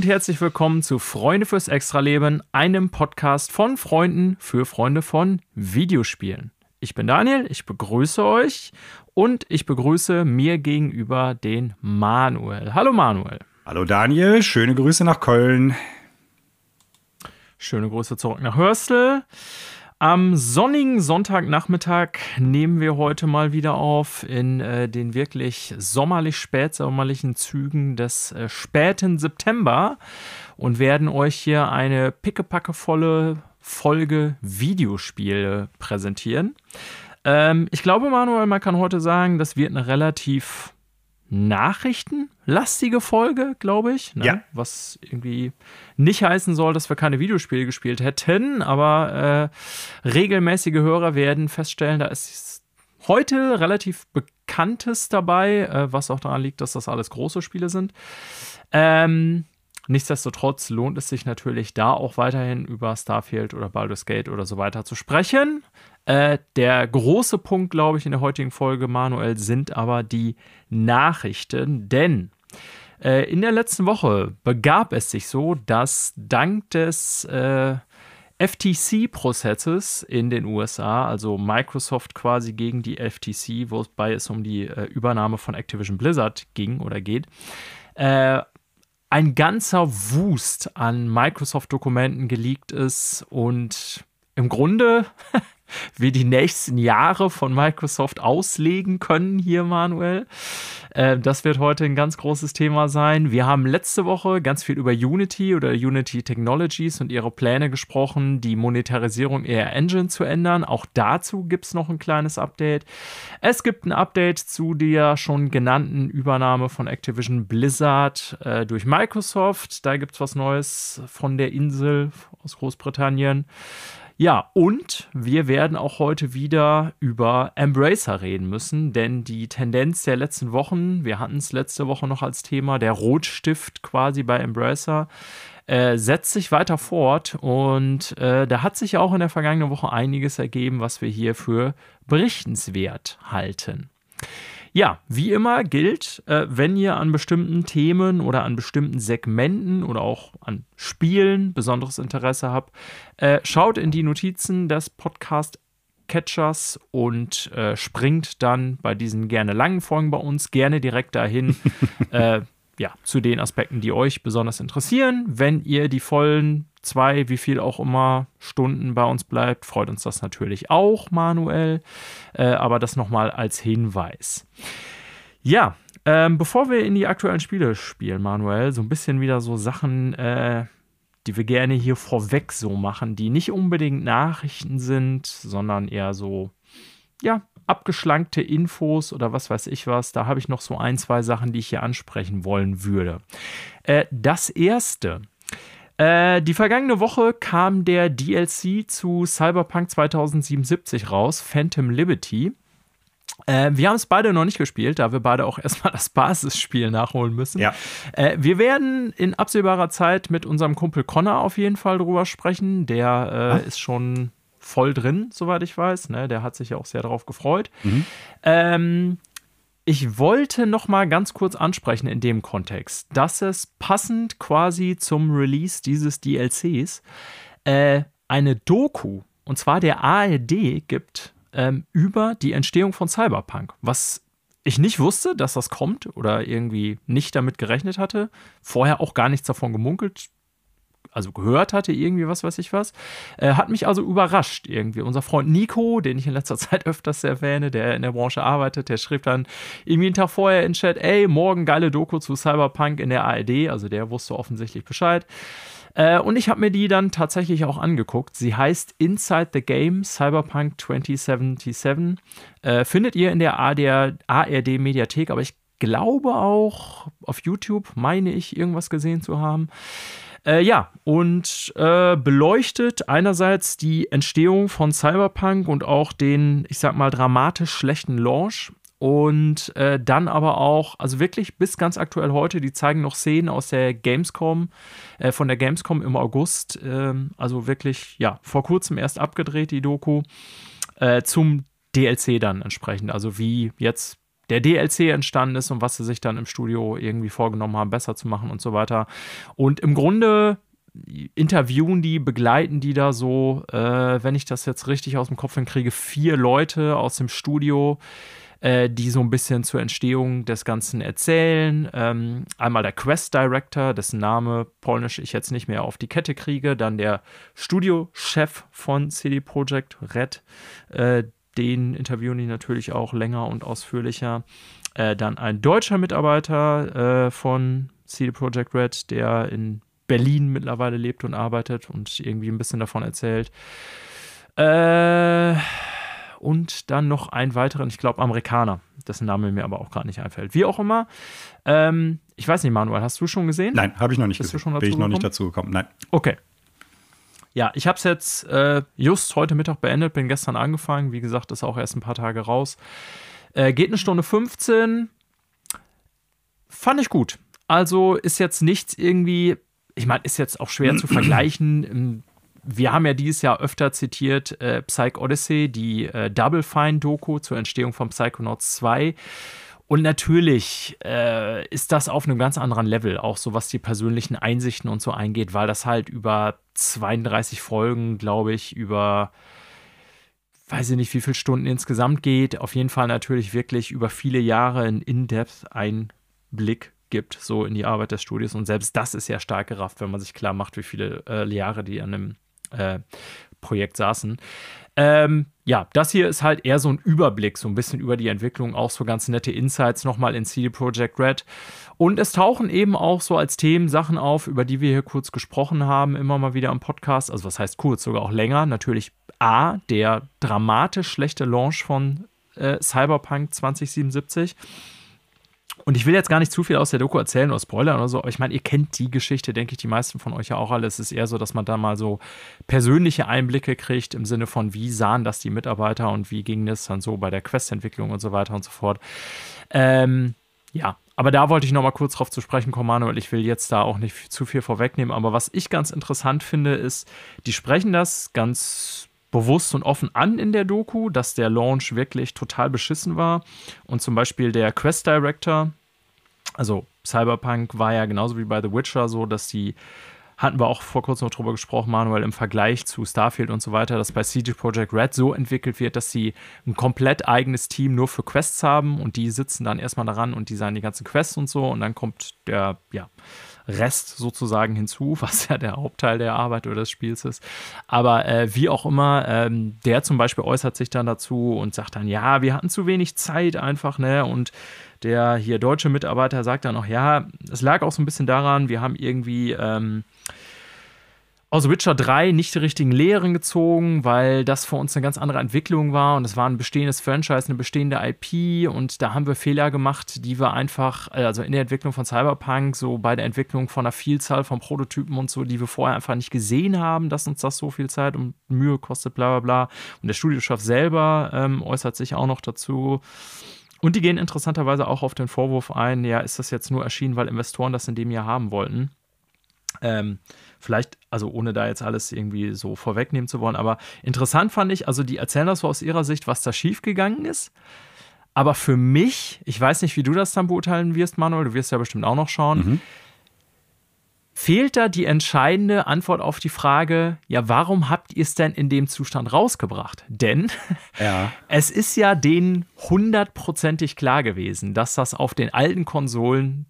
Und herzlich willkommen zu Freunde fürs Extraleben, einem Podcast von Freunden für Freunde von Videospielen. Ich bin Daniel, ich begrüße euch und ich begrüße mir gegenüber den Manuel. Hallo Manuel. Hallo Daniel, schöne Grüße nach Köln. Schöne Grüße zurück nach Hörstel. Am sonnigen Sonntagnachmittag nehmen wir heute mal wieder auf in äh, den wirklich sommerlich spätsommerlichen Zügen des äh, späten September und werden euch hier eine pickepackevolle Folge Videospiele präsentieren. Ähm, ich glaube, Manuel, man kann heute sagen, das wird eine relativ nachrichtenlastige Folge, glaube ich. Ne? Ja. Was irgendwie nicht heißen soll, dass wir keine Videospiele gespielt hätten, aber äh, regelmäßige Hörer werden feststellen, da ist heute relativ Bekanntes dabei, äh, was auch daran liegt, dass das alles große Spiele sind. Ähm, nichtsdestotrotz lohnt es sich natürlich da auch weiterhin über Starfield oder Baldur's Gate oder so weiter zu sprechen. Äh, der große Punkt, glaube ich, in der heutigen Folge, Manuel, sind aber die Nachrichten, denn äh, in der letzten Woche begab es sich so, dass dank des äh, FTC-Prozesses in den USA, also Microsoft quasi gegen die FTC, wobei es um die äh, Übernahme von Activision Blizzard ging oder geht, äh, ein ganzer Wust an Microsoft-Dokumenten geleakt ist und im Grunde wir die nächsten Jahre von Microsoft auslegen können hier, Manuel. Äh, das wird heute ein ganz großes Thema sein. Wir haben letzte Woche ganz viel über Unity oder Unity Technologies und ihre Pläne gesprochen, die Monetarisierung ihrer Engine zu ändern. Auch dazu gibt es noch ein kleines Update. Es gibt ein Update zu der schon genannten Übernahme von Activision Blizzard äh, durch Microsoft. Da gibt es was Neues von der Insel aus Großbritannien. Ja, und wir werden auch heute wieder über Embracer reden müssen, denn die Tendenz der letzten Wochen, wir hatten es letzte Woche noch als Thema, der Rotstift quasi bei Embracer, äh, setzt sich weiter fort und äh, da hat sich auch in der vergangenen Woche einiges ergeben, was wir hier für berichtenswert halten. Ja, wie immer gilt, äh, wenn ihr an bestimmten Themen oder an bestimmten Segmenten oder auch an Spielen besonderes Interesse habt, äh, schaut in die Notizen des Podcast Catchers und äh, springt dann bei diesen gerne langen Folgen bei uns gerne direkt dahin. äh, ja, zu den Aspekten, die euch besonders interessieren. Wenn ihr die vollen zwei, wie viel auch immer Stunden bei uns bleibt, freut uns das natürlich auch, Manuel. Äh, aber das nochmal als Hinweis. Ja, ähm, bevor wir in die aktuellen Spiele spielen, Manuel, so ein bisschen wieder so Sachen, äh, die wir gerne hier vorweg so machen, die nicht unbedingt Nachrichten sind, sondern eher so, ja, abgeschlankte Infos oder was weiß ich was. Da habe ich noch so ein, zwei Sachen, die ich hier ansprechen wollen würde. Äh, das erste. Äh, die vergangene Woche kam der DLC zu Cyberpunk 2077 raus, Phantom Liberty. Äh, wir haben es beide noch nicht gespielt, da wir beide auch erstmal das Basisspiel nachholen müssen. Ja. Äh, wir werden in absehbarer Zeit mit unserem Kumpel Connor auf jeden Fall drüber sprechen. Der äh, ist schon voll drin, soweit ich weiß. Ne? Der hat sich ja auch sehr darauf gefreut. Mhm. Ähm, ich wollte noch mal ganz kurz ansprechen in dem Kontext, dass es passend quasi zum Release dieses DLCs äh, eine Doku, und zwar der ARD, gibt ähm, über die Entstehung von Cyberpunk, was ich nicht wusste, dass das kommt oder irgendwie nicht damit gerechnet hatte. Vorher auch gar nichts davon gemunkelt also gehört hatte, irgendwie was weiß ich was. Äh, hat mich also überrascht irgendwie. Unser Freund Nico, den ich in letzter Zeit öfters erwähne, der in der Branche arbeitet, der schrieb dann irgendwie einen Tag vorher in Chat, ey, morgen geile Doku zu Cyberpunk in der ARD. Also der wusste offensichtlich Bescheid. Äh, und ich habe mir die dann tatsächlich auch angeguckt. Sie heißt Inside the Game Cyberpunk 2077. Äh, findet ihr in der ARD Mediathek, aber ich glaube auch auf YouTube, meine ich, irgendwas gesehen zu haben. Äh, ja, und äh, beleuchtet einerseits die Entstehung von Cyberpunk und auch den, ich sag mal, dramatisch schlechten Launch. Und äh, dann aber auch, also wirklich bis ganz aktuell heute, die zeigen noch Szenen aus der Gamescom, äh, von der Gamescom im August. Ähm, also wirklich, ja, vor kurzem erst abgedreht, die Doku. Äh, zum DLC dann entsprechend. Also wie jetzt der DLC entstanden ist und was sie sich dann im Studio irgendwie vorgenommen haben, besser zu machen und so weiter. Und im Grunde interviewen die, begleiten die da so, äh, wenn ich das jetzt richtig aus dem Kopf hinkriege, vier Leute aus dem Studio, äh, die so ein bisschen zur Entstehung des Ganzen erzählen. Ähm, einmal der Quest Director, dessen Name polnisch ich jetzt nicht mehr auf die Kette kriege, dann der Studiochef von CD Projekt Red, äh, den interviewen die natürlich auch länger und ausführlicher. Äh, dann ein deutscher Mitarbeiter äh, von CD Projekt Red, der in Berlin mittlerweile lebt und arbeitet und irgendwie ein bisschen davon erzählt. Äh, und dann noch einen weiteren, ich glaube, Amerikaner, dessen Name mir aber auch gerade nicht einfällt. Wie auch immer. Ähm, ich weiß nicht, Manuel, hast du schon gesehen? Nein, habe ich noch nicht Bist gesehen. Du schon Bin ich noch gekommen? nicht dazu gekommen. Nein. Okay. Ja, ich habe es jetzt äh, just heute Mittag beendet, bin gestern angefangen. Wie gesagt, ist auch erst ein paar Tage raus. Äh, geht eine Stunde 15. Fand ich gut. Also ist jetzt nichts irgendwie ich meine, ist jetzt auch schwer zu vergleichen. Ähm, wir haben ja dieses Jahr öfter zitiert äh, Psych Odyssey, die äh, Double Fine-Doku zur Entstehung von Psychonauts 2. Und natürlich äh, ist das auf einem ganz anderen Level, auch so was die persönlichen Einsichten und so eingeht, weil das halt über 32 Folgen, glaube ich, über weiß ich nicht, wie viele Stunden insgesamt geht. Auf jeden Fall natürlich wirklich über viele Jahre ein In-Depth-Einblick gibt, so in die Arbeit des Studios. Und selbst das ist ja stark gerafft, wenn man sich klar macht, wie viele äh, Jahre die an einem äh, Projekt saßen. Ähm, ja, das hier ist halt eher so ein Überblick, so ein bisschen über die Entwicklung, auch so ganz nette Insights nochmal in CD Projekt Red. Und es tauchen eben auch so als Themen Sachen auf, über die wir hier kurz gesprochen haben, immer mal wieder am Podcast. Also was heißt kurz, sogar auch länger. Natürlich A, der dramatisch schlechte Launch von äh, Cyberpunk 2077 und ich will jetzt gar nicht zu viel aus der Doku erzählen oder spoilern oder so, aber ich meine, ihr kennt die Geschichte, denke ich, die meisten von euch ja auch alle. Es ist eher so, dass man da mal so persönliche Einblicke kriegt im Sinne von, wie sahen das die Mitarbeiter und wie ging das dann so bei der Questentwicklung und so weiter und so fort. Ähm, ja, aber da wollte ich noch mal kurz drauf zu sprechen kommen, Manuel. Ich will jetzt da auch nicht zu viel vorwegnehmen. Aber was ich ganz interessant finde, ist, die sprechen das ganz bewusst und offen an in der Doku, dass der Launch wirklich total beschissen war. Und zum Beispiel der Quest Director, also Cyberpunk war ja genauso wie bei The Witcher so, dass die hatten wir auch vor kurzem noch drüber gesprochen, Manuel, im Vergleich zu Starfield und so weiter, dass bei CG Projekt Red so entwickelt wird, dass sie ein komplett eigenes Team nur für Quests haben und die sitzen dann erstmal daran und designen die ganzen Quests und so und dann kommt der, ja, Rest sozusagen hinzu, was ja der Hauptteil der Arbeit oder des Spiels ist. Aber äh, wie auch immer, ähm, der zum Beispiel äußert sich dann dazu und sagt dann, ja, wir hatten zu wenig Zeit einfach, ne? Und der hier deutsche Mitarbeiter sagt dann auch, ja, es lag auch so ein bisschen daran, wir haben irgendwie ähm, aus Witcher 3 nicht die richtigen Lehren gezogen, weil das für uns eine ganz andere Entwicklung war und es war ein bestehendes Franchise, eine bestehende IP und da haben wir Fehler gemacht, die wir einfach, äh, also in der Entwicklung von Cyberpunk, so bei der Entwicklung von einer Vielzahl von Prototypen und so, die wir vorher einfach nicht gesehen haben, dass uns das so viel Zeit und Mühe kostet, bla bla bla. Und der Studiochef selber ähm, äußert sich auch noch dazu. Und die gehen interessanterweise auch auf den Vorwurf ein, ja, ist das jetzt nur erschienen, weil Investoren das in dem Jahr haben wollten? Ähm, vielleicht, also ohne da jetzt alles irgendwie so vorwegnehmen zu wollen, aber interessant fand ich, also die erzählen das so aus ihrer Sicht, was da schiefgegangen ist. Aber für mich, ich weiß nicht, wie du das dann beurteilen wirst, Manuel, du wirst ja bestimmt auch noch schauen, mhm. fehlt da die entscheidende Antwort auf die Frage, ja, warum habt ihr es denn in dem Zustand rausgebracht? Denn ja. es ist ja denen hundertprozentig klar gewesen, dass das auf den alten Konsolen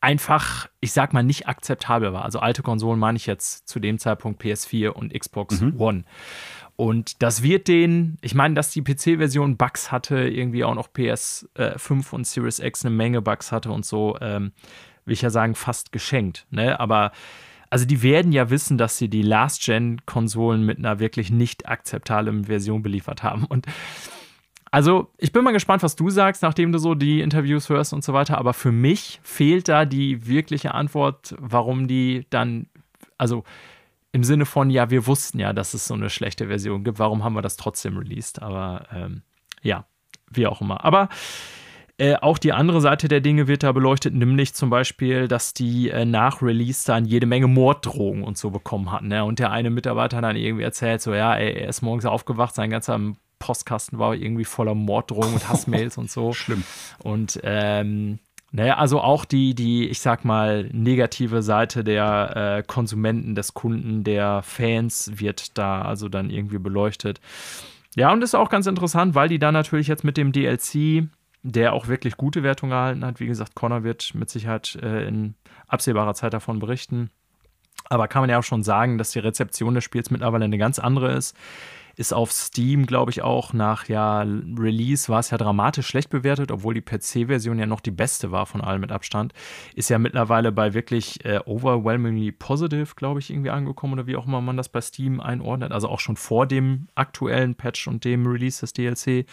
einfach, ich sag mal, nicht akzeptabel war. Also alte Konsolen meine ich jetzt zu dem Zeitpunkt PS4 und Xbox mhm. One. Und das wird den, ich meine, dass die PC-Version Bugs hatte, irgendwie auch noch PS5 und Series X eine Menge Bugs hatte und so, ähm, will ich ja sagen, fast geschenkt. Ne? Aber also die werden ja wissen, dass sie die Last-Gen-Konsolen mit einer wirklich nicht akzeptablen Version beliefert haben. Und also, ich bin mal gespannt, was du sagst, nachdem du so die Interviews hörst und so weiter. Aber für mich fehlt da die wirkliche Antwort, warum die dann, also im Sinne von, ja, wir wussten ja, dass es so eine schlechte Version gibt. Warum haben wir das trotzdem released? Aber ähm, ja, wie auch immer. Aber äh, auch die andere Seite der Dinge wird da beleuchtet, nämlich zum Beispiel, dass die äh, nach Release dann jede Menge Morddrohungen und so bekommen hatten. Ne? Und der eine Mitarbeiter dann irgendwie erzählt, so, ja, ey, er ist morgens aufgewacht, sein ganzer Postkasten war irgendwie voller Morddrohungen und Hassmails und so. Schlimm. Und ähm, naja, also auch die, die, ich sag mal, negative Seite der äh, Konsumenten, des Kunden, der Fans wird da also dann irgendwie beleuchtet. Ja, und ist auch ganz interessant, weil die dann natürlich jetzt mit dem DLC, der auch wirklich gute Wertungen erhalten hat, wie gesagt, Connor wird mit Sicherheit äh, in absehbarer Zeit davon berichten. Aber kann man ja auch schon sagen, dass die Rezeption des Spiels mittlerweile eine ganz andere ist. Ist auf Steam, glaube ich, auch nach ja, Release war es ja dramatisch schlecht bewertet, obwohl die PC-Version ja noch die beste war von allen mit Abstand. Ist ja mittlerweile bei wirklich äh, overwhelmingly positive, glaube ich, irgendwie angekommen oder wie auch immer man das bei Steam einordnet. Also auch schon vor dem aktuellen Patch und dem Release des DLC.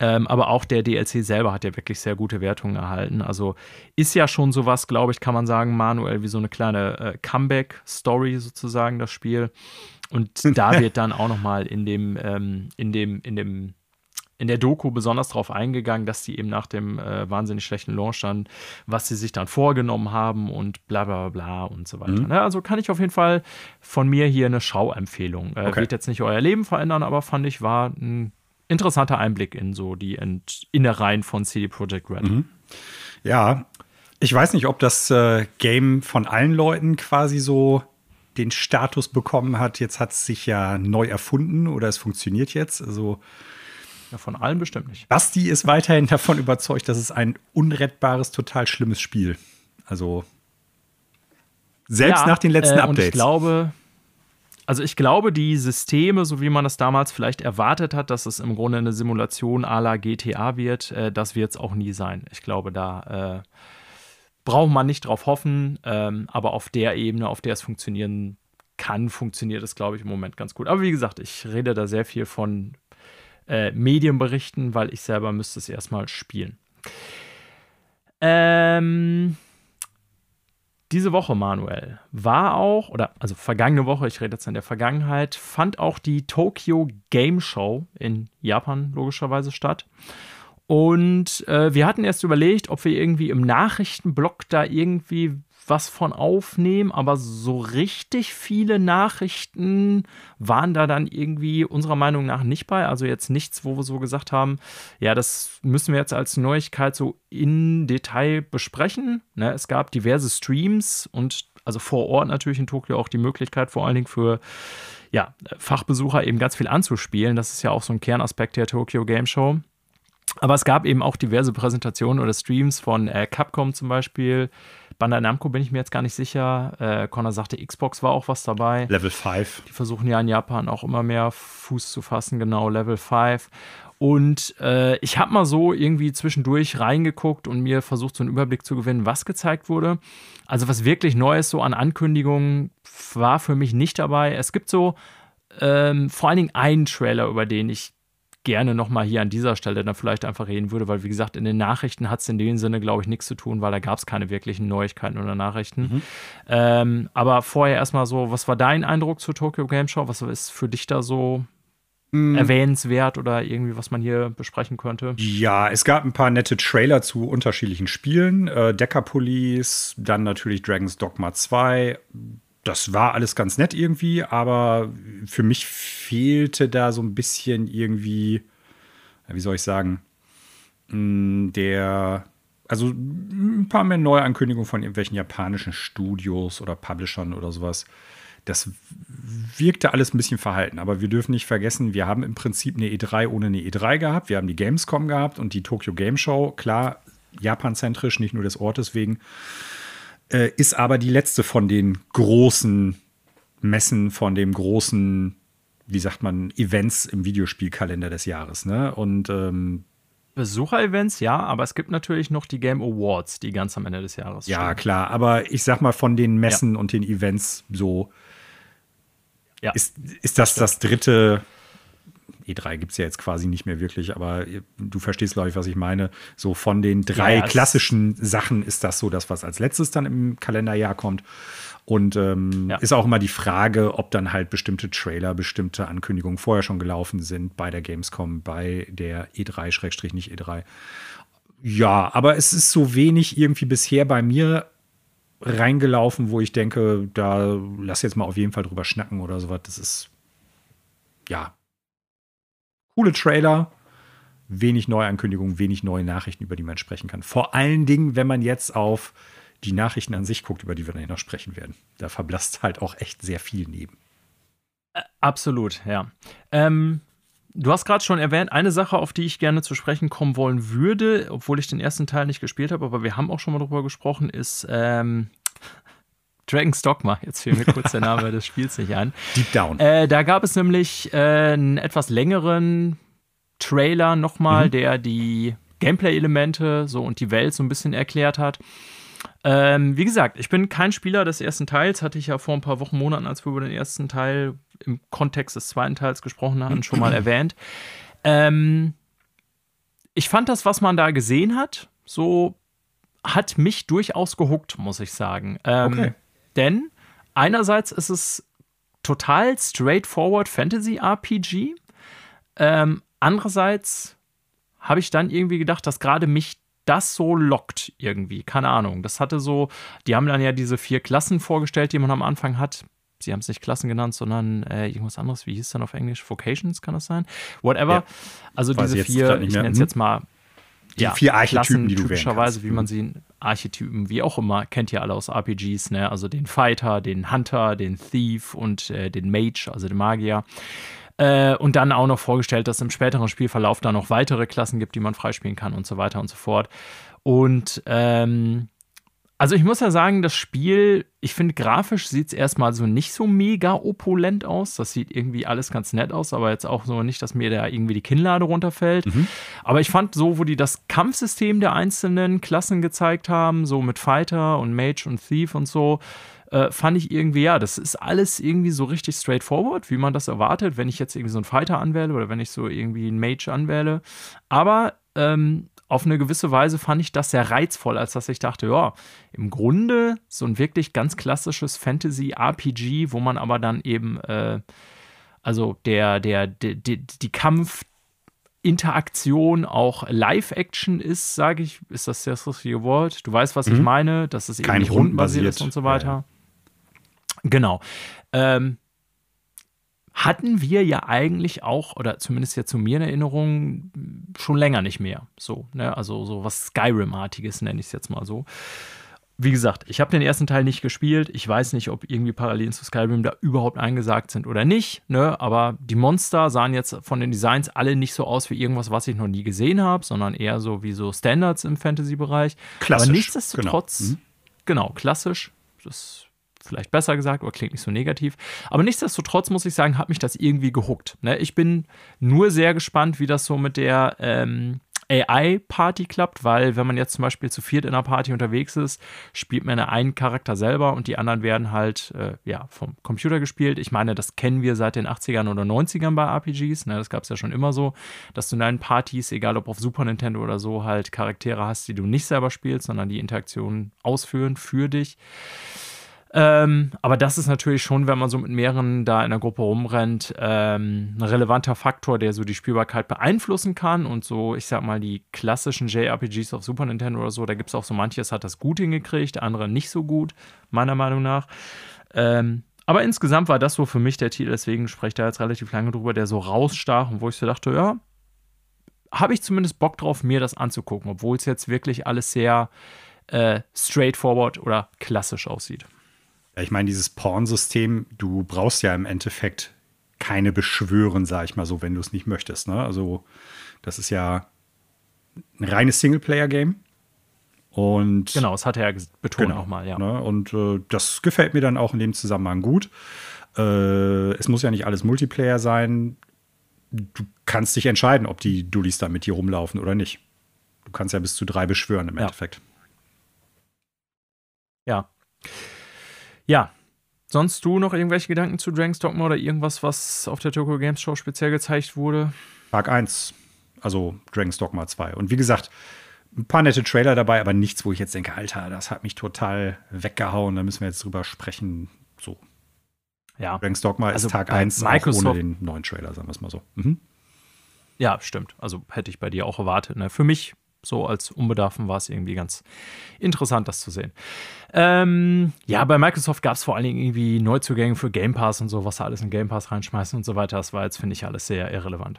Ähm, aber auch der DLC selber hat ja wirklich sehr gute Wertungen erhalten. Also ist ja schon sowas, glaube ich, kann man sagen, Manuel, wie so eine kleine äh, Comeback-Story sozusagen, das Spiel. Und da wird dann auch nochmal in dem, ähm, in dem, in dem, in der Doku besonders darauf eingegangen, dass sie eben nach dem äh, wahnsinnig schlechten Launch dann, was sie sich dann vorgenommen haben und bla bla bla und so weiter. Mhm. Ne? Also kann ich auf jeden Fall von mir hier eine Schauempfehlung. Äh, okay. Wird jetzt nicht euer Leben verändern, aber fand ich, war ein interessanter Einblick in so die Ent Innereien von CD Projekt Red. Mhm. Ja, ich weiß nicht, ob das äh, Game von allen Leuten quasi so den Status bekommen hat, jetzt hat es sich ja neu erfunden oder es funktioniert jetzt. Also ja, von allen bestimmt nicht. Basti ist weiterhin davon überzeugt, dass es ein unrettbares, total schlimmes Spiel. Also selbst ja, nach den letzten äh, Updates. Und ich glaube, also ich glaube, die Systeme, so wie man das damals vielleicht erwartet hat, dass es im Grunde eine Simulation à la GTA wird, äh, das wird es auch nie sein. Ich glaube, da äh, braucht man nicht drauf hoffen, ähm, aber auf der Ebene, auf der es funktionieren kann, funktioniert es, glaube ich, im Moment ganz gut. Aber wie gesagt, ich rede da sehr viel von äh, Medienberichten, weil ich selber müsste es erstmal spielen. Ähm, diese Woche, Manuel, war auch, oder also vergangene Woche, ich rede jetzt in der Vergangenheit, fand auch die Tokyo Game Show in Japan logischerweise statt. Und äh, wir hatten erst überlegt, ob wir irgendwie im Nachrichtenblock da irgendwie was von aufnehmen, aber so richtig viele Nachrichten waren da dann irgendwie unserer Meinung nach nicht bei. Also jetzt nichts, wo wir so gesagt haben, ja, das müssen wir jetzt als Neuigkeit so in Detail besprechen. Ne, es gab diverse Streams und also vor Ort natürlich in Tokio auch die Möglichkeit, vor allen Dingen für ja, Fachbesucher eben ganz viel anzuspielen. Das ist ja auch so ein Kernaspekt der Tokyo Game Show. Aber es gab eben auch diverse Präsentationen oder Streams von äh, Capcom zum Beispiel. Bandai Namco bin ich mir jetzt gar nicht sicher. Äh, Connor sagte, Xbox war auch was dabei. Level 5. Die versuchen ja in Japan auch immer mehr Fuß zu fassen, genau, Level 5. Und äh, ich habe mal so irgendwie zwischendurch reingeguckt und mir versucht, so einen Überblick zu gewinnen, was gezeigt wurde. Also was wirklich Neues so an Ankündigungen war für mich nicht dabei. Es gibt so ähm, vor allen Dingen einen Trailer, über den ich gerne nochmal hier an dieser Stelle dann vielleicht einfach reden würde, weil wie gesagt, in den Nachrichten hat es in dem Sinne, glaube ich, nichts zu tun, weil da gab es keine wirklichen Neuigkeiten oder Nachrichten. Mhm. Ähm, aber vorher erstmal so, was war dein Eindruck zur Tokyo Game Show? Was ist für dich da so mhm. erwähnenswert oder irgendwie, was man hier besprechen könnte? Ja, es gab ein paar nette Trailer zu unterschiedlichen Spielen. Äh, Decker Police, dann natürlich Dragon's Dogma 2 das war alles ganz nett irgendwie, aber für mich fehlte da so ein bisschen irgendwie, wie soll ich sagen, mm, der, also ein paar mehr Neuankündigungen von irgendwelchen japanischen Studios oder Publishern oder sowas. Das wirkte alles ein bisschen verhalten, aber wir dürfen nicht vergessen, wir haben im Prinzip eine E3 ohne eine E3 gehabt. Wir haben die Gamescom gehabt und die Tokyo Game Show, klar, japanzentrisch, nicht nur des Ortes wegen äh, ist aber die letzte von den großen Messen, von dem großen, wie sagt man, Events im Videospielkalender des Jahres. Ne? Und ähm, Besucher-Events, ja, aber es gibt natürlich noch die Game Awards, die ganz am Ende des Jahres Ja, stehen. klar, aber ich sag mal, von den Messen ja. und den Events so ja. ist, ist das das dritte E3 gibt es ja jetzt quasi nicht mehr wirklich, aber du verstehst, glaube ich, was ich meine. So von den drei ja, klassischen Sachen ist das so das, was als letztes dann im Kalenderjahr kommt. Und ähm, ja. ist auch immer die Frage, ob dann halt bestimmte Trailer, bestimmte Ankündigungen vorher schon gelaufen sind bei der Gamescom, bei der E3, Schrägstrich nicht E3. Ja, aber es ist so wenig irgendwie bisher bei mir reingelaufen, wo ich denke, da lass jetzt mal auf jeden Fall drüber schnacken oder sowas. Das ist ja coole Trailer, wenig Neuankündigungen, wenig neue Nachrichten, über die man sprechen kann. Vor allen Dingen, wenn man jetzt auf die Nachrichten an sich guckt, über die wir dann noch sprechen werden. Da verblasst halt auch echt sehr viel neben. Absolut, ja. Ähm, du hast gerade schon erwähnt, eine Sache, auf die ich gerne zu sprechen kommen wollen würde, obwohl ich den ersten Teil nicht gespielt habe, aber wir haben auch schon mal drüber gesprochen, ist ähm, Dragon's Dogma. Jetzt fiel mir kurz der Name des Spiels nicht ein. Deep Down. Äh, da gab es nämlich äh, einen etwas längeren Trailer nochmal, mhm. der die Gameplay-Elemente so und die Welt so ein bisschen erklärt hat. Ähm, wie gesagt, ich bin kein Spieler des ersten Teils, hatte ich ja vor ein paar Wochen, Monaten, als wir über den ersten Teil im Kontext des zweiten Teils gesprochen hatten, schon mal erwähnt. Ähm, ich fand das, was man da gesehen hat, so hat mich durchaus gehuckt, muss ich sagen. Ähm, okay. Denn einerseits ist es total straightforward Fantasy RPG. Ähm, andererseits habe ich dann irgendwie gedacht, dass gerade mich das so lockt irgendwie. Keine Ahnung. Das hatte so, die haben dann ja diese vier Klassen vorgestellt, die man am Anfang hat. Sie haben es nicht Klassen genannt, sondern äh, irgendwas anderes. Wie hieß es dann auf Englisch? Vocations kann das sein? Whatever. Ja. Also Weiß diese vier, ich nenne es jetzt mal die ja, vier Archetypen, Klassen, die du typischerweise, wie man mhm. sie Archetypen, wie auch immer, kennt ihr alle aus RPGs, ne? Also den Fighter, den Hunter, den Thief und äh, den Mage, also den Magier. Äh, und dann auch noch vorgestellt, dass es im späteren Spielverlauf da noch weitere Klassen gibt, die man freispielen kann und so weiter und so fort. Und ähm, also ich muss ja sagen, das Spiel, ich finde grafisch sieht es erstmal so nicht so mega opulent aus. Das sieht irgendwie alles ganz nett aus, aber jetzt auch so nicht, dass mir da irgendwie die Kinnlade runterfällt. Mhm. Aber ich fand so, wo die das Kampfsystem der einzelnen Klassen gezeigt haben, so mit Fighter und Mage und Thief und so, äh, fand ich irgendwie, ja, das ist alles irgendwie so richtig straightforward, wie man das erwartet, wenn ich jetzt irgendwie so einen Fighter anwähle oder wenn ich so irgendwie einen Mage anwähle. Aber ähm, auf eine gewisse Weise fand ich das sehr reizvoll, als dass ich dachte, ja, im Grunde so ein wirklich ganz klassisches Fantasy-RPG, wo man aber dann eben, äh, also der, der, der, die, die Kampf, Interaktion auch Live-Action ist, sage ich, ist das das richtige Wort? Du weißt, was mhm. ich meine, dass es eben nicht rundenbasiert ist und so weiter. Ja, ja. Genau. Ähm, hatten wir ja eigentlich auch, oder zumindest ja zu mir in Erinnerung, schon länger nicht mehr. So, ne? Also so was Skyrim-artiges nenne ich es jetzt mal so. Wie gesagt, ich habe den ersten Teil nicht gespielt. Ich weiß nicht, ob irgendwie Parallelen zu Skyrim da überhaupt eingesagt sind oder nicht. Ne? Aber die Monster sahen jetzt von den Designs alle nicht so aus wie irgendwas, was ich noch nie gesehen habe, sondern eher so wie so Standards im Fantasy-Bereich. Klassisch. Aber nichtsdestotrotz, genau, mhm. genau klassisch. Das vielleicht besser gesagt oder klingt nicht so negativ. Aber nichtsdestotrotz muss ich sagen, hat mich das irgendwie gehuckt. Ne? Ich bin nur sehr gespannt, wie das so mit der ähm, AI-Party klappt, weil wenn man jetzt zum Beispiel zu viert in einer Party unterwegs ist, spielt man einen Charakter selber und die anderen werden halt äh, ja, vom Computer gespielt. Ich meine, das kennen wir seit den 80ern oder 90ern bei RPGs. Ne? Das gab es ja schon immer so, dass du in deinen Partys, egal ob auf Super Nintendo oder so, halt Charaktere hast, die du nicht selber spielst, sondern die Interaktionen ausführen für dich. Ähm, aber das ist natürlich schon, wenn man so mit mehreren da in der Gruppe rumrennt, ähm, ein relevanter Faktor, der so die Spielbarkeit beeinflussen kann. Und so, ich sag mal, die klassischen JRPGs auf Super Nintendo oder so, da gibt es auch so manches, hat das gut hingekriegt, andere nicht so gut, meiner Meinung nach. Ähm, aber insgesamt war das so für mich der Titel, deswegen spreche ich da jetzt relativ lange drüber, der so rausstach und wo ich so dachte, ja, habe ich zumindest Bock drauf, mir das anzugucken, obwohl es jetzt wirklich alles sehr äh, straightforward oder klassisch aussieht. Ja, ich meine, dieses Porn-System, du brauchst ja im Endeffekt keine Beschwören, sag ich mal so, wenn du es nicht möchtest. Ne? Also, das ist ja ein reines Singleplayer-Game. Und genau, das hat er ja betont genau, nochmal, ja. Ne? Und äh, das gefällt mir dann auch in dem Zusammenhang gut. Äh, es muss ja nicht alles Multiplayer sein. Du kannst dich entscheiden, ob die Dullis da mit dir rumlaufen oder nicht. Du kannst ja bis zu drei beschwören im ja. Endeffekt. Ja. Ja. Sonst du noch irgendwelche Gedanken zu Dragon's Dogma oder irgendwas, was auf der Tokyo Games Show speziell gezeigt wurde? Tag 1, also Dragon's Dogma 2. Und wie gesagt, ein paar nette Trailer dabei, aber nichts, wo ich jetzt denke, Alter, das hat mich total weggehauen, da müssen wir jetzt drüber sprechen. So. Ja. Dragon's Dogma also ist Tag 1 ohne den neuen Trailer, sagen wir es mal so. Mhm. Ja, stimmt. Also hätte ich bei dir auch erwartet. Ne? Für mich so als Unbedarfen war es irgendwie ganz interessant, das zu sehen. Ähm, ja, bei Microsoft gab es vor allen Dingen irgendwie Neuzugänge für Game Pass und so, was da alles in Game Pass reinschmeißen und so weiter. Das war jetzt, finde ich, alles sehr irrelevant.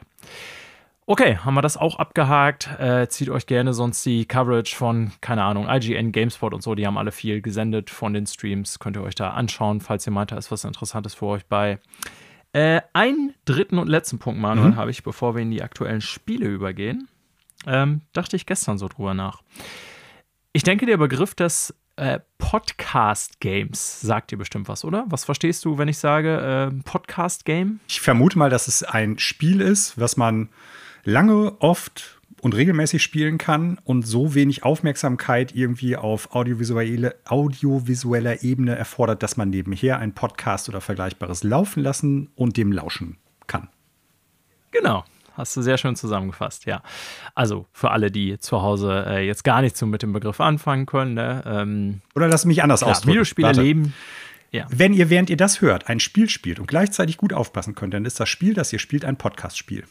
Okay, haben wir das auch abgehakt. Äh, zieht euch gerne sonst die Coverage von, keine Ahnung, IGN, GameSpot und so. Die haben alle viel gesendet von den Streams. Könnt ihr euch da anschauen, falls ihr meint, da ist was Interessantes für euch bei. Äh, einen dritten und letzten Punkt, Manuel, mhm. habe ich, bevor wir in die aktuellen Spiele übergehen. Ähm, dachte ich gestern so drüber nach. Ich denke, der Begriff des äh, Podcast-Games sagt dir bestimmt was, oder? Was verstehst du, wenn ich sage äh, Podcast-Game? Ich vermute mal, dass es ein Spiel ist, was man lange, oft und regelmäßig spielen kann und so wenig Aufmerksamkeit irgendwie auf audiovisuelle, audiovisueller Ebene erfordert, dass man nebenher ein Podcast oder Vergleichbares laufen lassen und dem lauschen kann. Genau. Hast du sehr schön zusammengefasst, ja. Also für alle, die zu Hause äh, jetzt gar nicht so mit dem Begriff anfangen können. Ne? Ähm, Oder lass mich anders klar, ausdrücken. Videospiele Warte. leben. Ja. Wenn ihr, während ihr das hört, ein Spiel spielt und gleichzeitig gut aufpassen könnt, dann ist das Spiel, das ihr spielt, ein Podcast-Spiel.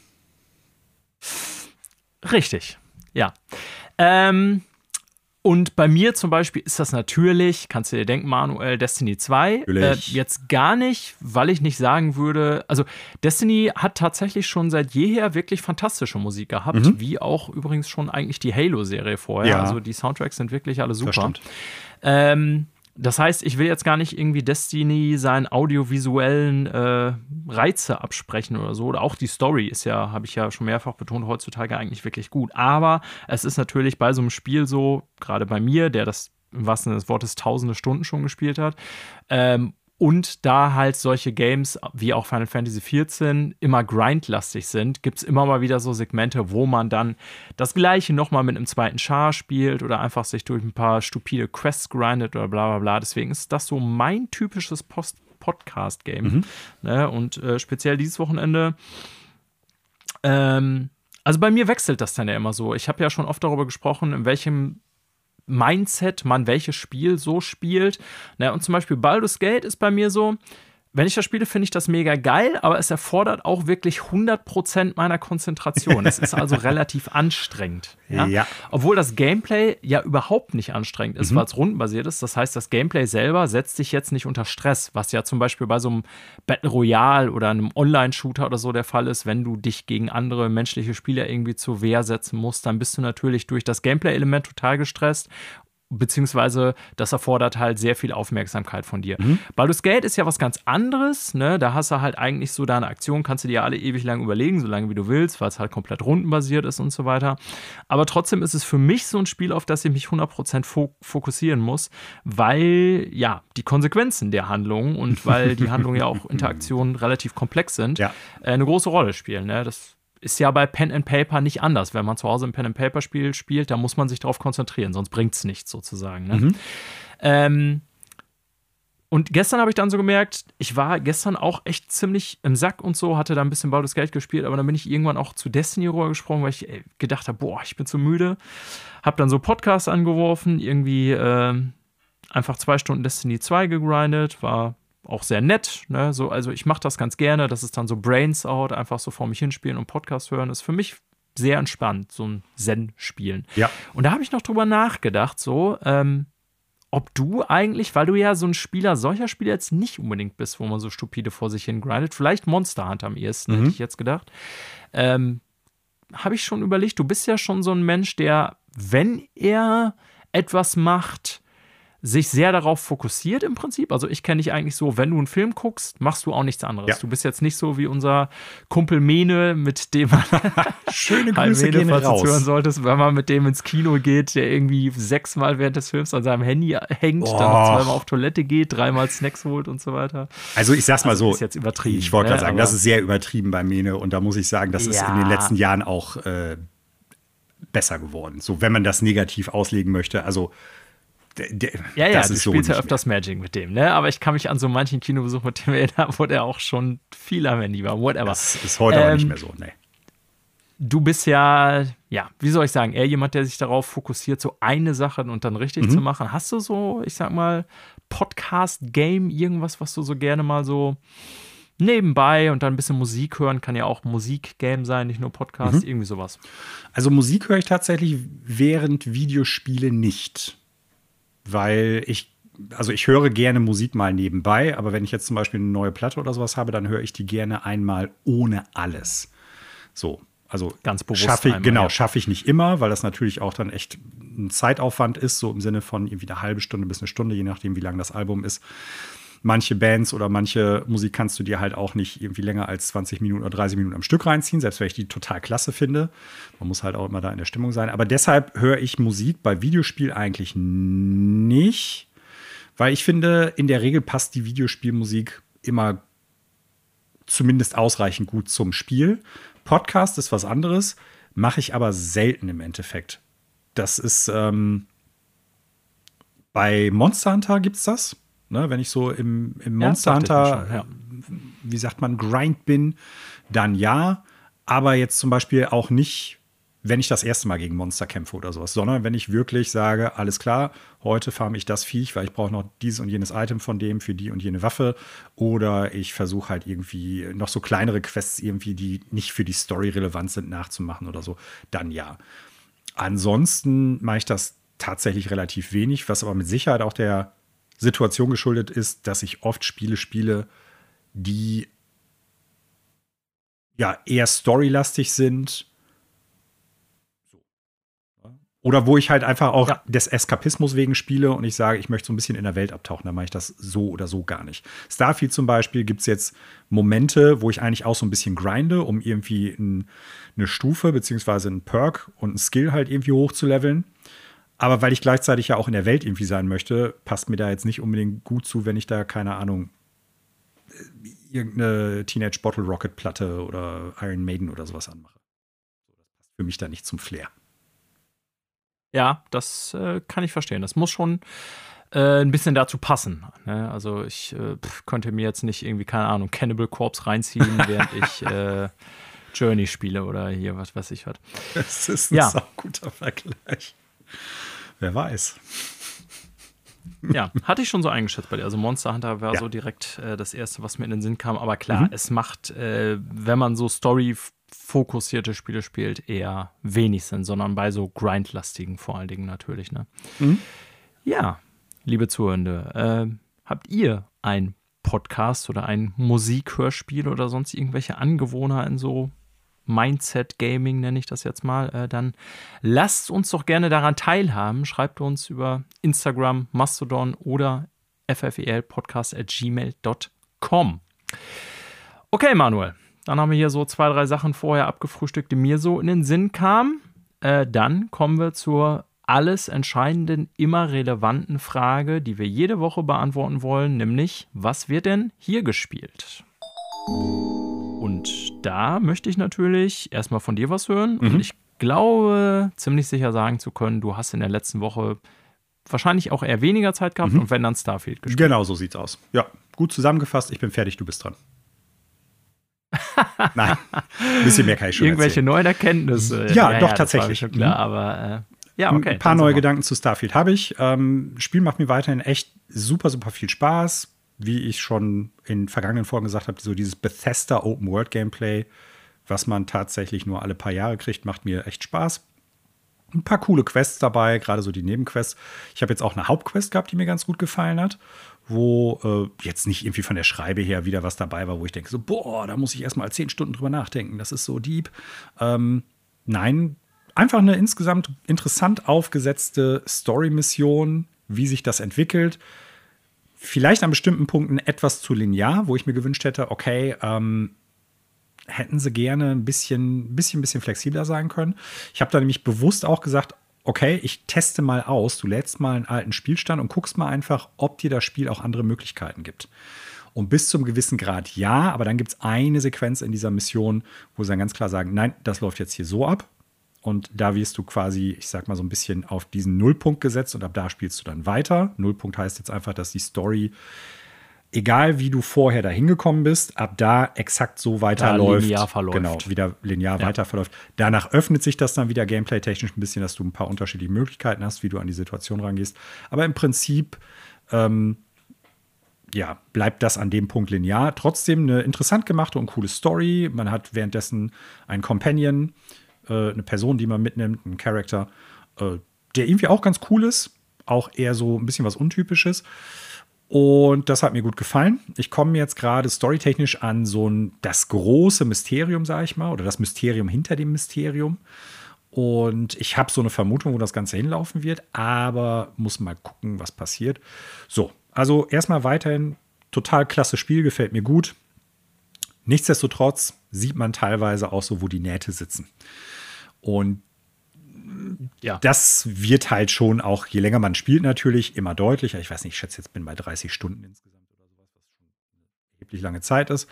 Richtig, ja. Ähm, und bei mir zum Beispiel ist das natürlich, kannst du dir denken, Manuel, Destiny 2. Äh, jetzt gar nicht, weil ich nicht sagen würde, also Destiny hat tatsächlich schon seit jeher wirklich fantastische Musik gehabt, mhm. wie auch übrigens schon eigentlich die Halo-Serie vorher. Ja. Also die Soundtracks sind wirklich alle super. Ähm, das heißt, ich will jetzt gar nicht irgendwie Destiny seinen audiovisuellen äh, Reize absprechen oder so. Oder auch die Story ist ja, habe ich ja schon mehrfach betont, heutzutage eigentlich wirklich gut. Aber es ist natürlich bei so einem Spiel so, gerade bei mir, der das im wahrsten Sinne des Wortes tausende Stunden schon gespielt hat, ähm, und da halt solche Games wie auch Final Fantasy XIV immer grindlastig sind, gibt es immer mal wieder so Segmente, wo man dann das Gleiche nochmal mit einem zweiten Char spielt oder einfach sich durch ein paar stupide Quests grindet oder bla bla bla. Deswegen ist das so mein typisches Podcast-Game. Mhm. Ne? Und äh, speziell dieses Wochenende. Ähm, also bei mir wechselt das dann ja immer so. Ich habe ja schon oft darüber gesprochen, in welchem Mindset man welches Spiel so spielt. Na, und zum Beispiel Baldur's Gate ist bei mir so, wenn ich das spiele, finde ich das mega geil, aber es erfordert auch wirklich 100% meiner Konzentration. es ist also relativ anstrengend. Ja? ja? Obwohl das Gameplay ja überhaupt nicht anstrengend ist, mhm. weil es rundenbasiert ist. Das heißt, das Gameplay selber setzt sich jetzt nicht unter Stress, was ja zum Beispiel bei so einem Battle Royale oder einem Online-Shooter oder so der Fall ist. Wenn du dich gegen andere menschliche Spieler irgendwie zur Wehr setzen musst, dann bist du natürlich durch das Gameplay-Element total gestresst beziehungsweise das erfordert halt sehr viel Aufmerksamkeit von dir. Mhm. Baldur's Gate ist ja was ganz anderes, ne? Da hast du halt eigentlich so deine Aktion, kannst du dir alle ewig lang überlegen, so lange wie du willst, weil es halt komplett rundenbasiert ist und so weiter. Aber trotzdem ist es für mich so ein Spiel, auf das ich mich 100% fo fokussieren muss, weil ja, die Konsequenzen der Handlung und weil die Handlungen ja auch Interaktionen relativ komplex sind, ja. äh, eine große Rolle spielen, ne? Das ist ja bei Pen and Paper nicht anders. Wenn man zu Hause ein Pen and Paper Spiel spielt, da muss man sich darauf konzentrieren, sonst bringt es nichts sozusagen. Ne? Mhm. Ähm, und gestern habe ich dann so gemerkt, ich war gestern auch echt ziemlich im Sack und so, hatte da ein bisschen Baldur's Geld gespielt, aber dann bin ich irgendwann auch zu Destiny rüber gesprungen, weil ich ey, gedacht habe, boah, ich bin zu müde. Hab dann so Podcasts angeworfen, irgendwie äh, einfach zwei Stunden Destiny 2 gegrindet, war auch sehr nett. Ne? So, also ich mache das ganz gerne. Das ist dann so Brains Out, einfach so vor mich hinspielen und Podcast hören. Ist für mich sehr entspannt, so ein Zen-Spielen. Ja. Und da habe ich noch drüber nachgedacht, so, ähm, ob du eigentlich, weil du ja so ein Spieler solcher Spiele jetzt nicht unbedingt bist, wo man so stupide vor sich hin grindet, vielleicht Monster Hunter am ehesten, mhm. hätte ich jetzt gedacht. Ähm, habe ich schon überlegt, du bist ja schon so ein Mensch, der, wenn er etwas macht, sich sehr darauf fokussiert im Prinzip. Also ich kenne dich eigentlich so, wenn du einen Film guckst, machst du auch nichts anderes. Ja. Du bist jetzt nicht so wie unser Kumpel Mene, mit dem man schöne Grüße Mene, gehen raus. hören solltest, wenn man mit dem ins Kino geht, der irgendwie sechsmal während des Films an seinem Handy hängt, oh. dann noch zweimal auf Toilette geht, dreimal Snacks holt und so weiter. Also ich sag's mal also, so, ist jetzt übertrieben. Ich wollte gerade ne? sagen, das ist sehr übertrieben bei Mene und da muss ich sagen, das ja. ist in den letzten Jahren auch äh, besser geworden. So, wenn man das negativ auslegen möchte. Also der, ja, ja, du spielst ja öfters mehr. Magic mit dem, ne? Aber ich kann mich an so manchen Kinobesuch mit dem erinnern, wo der auch schon viel am Handy war, whatever. Das ist heute ähm, aber nicht mehr so, ne. Du bist ja, ja, wie soll ich sagen, eher jemand, der sich darauf fokussiert, so eine Sache und dann richtig mhm. zu machen. Hast du so, ich sag mal, Podcast-Game, irgendwas, was du so gerne mal so nebenbei und dann ein bisschen Musik hören, kann ja auch Musik-Game sein, nicht nur Podcast, mhm. irgendwie sowas. Also Musik höre ich tatsächlich während Videospiele nicht weil ich, also ich höre gerne Musik mal nebenbei, aber wenn ich jetzt zum Beispiel eine neue Platte oder sowas habe, dann höre ich die gerne einmal ohne alles. So. Also Ganz bewusst schaffe ich, einmal, genau, ja. schaffe ich nicht immer, weil das natürlich auch dann echt ein Zeitaufwand ist, so im Sinne von irgendwie eine halbe Stunde bis eine Stunde, je nachdem, wie lang das Album ist. Manche Bands oder manche Musik kannst du dir halt auch nicht irgendwie länger als 20 Minuten oder 30 Minuten am Stück reinziehen, selbst wenn ich die total klasse finde. Man muss halt auch immer da in der Stimmung sein. Aber deshalb höre ich Musik bei Videospiel eigentlich nicht, weil ich finde, in der Regel passt die Videospielmusik immer zumindest ausreichend gut zum Spiel. Podcast ist was anderes, mache ich aber selten im Endeffekt. Das ist ähm, bei Monster Hunter gibt es das. Ne, wenn ich so im, im Ja, Monster Hunter, schon, ja. wie sagt man, Grind bin, dann ja. Aber jetzt zum Beispiel auch nicht, wenn ich das erste Mal gegen Monster kämpfe oder sowas, sondern wenn ich wirklich sage, alles klar, heute farme ich das Viech, weil ich brauche noch dieses und jenes Item von dem für die und jene Waffe. Oder ich versuche halt irgendwie noch so kleinere Quests irgendwie, die nicht für die Story relevant sind, nachzumachen oder so, dann ja. Ansonsten mache ich das tatsächlich relativ wenig, was aber mit Sicherheit auch der Situation geschuldet ist, dass ich oft Spiele spiele, die ja eher storylastig sind. Oder wo ich halt einfach auch Ja. des Eskapismus wegen spiele und ich sage, ich möchte so ein bisschen in der Welt abtauchen, dann mache ich das so oder so gar nicht. Starfield zum Beispiel gibt es jetzt Momente, wo ich eigentlich auch so ein bisschen grinde, um irgendwie ein, eine Stufe beziehungsweise einen Perk und einen Skill halt irgendwie hochzuleveln. Aber weil ich gleichzeitig ja auch in der Welt irgendwie sein möchte, passt mir da jetzt nicht unbedingt gut zu, wenn ich da, keine Ahnung, äh, irgendeine Teenage Bottle Rocket Platte oder Iron Maiden oder sowas anmache. Das passt für mich da nicht zum Flair. Ja, das äh, kann ich verstehen. Das muss schon äh, ein bisschen dazu passen. Ne? Also ich äh, könnte mir jetzt nicht irgendwie, keine Ahnung, Cannibal Corpse reinziehen, während ich äh, Journey spiele oder hier was weiß ich was. Das ist ein Ja. guter Vergleich. Wer weiß. Ja, hatte ich schon so eingeschätzt bei dir. Also Monster Hunter war Ja. so direkt äh, das erste, was mir in den Sinn kam. Aber klar, es macht, äh, wenn man so Story-fokussierte Spiele spielt, eher wenig Sinn, sondern bei so grindlastigen vor allen Dingen natürlich. Ne? Ja, liebe Zuhörende, äh, habt ihr ein Podcast oder ein Musikhörspiel oder sonst irgendwelche Angewohnheiten so Mindset Gaming nenne ich das jetzt mal, äh, dann lasst uns doch gerne daran teilhaben. Schreibt uns über Instagram, Mastodon oder ffelpodcast.gmail.com. Okay, Manuel, dann haben wir hier so zwei, drei Sachen vorher abgefrühstückt, die mir so in den Sinn kamen. Äh, dann kommen wir zur alles entscheidenden, immer relevanten Frage, die wir jede Woche beantworten wollen, nämlich, was wird denn hier gespielt? Da möchte ich natürlich erstmal von dir was hören. Und ich glaube, ziemlich sicher sagen zu können, du hast in der letzten Woche wahrscheinlich auch eher weniger Zeit gehabt und wenn dann Starfield gespielt. Genau so sieht's aus. Ja, gut zusammengefasst. Ich bin fertig, du bist dran. Nein, ein bisschen mehr kann ich schon Irgendwelche erzählen. neuen Erkenntnisse. Ja, doch, das war tatsächlich. mir schon klar, aber äh, ja, okay. Ein paar neue. Gedanken zu Starfield habe ich. Ähm, Spiel macht mir weiterhin echt super, super viel Spaß. Wie ich schon in vergangenen Folgen gesagt habe, so dieses Bethesda Open World Gameplay, was man tatsächlich nur alle paar Jahre kriegt, macht mir echt Spaß. Ein paar coole Quests dabei, gerade so die Nebenquests. Ich habe jetzt auch eine Hauptquest gehabt, die mir ganz gut gefallen hat, wo äh, jetzt nicht irgendwie von der Schreibe her wieder was dabei war, wo ich denke, so, boah, da muss ich erstmal zehn Stunden drüber nachdenken, das ist so deep. Ähm, nein, einfach eine insgesamt interessant aufgesetzte Story-Mission, wie sich das entwickelt. Vielleicht an bestimmten Punkten etwas zu linear, wo ich mir gewünscht hätte, okay, ähm, hätten sie gerne ein bisschen, bisschen, bisschen flexibler sein können. Ich habe da nämlich bewusst auch gesagt, okay, ich teste mal aus, du lädst mal einen alten Spielstand und guckst mal einfach, ob dir das Spiel auch andere Möglichkeiten gibt. Und bis zum gewissen Grad ja, aber dann gibt es eine Sequenz in dieser Mission, wo sie dann ganz klar sagen, nein, das läuft jetzt hier so ab. Und da wirst du quasi, ich sag mal, so ein bisschen auf diesen Nullpunkt gesetzt und ab da spielst du dann weiter. Nullpunkt heißt jetzt einfach, dass die Story, egal wie du vorher dahin gekommen bist, ab da exakt so weiterläuft. linear verläuft. Genau, wieder linear Ja. weiter verläuft. Danach öffnet sich das dann wieder gameplay-technisch ein bisschen, dass du ein paar unterschiedliche Möglichkeiten hast, wie du an die Situation rangehst. Aber im Prinzip ähm, ja, bleibt das an dem Punkt linear. Trotzdem eine interessant gemachte und coole Story. Man hat währenddessen einen Companion, äh, eine Person, die man mitnimmt, einen Charakter, äh, der irgendwie auch ganz cool ist. Auch eher so ein bisschen was Untypisches. Und das hat mir gut gefallen. Ich komme jetzt gerade storytechnisch an so ein das große Mysterium, sage ich mal, oder das Mysterium hinter dem Mysterium. Und ich habe so eine Vermutung, wo das Ganze hinlaufen wird, aber muss mal gucken, was passiert. So, also erstmal weiterhin total klasse Spiel, gefällt mir gut. Nichtsdestotrotz sieht man teilweise auch so, wo die Nähte sitzen. Und ja. das wird halt schon auch, je länger man spielt, natürlich immer deutlicher. Ich weiß nicht, ich schätze jetzt bin bei 30 Stunden insgesamt oder sowas, was schon eine erheblich lange Zeit ist.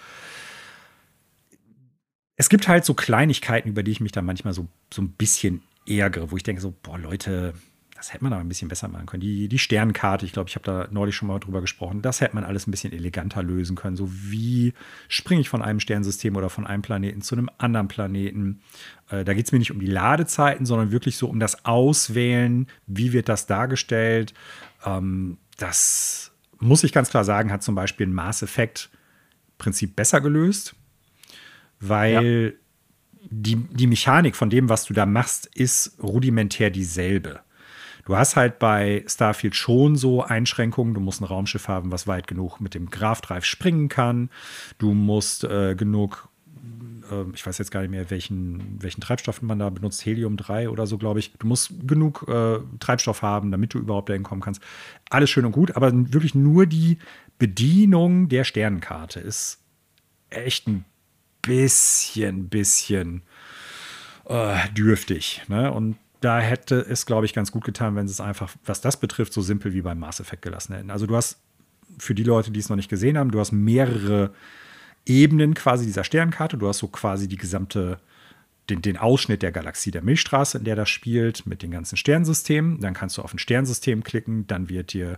Es gibt halt so Kleinigkeiten, über die ich mich dann manchmal so, so ein bisschen ärgere, wo ich denke so, boah, Leute, das hätte man aber ein bisschen besser machen können. Die, die Sternkarte, ich glaube, ich habe da neulich schon mal drüber gesprochen, das hätte man alles ein bisschen eleganter lösen können. So wie springe ich von einem Sternsystem oder von einem Planeten zu einem anderen Planeten. Äh, da geht es mir nicht um die Ladezeiten, sondern wirklich so um das Auswählen, wie wird das dargestellt. Ähm, das muss ich ganz klar sagen, hat zum Beispiel ein Mass Effect Prinzip besser gelöst weil ja. die, die Mechanik von dem, was du da machst, ist rudimentär dieselbe. Du hast halt bei Starfield schon so Einschränkungen. Du musst ein Raumschiff haben, was weit genug mit dem Graph-Drive springen kann. Du musst äh, genug, äh, ich weiß jetzt gar nicht mehr, welchen, welchen Treibstoff man da benutzt, Helium 3 oder so, glaube ich. Du musst genug äh, Treibstoff haben, damit du überhaupt dahin kommen kannst. Alles schön und gut, aber wirklich nur die Bedienung der Sternenkarte ist echt ein bisschen, bisschen äh, dürftig. Ne? Und da hätte es, glaube ich, ganz gut getan, wenn sie es einfach, was das betrifft, so simpel wie beim Mass Effect gelassen hätten. Also du hast, für die Leute, die es noch nicht gesehen haben, du hast mehrere Ebenen quasi dieser Sternkarte. Du hast so quasi die gesamte, den, den Ausschnitt der Galaxie der Milchstraße, in der das spielt, mit den ganzen Sternsystemen. Dann kannst du auf ein Sternsystem klicken, dann wird dir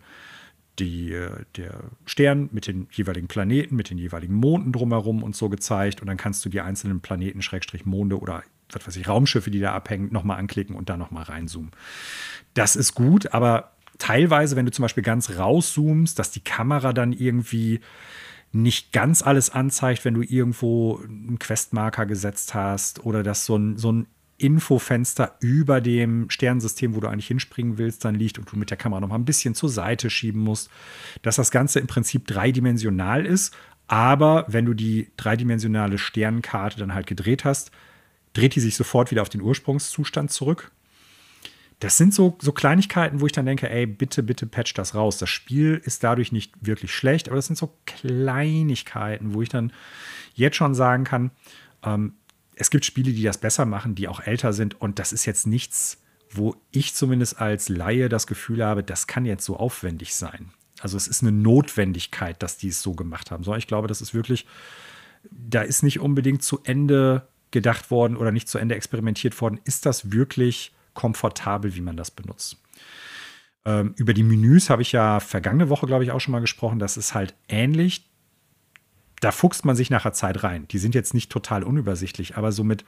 die, der Stern mit den jeweiligen Planeten, mit den jeweiligen Monden drumherum und so gezeigt. Und dann kannst du die einzelnen Planeten, Schrägstrich Monde oder was weiß ich, Raumschiffe, die da abhängen, nochmal anklicken und da nochmal reinzoomen. Das ist gut, aber teilweise, wenn du zum Beispiel ganz rauszoomst, dass die Kamera dann irgendwie nicht ganz alles anzeigt, wenn du irgendwo einen Questmarker gesetzt hast oder dass so ein, so ein Infofenster über dem Sternensystem, wo du eigentlich hinspringen willst, dann liegt und du mit der Kamera noch mal ein bisschen zur Seite schieben musst, dass das Ganze im Prinzip dreidimensional ist. Aber wenn du die dreidimensionale Sternkarte dann halt gedreht hast, dreht die sich sofort wieder auf den Ursprungszustand zurück. Das sind so, so Kleinigkeiten, wo ich dann denke, ey, bitte, bitte patch das raus. Das Spiel ist dadurch nicht wirklich schlecht, aber das sind so Kleinigkeiten, wo ich dann jetzt schon sagen kann, ähm, es gibt Spiele, die das besser machen, die auch älter sind. Und das ist jetzt nichts, wo ich zumindest als Laie das Gefühl habe, das kann jetzt so aufwendig sein. Also es ist eine Notwendigkeit, dass die es so gemacht haben. So, ich glaube, das ist wirklich, da ist nicht unbedingt zu Ende gedacht worden oder nicht zu Ende experimentiert worden. Ist das wirklich komfortabel, wie man das benutzt? Ähm, über die Menüs habe ich ja vergangene Woche, glaube ich, auch schon mal gesprochen. Das ist halt ähnlich da fuchst man sich nachher Zeit rein. Die sind jetzt nicht total unübersichtlich, aber somit,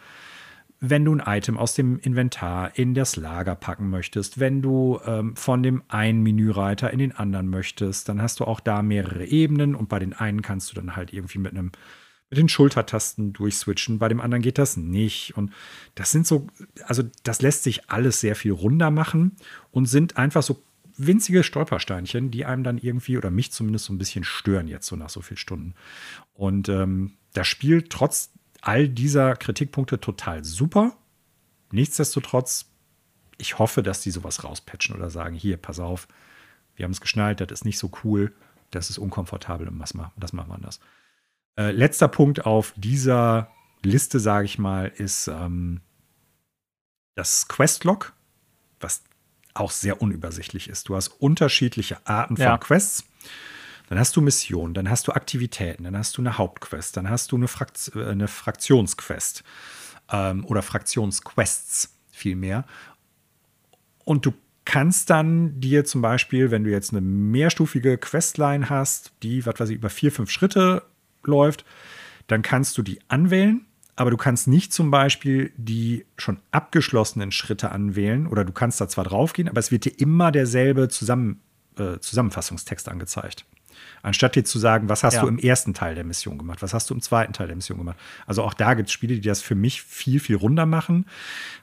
wenn du ein Item aus dem Inventar in das Lager packen möchtest, wenn du ähm, von dem einen Menüreiter in den anderen möchtest, dann hast du auch da mehrere Ebenen und bei den einen kannst du dann halt irgendwie mit einem mit den Schultertasten durchswitchen, bei dem anderen geht das nicht. Und das sind so, also das lässt sich alles sehr viel runder machen und sind einfach so winzige Stolpersteinchen, die einem dann irgendwie oder mich zumindest so ein bisschen stören jetzt so nach so vielen Stunden. Und ähm, das Spiel trotz all dieser Kritikpunkte total super. Nichtsdestotrotz, ich hoffe, dass die sowas rauspatchen oder sagen, hier, pass auf, wir haben es geschnallt, das ist nicht so cool, das ist unkomfortabel und das machen wir anders. Äh, letzter Punkt auf dieser Liste, sage ich mal, ist ähm, das Questlog, was auch sehr unübersichtlich ist. Du hast unterschiedliche Arten von ja. Quests. Dann hast du Missionen, dann hast du Aktivitäten, dann hast du eine Hauptquest, dann hast du eine, Frakt äh, eine Fraktionsquest ähm, oder Fraktionsquests vielmehr. Und du kannst dann dir zum Beispiel, wenn du jetzt eine mehrstufige Questline hast, die, was weiß ich, über vier, fünf Schritte läuft, dann kannst du die anwählen aber du kannst nicht zum Beispiel die schon abgeschlossenen Schritte anwählen oder du kannst da zwar draufgehen, aber es wird dir immer derselbe Zusammen, äh, Zusammenfassungstext angezeigt. Anstatt dir zu sagen, was hast ja. du im ersten Teil der Mission gemacht, was hast du im zweiten Teil der Mission gemacht. Also auch da gibt es Spiele, die das für mich viel, viel runder machen.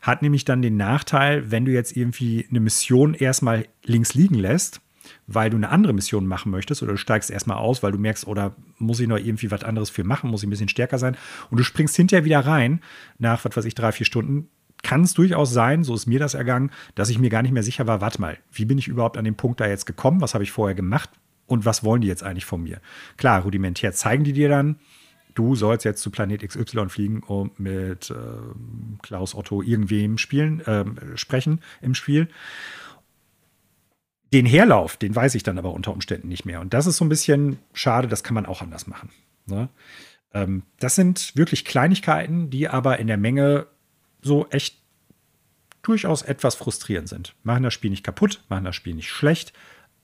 Hat nämlich dann den Nachteil, wenn du jetzt irgendwie eine Mission erstmal links liegen lässt, weil du eine andere Mission machen möchtest oder du steigst erstmal aus, weil du merkst, oder muss ich noch irgendwie was anderes für machen, muss ich ein bisschen stärker sein und du springst hinterher wieder rein nach, was weiß ich, drei, vier Stunden, kann es durchaus sein, so ist mir das ergangen, dass ich mir gar nicht mehr sicher war, warte mal, wie bin ich überhaupt an den Punkt da jetzt gekommen, was habe ich vorher gemacht und was wollen die jetzt eigentlich von mir? Klar, rudimentär zeigen die dir dann, du sollst jetzt zu Planet XY fliegen und mit äh, Klaus Otto irgendwem spielen, äh, sprechen im Spiel. Den Herlauf, den weiß ich dann aber unter Umständen nicht mehr. Und das ist so ein bisschen schade, das kann man auch anders machen. Ne? Ähm, das sind wirklich Kleinigkeiten, die aber in der Menge so echt durchaus etwas frustrierend sind. Machen das Spiel nicht kaputt, machen das Spiel nicht schlecht,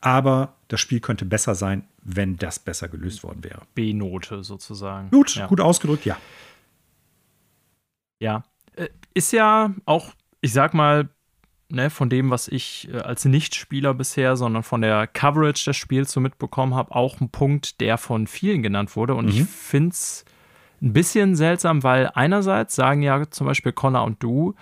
aber das Spiel könnte besser sein, wenn das besser gelöst worden wäre. B-Note sozusagen. Gut, ja. gut ausgedrückt, ja. Ja, äh, ist ja auch, ich sag mal, ne, von dem, was ich äh, als Nichtspieler bisher, sondern von der Coverage des Spiels so mitbekommen habe, auch ein Punkt, der von vielen genannt wurde. Und mhm. ich finde es ein bisschen seltsam, weil einerseits sagen ja zum Beispiel Connor und du,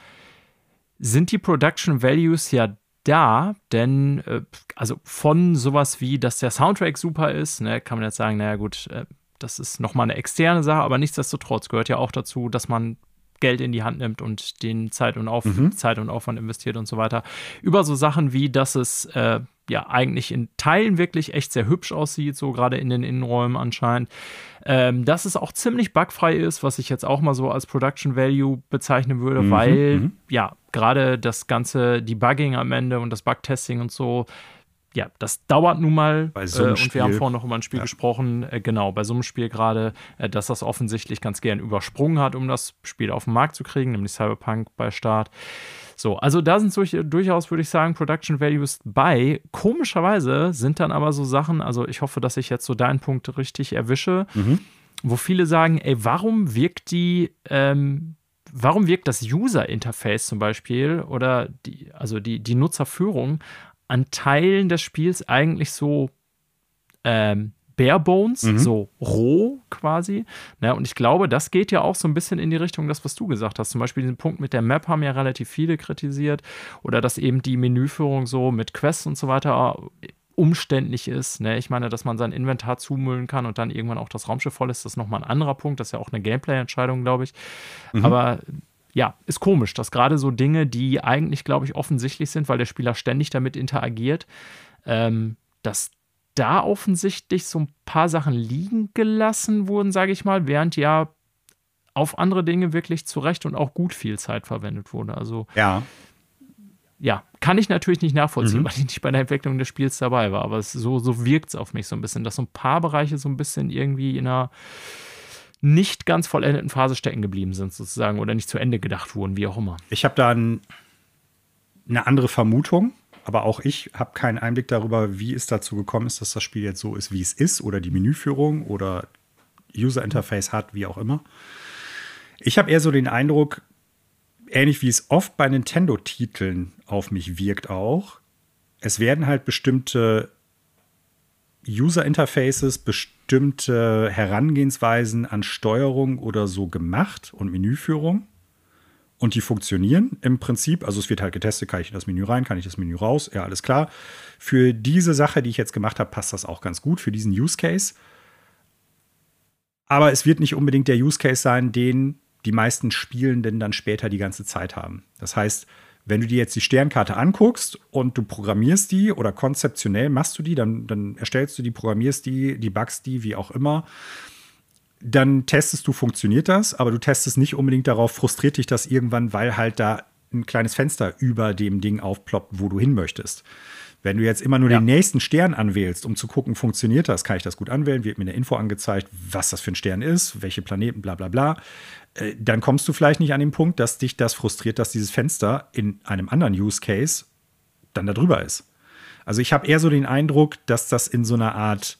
sind die Production Values ja da, denn äh, also von sowas wie, dass der Soundtrack super ist, ne, kann man jetzt sagen, naja gut, äh, das ist nochmal eine externe Sache, aber nichtsdestotrotz gehört ja auch dazu, dass man Geld in die Hand nimmt und den Zeit und, Auf mhm. Zeit und Aufwand investiert und so weiter. Über so Sachen wie, dass es äh, ja eigentlich in Teilen wirklich echt sehr hübsch aussieht, so gerade in den Innenräumen anscheinend. Ähm, dass es auch ziemlich bugfrei ist, was ich jetzt auch mal so als Production Value bezeichnen würde, mhm. weil mhm. ja, gerade das ganze Debugging am Ende und das Bugtesting und so ja, das dauert nun mal. Bei so einem äh, und wir haben vorhin noch über ein Spiel ja. gesprochen, äh, genau, bei so einem Spiel gerade, äh, dass das offensichtlich ganz gern übersprungen hat, um das Spiel auf den Markt zu kriegen, nämlich Cyberpunk bei Start. So, also da sind durch, durchaus, würde ich sagen, Production Values bei. Komischerweise sind dann aber so Sachen, also ich hoffe, dass ich jetzt so deinen Punkt richtig erwische, mhm. wo viele sagen, ey, warum wirkt die, ähm, warum wirkt das User-Interface zum Beispiel oder die, also die, die Nutzerführung an Teilen des Spiels eigentlich so ähm, bare bones, mhm. so roh quasi. Ja, und ich glaube, das geht ja auch so ein bisschen in die Richtung, das, was du gesagt hast. Zum Beispiel diesen Punkt mit der Map haben ja relativ viele kritisiert. Oder dass eben die Menüführung so mit Quests und so weiter umständlich ist. Ne? Ich meine, dass man sein Inventar zumüllen kann und dann irgendwann auch das Raumschiff voll ist, das ist nochmal ein anderer Punkt. Das ist ja auch eine Gameplay-Entscheidung, glaube ich. Mhm. Aber ja, ist komisch, dass gerade so Dinge, die eigentlich, glaube ich, offensichtlich sind, weil der Spieler ständig damit interagiert, ähm, dass da offensichtlich so ein paar Sachen liegen gelassen wurden, sage ich mal, während ja auf andere Dinge wirklich zu Recht und auch gut viel Zeit verwendet wurde. Also ja, ja kann ich natürlich nicht nachvollziehen, mhm. weil ich nicht bei der Entwicklung des Spiels dabei war. Aber es, so, so wirkt es auf mich so ein bisschen, dass so ein paar Bereiche so ein bisschen irgendwie in einer nicht ganz vollendeten Phase stecken geblieben sind, sozusagen, oder nicht zu Ende gedacht wurden, wie auch immer. Ich habe da ein, eine andere Vermutung, aber auch ich habe keinen Einblick darüber, wie es dazu gekommen ist, dass das Spiel jetzt so ist, wie es ist, oder die Menüführung oder User Interface hat, wie auch immer. Ich habe eher so den Eindruck, ähnlich wie es oft bei Nintendo-Titeln auf mich wirkt auch, es werden halt bestimmte User Interfaces, bestimmte Herangehensweisen an Steuerung oder so gemacht und Menüführung. Und die funktionieren im Prinzip. Also es wird halt getestet, kann ich in das Menü rein, kann ich das Menü raus, ja, alles klar. Für diese Sache, die ich jetzt gemacht habe, passt das auch ganz gut, für diesen Use Case. Aber es wird nicht unbedingt der Use Case sein, den die meisten Spielenden dann später die ganze Zeit haben. Das heißt, wenn du dir jetzt die Sternkarte anguckst und du programmierst die oder konzeptionell machst du die, dann, dann erstellst du die, programmierst die, die buggst die, wie auch immer, dann testest du, funktioniert das, aber du testest nicht unbedingt darauf, frustriert dich das irgendwann, weil halt da ein kleines Fenster über dem Ding aufploppt, wo du hin möchtest. Wenn du jetzt immer nur ja. den nächsten Stern anwählst, um zu gucken, funktioniert das, kann ich das gut anwählen, wird mir eine Info angezeigt, was das für ein Stern ist, welche Planeten, bla bla bla. Äh, dann kommst du vielleicht nicht an den Punkt, dass dich das frustriert, dass dieses Fenster in einem anderen Use Case dann da drüber ist. Also ich habe eher so den Eindruck, dass das in so einer Art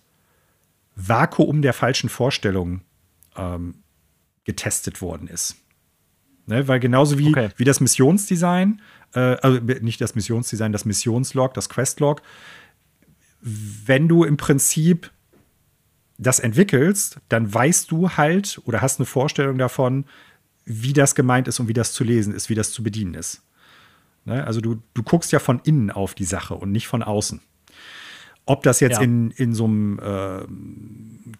Vakuum der falschen Vorstellungen ähm, getestet worden ist. Ne? Weil genauso wie, okay. wie das Missionsdesign, äh, also nicht das Missionsdesign, das Missionslog, das Questlog, wenn du im Prinzip das entwickelst, dann weißt du halt oder hast eine Vorstellung davon, wie das gemeint ist und wie das zu lesen ist, wie das zu bedienen ist. Ne? Also du, du guckst ja von innen auf die Sache und nicht von außen. Ob das jetzt Ja. in, in so einem äh,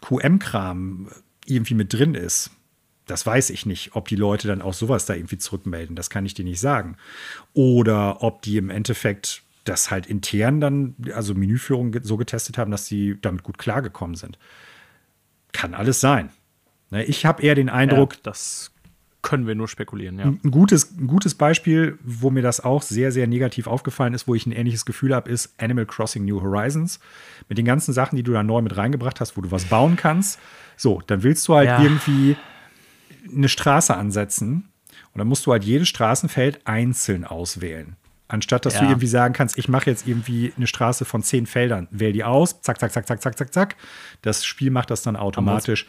QM-Kram irgendwie mit drin ist, das weiß ich nicht. Ob die Leute dann auch sowas da irgendwie zurückmelden, das kann ich dir nicht sagen. Oder ob die im Endeffekt das halt intern dann, also Menüführung so getestet haben, dass sie damit gut klargekommen sind. Kann alles sein. Ne, Ich habe eher den Eindruck, ja, das können wir nur spekulieren, ja. ein gutes, ein gutes Beispiel, wo mir das auch sehr, sehr negativ aufgefallen ist, wo ich ein ähnliches Gefühl habe, ist Animal Crossing New Horizons. Mit den ganzen Sachen, die du da neu mit reingebracht hast, wo du was bauen kannst. So, dann willst du halt Ja. irgendwie eine Straße ansetzen und dann musst du halt jedes Straßenfeld einzeln auswählen. Anstatt dass du Ja. irgendwie sagen kannst, ich mache jetzt irgendwie eine Straße von zehn Feldern, wähl die aus, zack, zack, zack, zack, zack, zack, zack. Das Spiel macht das dann automatisch.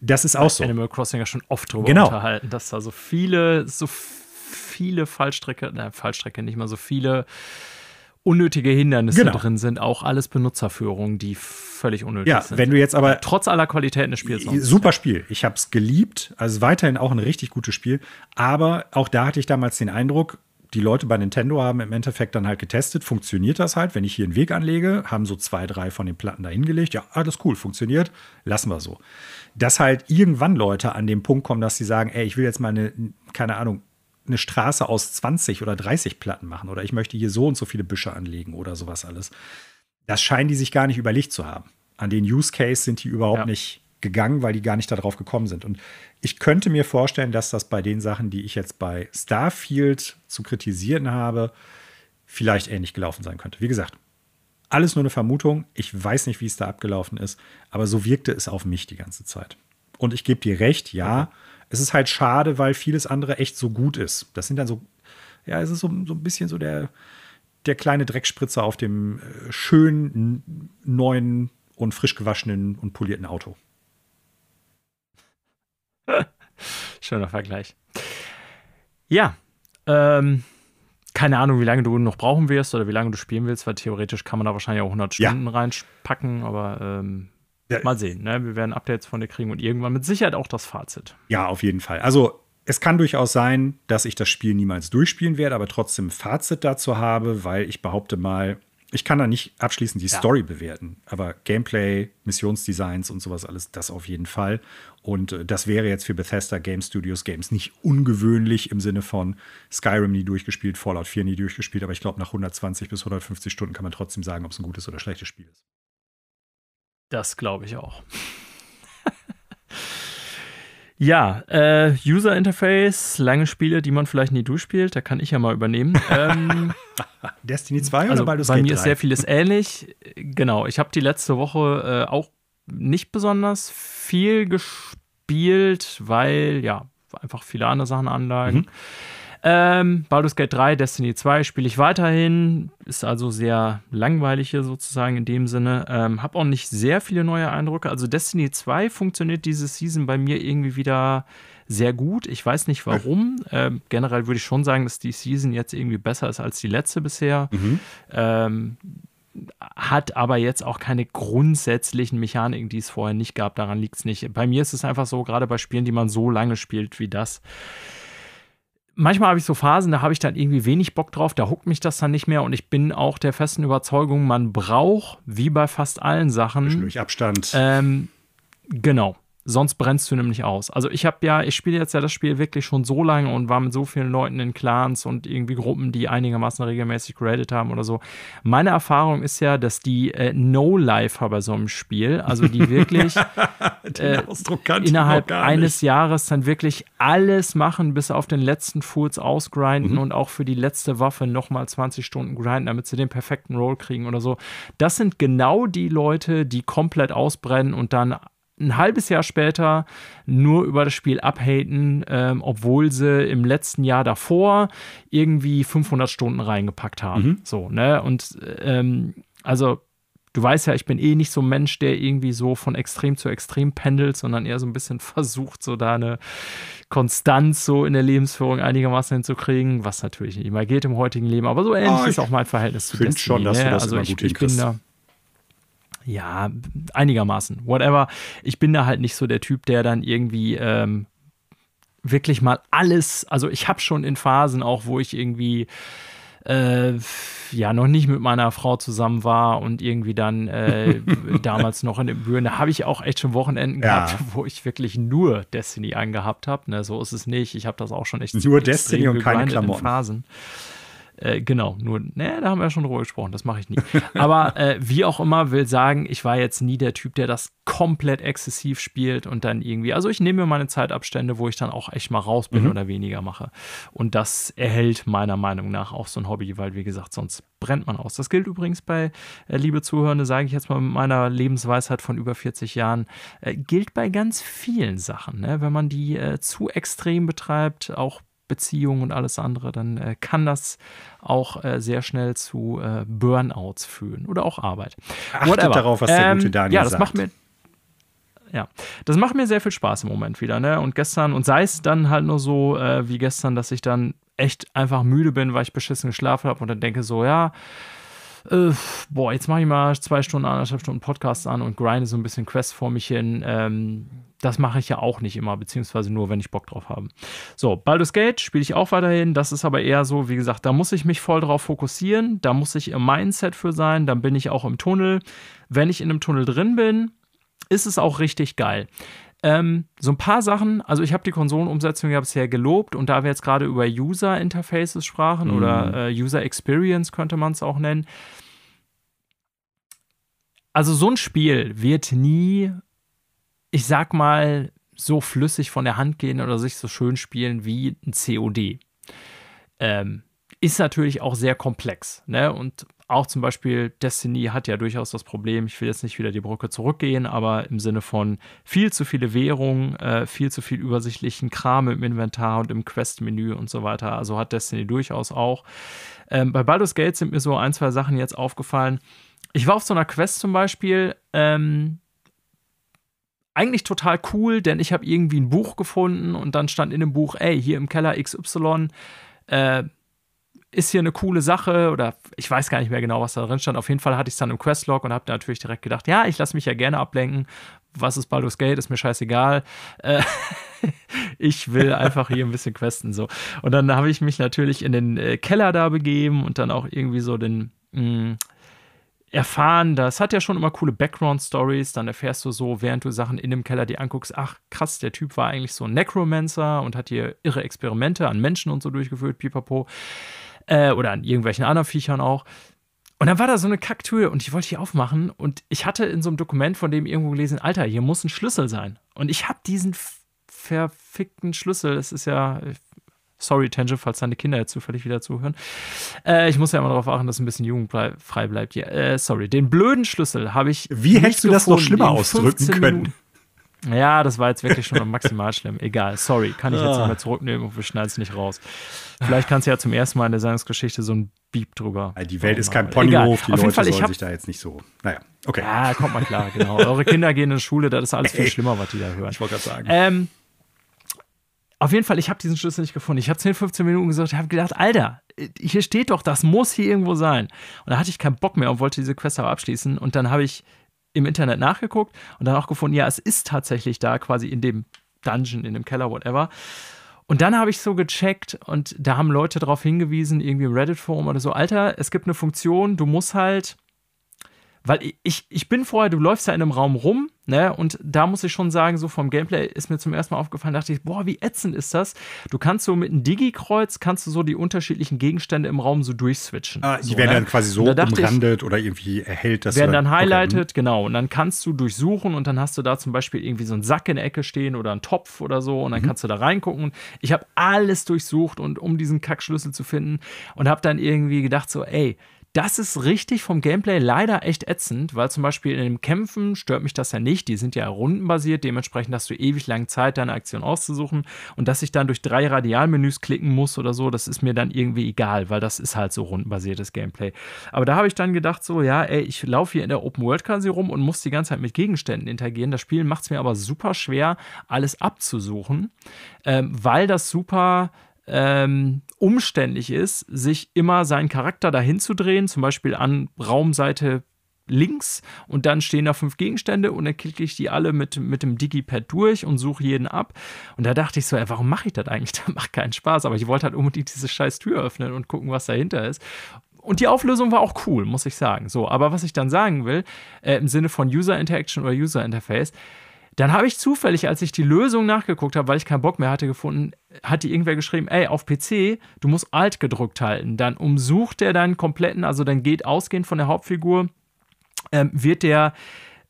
Das ist auch so. Animal Crossing ja schon oft drüber Genau. unterhalten, dass da so viele, so viele Fallstrecke, nein, Fallstrecke nicht mal so viele unnötige Hindernisse Genau. drin sind, auch alles Benutzerführungen, die völlig unnötig Ja, sind. wenn du jetzt aber Trotz aller Qualitäten des Spiels. Super Spiel. Ich habe es geliebt. Also weiterhin auch ein richtig gutes Spiel. Aber auch da hatte ich damals den Eindruck, die Leute bei Nintendo haben im Endeffekt dann halt getestet, funktioniert das halt, wenn ich hier einen Weg anlege, haben so zwei, drei von den Platten da hingelegt. Ja, alles cool, funktioniert, lassen wir so. Dass halt irgendwann Leute an den Punkt kommen, dass sie sagen, ey, ich will jetzt mal eine, keine Ahnung, eine Straße aus 20 oder 30 Platten machen oder ich möchte hier so und so viele Büsche anlegen oder sowas alles. Das scheinen die sich gar nicht überlegt zu haben. An den Use Case sind die überhaupt Ja. nicht gegangen, weil die gar nicht darauf gekommen sind. Und ich könnte mir vorstellen, dass das bei den Sachen, die ich jetzt bei Starfield zu kritisieren habe, vielleicht ähnlich gelaufen sein könnte. Wie gesagt, alles nur eine Vermutung. Ich weiß nicht, wie es da abgelaufen ist, aber so wirkte es auf mich die ganze Zeit. Und ich gebe dir recht, ja, es ist halt schade, weil vieles andere echt so gut ist. Das sind dann so, ja, es ist so, so ein bisschen so der, der kleine Dreckspritzer auf dem äh, schönen, neuen und frisch gewaschenen und polierten Auto. Schöner Vergleich. Ja, ähm, keine Ahnung, wie lange du noch brauchen wirst oder wie lange du spielen willst, weil theoretisch kann man da wahrscheinlich auch 100 Ja. Stunden reinpacken, aber ähm, Ja. mal sehen. Ne? Wir werden Updates von dir kriegen und irgendwann mit Sicherheit auch das Fazit. Ja, auf jeden Fall. Also es kann durchaus sein, dass ich das Spiel niemals durchspielen werde, aber trotzdem ein Fazit dazu habe, weil ich behaupte mal, ich kann da nicht abschließend die Ja. Story bewerten, aber Gameplay, Missionsdesigns und sowas alles, das auf jeden Fall. Und äh, das wäre jetzt für Bethesda Game Studios Games nicht ungewöhnlich im Sinne von Skyrim nie durchgespielt, Fallout 4 nie durchgespielt, aber ich glaube, nach 120 bis 150 Stunden kann man trotzdem sagen, ob es ein gutes oder schlechtes Spiel ist. Das glaube ich auch. Ja, äh, User Interface, lange Spiele, die man vielleicht nie durchspielt, da kann ich ja mal übernehmen. ähm, Destiny 2 also oder Baldur's bei Gate mir ist 3? sehr vieles ähnlich. Genau, ich habe die letzte Woche äh, auch nicht besonders viel gespielt, weil ja, einfach viele andere Sachen anlagen. Mhm. Ähm, Baldur's Gate 3, Destiny 2 spiele ich weiterhin. Ist also sehr langweilig hier sozusagen in dem Sinne. Ähm, hab auch nicht sehr viele neue Eindrücke. Also Destiny 2 funktioniert diese Season bei mir irgendwie wieder sehr gut. Ich weiß nicht warum. Ähm, generell würde ich schon sagen, dass die Season jetzt irgendwie besser ist als die letzte bisher. Mhm. Ähm, hat aber jetzt auch keine grundsätzlichen Mechaniken, die es vorher nicht gab. Daran liegt es nicht. Bei mir ist es einfach so, gerade bei Spielen, die man so lange spielt wie das. Manchmal habe ich so Phasen, da habe ich dann irgendwie wenig Bock drauf, da huckt mich das dann nicht mehr und ich bin auch der festen Überzeugung, man braucht, wie bei fast allen Sachen, Durch Abstand. ähm, genau. Sonst brennst du nämlich aus. Also ich habe ja, ich spiele jetzt ja das Spiel wirklich schon so lange und war mit so vielen Leuten in Clans und irgendwie Gruppen, die einigermaßen regelmäßig geradet haben oder so. Meine Erfahrung ist ja, dass die äh, No-Lifer bei so einem Spiel, also die wirklich äh, innerhalb eines. Jahres dann wirklich alles machen, bis auf den letzten Fools ausgrinden Mhm. und auch für die letzte Waffe nochmal 20 Stunden grinden, damit sie den perfekten Roll kriegen oder so. Das sind genau die Leute, die komplett ausbrennen und dann ein halbes Jahr später nur über das Spiel abhaten, ähm, obwohl sie im letzten Jahr davor irgendwie 500 Stunden reingepackt haben. Mhm. So, ne? Und ähm, also du weißt ja, ich bin eh nicht so ein Mensch, der irgendwie so von extrem zu extrem pendelt, sondern eher so ein bisschen versucht, so da eine Konstanz so in der Lebensführung einigermaßen hinzukriegen, was natürlich nicht immer geht im heutigen Leben, aber so ähnlich Ah, ist auch mein Verhältnis zu Destiny. schon, dass du ne? das also immer ich, gut ich bin da ja, einigermaßen, whatever. Ich bin da halt nicht so der Typ, der dann irgendwie ähm, wirklich mal alles, also ich habe schon in Phasen auch, wo ich irgendwie äh, ja noch nicht mit meiner Frau zusammen war und irgendwie dann äh, damals noch in den Büren, da habe ich auch echt schon Wochenenden Ja. gehabt, wo ich wirklich nur Destiny angehabt habe. Ne, so ist es nicht. Ich habe das auch schon echt Nur Destiny und keine gegrindet in Klamotten. Phasen. Äh, genau, nur, ne, da haben wir schon drüber gesprochen, das mache ich nie. Aber äh, wie auch immer, will sagen, ich war jetzt nie der Typ, der das komplett exzessiv spielt und dann irgendwie, also ich nehme mir meine Zeitabstände, wo ich dann auch echt mal raus bin oder weniger mache. Und das erhält meiner Meinung nach auch so ein Hobby, weil wie gesagt, sonst brennt man aus. Das gilt übrigens bei, äh, liebe Zuhörende, sage ich jetzt mal mit meiner Lebensweisheit von über 40 Jahren, äh, gilt bei ganz vielen Sachen. Ne? Wenn man die äh, zu extrem betreibt, auch Beziehungen und alles andere, dann äh, kann das auch äh, sehr schnell zu äh, Burnouts führen oder auch Arbeit. Achtet darauf, was der gute Daniel Ja, das sagt. macht mir ja, das macht mir sehr viel Spaß im Moment wieder, ne? Und gestern, und sei es dann halt nur so äh, wie gestern, dass ich dann echt einfach müde bin, weil ich beschissen geschlafen habe und dann denke so, ja, äh, boah, jetzt mache ich mal zwei Stunden, anderthalb Stunden Podcast an und grinde so ein bisschen Quest vor mich hin. Ähm, das mache ich ja auch nicht immer, beziehungsweise nur, wenn ich Bock drauf habe. So, Baldur's Gate spiele ich auch weiterhin. Das ist aber eher so, wie gesagt, da muss ich mich voll drauf fokussieren. Da muss ich im Mindset für sein. Dann bin ich auch im Tunnel. Wenn ich in einem Tunnel drin bin, ist es auch richtig geil. Ähm, so ein paar Sachen, also ich habe die Konsolenumsetzung ja bisher gelobt und da wir jetzt gerade über User Interfaces sprachen oder äh, User Experience könnte man es auch nennen. Also so ein Spiel wird nie, ich sag mal, so flüssig von der Hand gehen oder sich so schön spielen wie ein COD. Ähm, ist natürlich auch sehr komplex. Ne? Und auch zum Beispiel Destiny hat ja durchaus das Problem, ich will jetzt nicht wieder die Brücke zurückgehen, aber im Sinne von viel zu viele Währungen, äh, viel zu viel übersichtlichen Kram im Inventar und im Quest-Menü und so weiter. Also hat Destiny durchaus auch. Ähm, bei Baldur's Gate sind mir so ein, zwei Sachen jetzt aufgefallen. Ich war auf so einer Quest zum Beispiel, ähm, eigentlich total cool, denn ich habe irgendwie ein Buch gefunden und dann stand in dem Buch, ey, hier im Keller XY, äh, ist hier eine coole Sache oder ich weiß gar nicht mehr genau, was da drin stand. Auf jeden Fall hatte ich es dann im Questlog und habe natürlich direkt gedacht, ja, ich lasse mich ja gerne ablenken. Was ist Baldur's Gate? Ist mir scheißegal. Äh, ich will einfach hier ein bisschen questen so. Und dann habe ich mich natürlich in den äh, Keller da begeben und dann auch irgendwie so den mh, erfahren, das hat ja schon immer coole Background-Stories, dann erfährst du so, während du Sachen in dem Keller dir anguckst, ach krass, der Typ war eigentlich so ein Necromancer und hat hier irre Experimente an Menschen und so durchgeführt, pipapo, äh, oder an irgendwelchen anderen Viechern auch. Und dann war da so eine Kacktür und ich wollte die aufmachen und ich hatte in so einem Dokument von dem irgendwo gelesen, Alter, hier muss ein Schlüssel sein. Und ich habe diesen verfickten Schlüssel, es ist ja, sorry Tangent, falls deine Kinder jetzt zufällig wieder zuhören. Äh, ich muss ja immer darauf achten, dass ein bisschen jugendfrei bleibt. Ja, äh, sorry, den blöden Schlüssel habe ich Wie hättest du das noch schlimmer ausdrücken 15 können? Minuten. Ja, das war jetzt wirklich schon maximal schlimm. Egal, sorry, kann ich jetzt Ah. nicht mehr zurücknehmen und wir schneiden es nicht raus. Vielleicht kannst du ja zum ersten Mal in der Sendungsgeschichte so ein Beep drüber. Die Welt ist kein. Ponyhof, die Auf jeden Leute Fall, ich sollen hab, sich da jetzt nicht so. Naja, okay. Ja, kommt mal klar, genau. Eure Kinder gehen in die Schule, das ist alles viel schlimmer, was die da hören. Ich wollte gerade sagen. Ähm, auf jeden Fall, ich habe diesen Schlüssel nicht gefunden. Ich habe 10, 15 Minuten gesucht, habe gedacht, Alter, hier steht doch, das muss hier irgendwo sein. Und da hatte ich keinen Bock mehr und wollte diese Quest aber abschließen. Und dann habe ich im Internet nachgeguckt und dann auch gefunden, ja, es ist tatsächlich da, quasi in dem Dungeon, in dem Keller, whatever. Und dann habe ich so gecheckt und da haben Leute darauf hingewiesen, irgendwie im Reddit-Forum oder so, Alter, es gibt eine Funktion, du musst halt, weil ich, ich bin vorher, du läufst ja in einem Raum rum, ne, und da muss ich schon sagen, so vom Gameplay ist mir zum ersten Mal aufgefallen, dachte ich, boah, wie ätzend ist das? Du kannst so mit einem Digi-Kreuz, kannst du so die unterschiedlichen Gegenstände im Raum so durchswitchen. Ah, die so, werden ne? dann quasi so da dachte ich, umrandet oder irgendwie erhellt das. werden dann okay, highlighted, genau. Und dann kannst du durchsuchen und dann hast du da zum Beispiel irgendwie so einen Sack in der Ecke stehen oder einen Topf oder so und dann kannst du da reingucken. Ich habe alles durchsucht und um diesen Kackschlüssel zu finden und habe dann irgendwie gedacht so, ey, das ist richtig vom Gameplay leider echt ätzend, weil zum Beispiel in den Kämpfen stört mich das ja nicht. Die sind ja rundenbasiert, dementsprechend hast du ewig lang Zeit, deine Aktion auszusuchen. Und dass ich dann durch drei Radialmenüs klicken muss oder so, das ist mir dann irgendwie egal, weil das ist halt so rundenbasiertes Gameplay. Aber da habe ich dann gedacht, so, ja, ey, ich laufe hier in der Open World quasi rum und muss die ganze Zeit mit Gegenständen interagieren. Das Spiel macht es mir aber super schwer, alles abzusuchen, ähm, weil das super ähm, umständlich ist, sich immer seinen Charakter dahin zu drehen, zum Beispiel an Raumseite links und dann stehen da fünf Gegenstände und dann klicke ich die alle mit, mit dem Digipad durch und suche jeden ab. Und da dachte ich so, ey, warum mache ich das eigentlich? Das macht keinen Spaß. Aber ich wollte halt unbedingt diese scheiß Tür öffnen und gucken, was dahinter ist. Und die Auflösung war auch cool, muss ich sagen. So, aber was ich dann sagen will, äh, im Sinne von User Interaction oder User Interface, dann habe ich zufällig, als ich die Lösung nachgeguckt habe, weil ich keinen Bock mehr hatte gefunden, hat die irgendwer geschrieben, ey, auf PC, du musst Alt gedrückt halten. Dann umsucht er deinen kompletten, also dann geht ausgehend von der Hauptfigur, ähm, wird der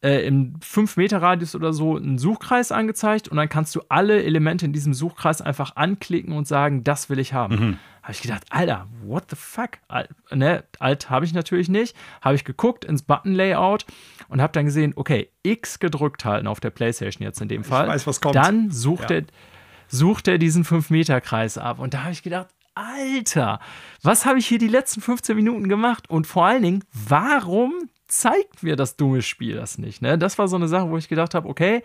äh, im 5-Meter-Radius oder so ein Suchkreis angezeigt und dann kannst du alle Elemente in diesem Suchkreis einfach anklicken und sagen, das will ich haben. Mhm. Habe ich gedacht, Alter, what the fuck? Alt, ne, alt habe ich natürlich nicht. Habe ich geguckt ins Button-Layout und habe dann gesehen, okay, X gedrückt halten auf der Playstation jetzt in dem Fall. Ich weiß, was kommt. Dann sucht, ja. er, sucht er diesen 5-Meter-Kreis ab. Und da habe ich gedacht, Alter, was habe ich hier die letzten 15 Minuten gemacht? Und vor allen Dingen, warum zeigt mir das dumme Spiel das nicht? Ne? Das war so eine Sache, wo ich gedacht habe, okay,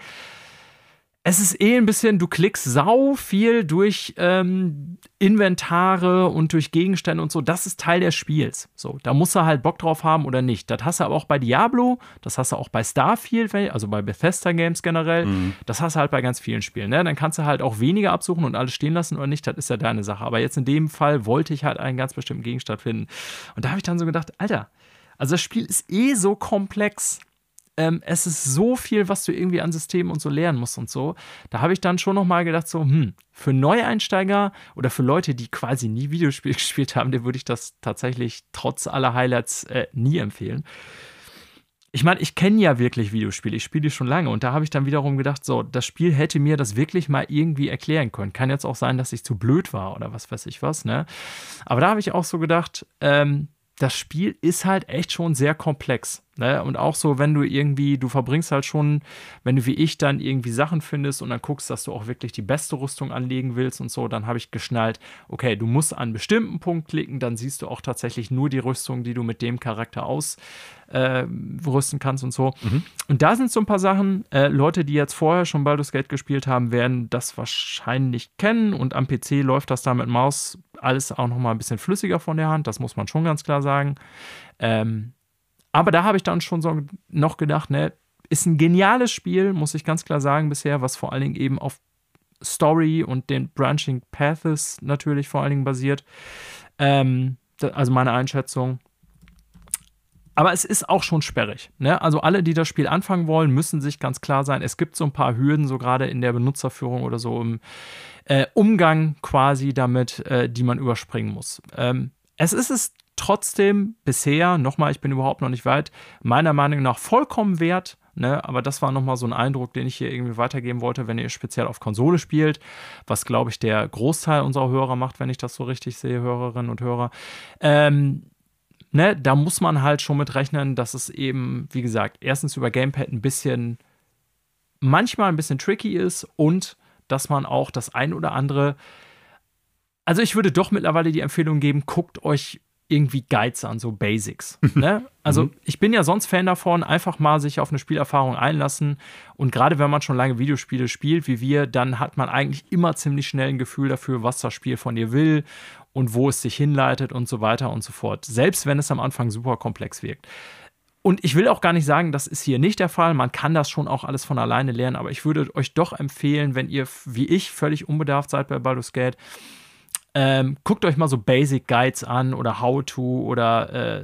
es ist eh ein bisschen, du klickst sau viel durch ähm, Inventare und durch Gegenstände und so. Das ist Teil des Spiels. So, da musst du halt Bock drauf haben oder nicht. Das hast du aber auch bei Diablo, das hast du auch bei Starfield, also bei Bethesda Games generell. Mhm. Das hast du halt bei ganz vielen Spielen. Ne? Dann kannst du halt auch weniger absuchen und alles stehen lassen oder nicht. Das ist ja deine Sache. Aber jetzt in dem Fall wollte ich halt einen ganz bestimmten Gegenstand finden. Und da habe ich dann so gedacht, Alter, also das Spiel ist eh so komplex ähm, es ist so viel, was du irgendwie an Systemen und so lernen musst und so. Da habe ich dann schon nochmal gedacht, so, hm, für Neueinsteiger oder für Leute, die quasi nie Videospiele gespielt haben, dem würde ich das tatsächlich trotz aller Highlights äh, nie empfehlen. Ich meine, ich kenne ja wirklich Videospiele, ich spiele die schon lange und da habe ich dann wiederum gedacht, so, das Spiel hätte mir das wirklich mal irgendwie erklären können. Kann jetzt auch sein, dass ich zu blöd war oder was weiß ich was, ne? Aber da habe ich auch so gedacht, ähm, das Spiel ist halt echt schon sehr komplex. Ne? Und auch so, wenn du irgendwie, du verbringst halt schon, wenn du wie ich dann irgendwie Sachen findest und dann guckst, dass du auch wirklich die beste Rüstung anlegen willst und so, dann habe ich geschnallt, okay, du musst an einen bestimmten Punkt klicken, dann siehst du auch tatsächlich nur die Rüstung, die du mit dem Charakter ausrüsten äh, kannst und so. Mhm. Und da sind so ein paar Sachen, äh, Leute, die jetzt vorher schon Baldur's Gate gespielt haben, werden das wahrscheinlich kennen und am PC läuft das da mit Maus alles auch noch mal ein bisschen flüssiger von der Hand, das muss man schon ganz klar sagen. Ähm, aber da habe ich dann schon so noch gedacht, ne, ist ein geniales Spiel, muss ich ganz klar sagen, bisher, was vor allen Dingen eben auf Story und den Branching Paths natürlich vor allen Dingen basiert. Ähm, also meine Einschätzung. Aber es ist auch schon sperrig. Ne? Also alle, die das Spiel anfangen wollen, müssen sich ganz klar sein, es gibt so ein paar Hürden, so gerade in der Benutzerführung oder so im äh, Umgang quasi damit, äh, die man überspringen muss. Ähm, es ist es trotzdem bisher, nochmal, ich bin überhaupt noch nicht weit, meiner Meinung nach vollkommen wert. Ne, aber das war nochmal so ein Eindruck, den ich hier irgendwie weitergeben wollte, wenn ihr speziell auf Konsole spielt, was glaube ich der Großteil unserer Hörer macht, wenn ich das so richtig sehe, Hörerinnen und Hörer. Ähm, ne, da muss man halt schon mit rechnen, dass es eben, wie gesagt, erstens über Gamepad ein bisschen, manchmal ein bisschen tricky ist und dass man auch das ein oder andere. Also ich würde doch mittlerweile die Empfehlung geben, guckt euch irgendwie Guides an, so Basics. ne? Also mhm. ich bin ja sonst Fan davon, einfach mal sich auf eine Spielerfahrung einlassen. Und gerade wenn man schon lange Videospiele spielt, wie wir, dann hat man eigentlich immer ziemlich schnell ein Gefühl dafür, was das Spiel von dir will und wo es sich hinleitet und so weiter und so fort. Selbst wenn es am Anfang super komplex wirkt. Und ich will auch gar nicht sagen, das ist hier nicht der Fall. Man kann das schon auch alles von alleine lernen. Aber ich würde euch doch empfehlen, wenn ihr wie ich völlig unbedarft seid bei Baldur's Gate, ähm, guckt euch mal so Basic Guides an oder How to oder äh,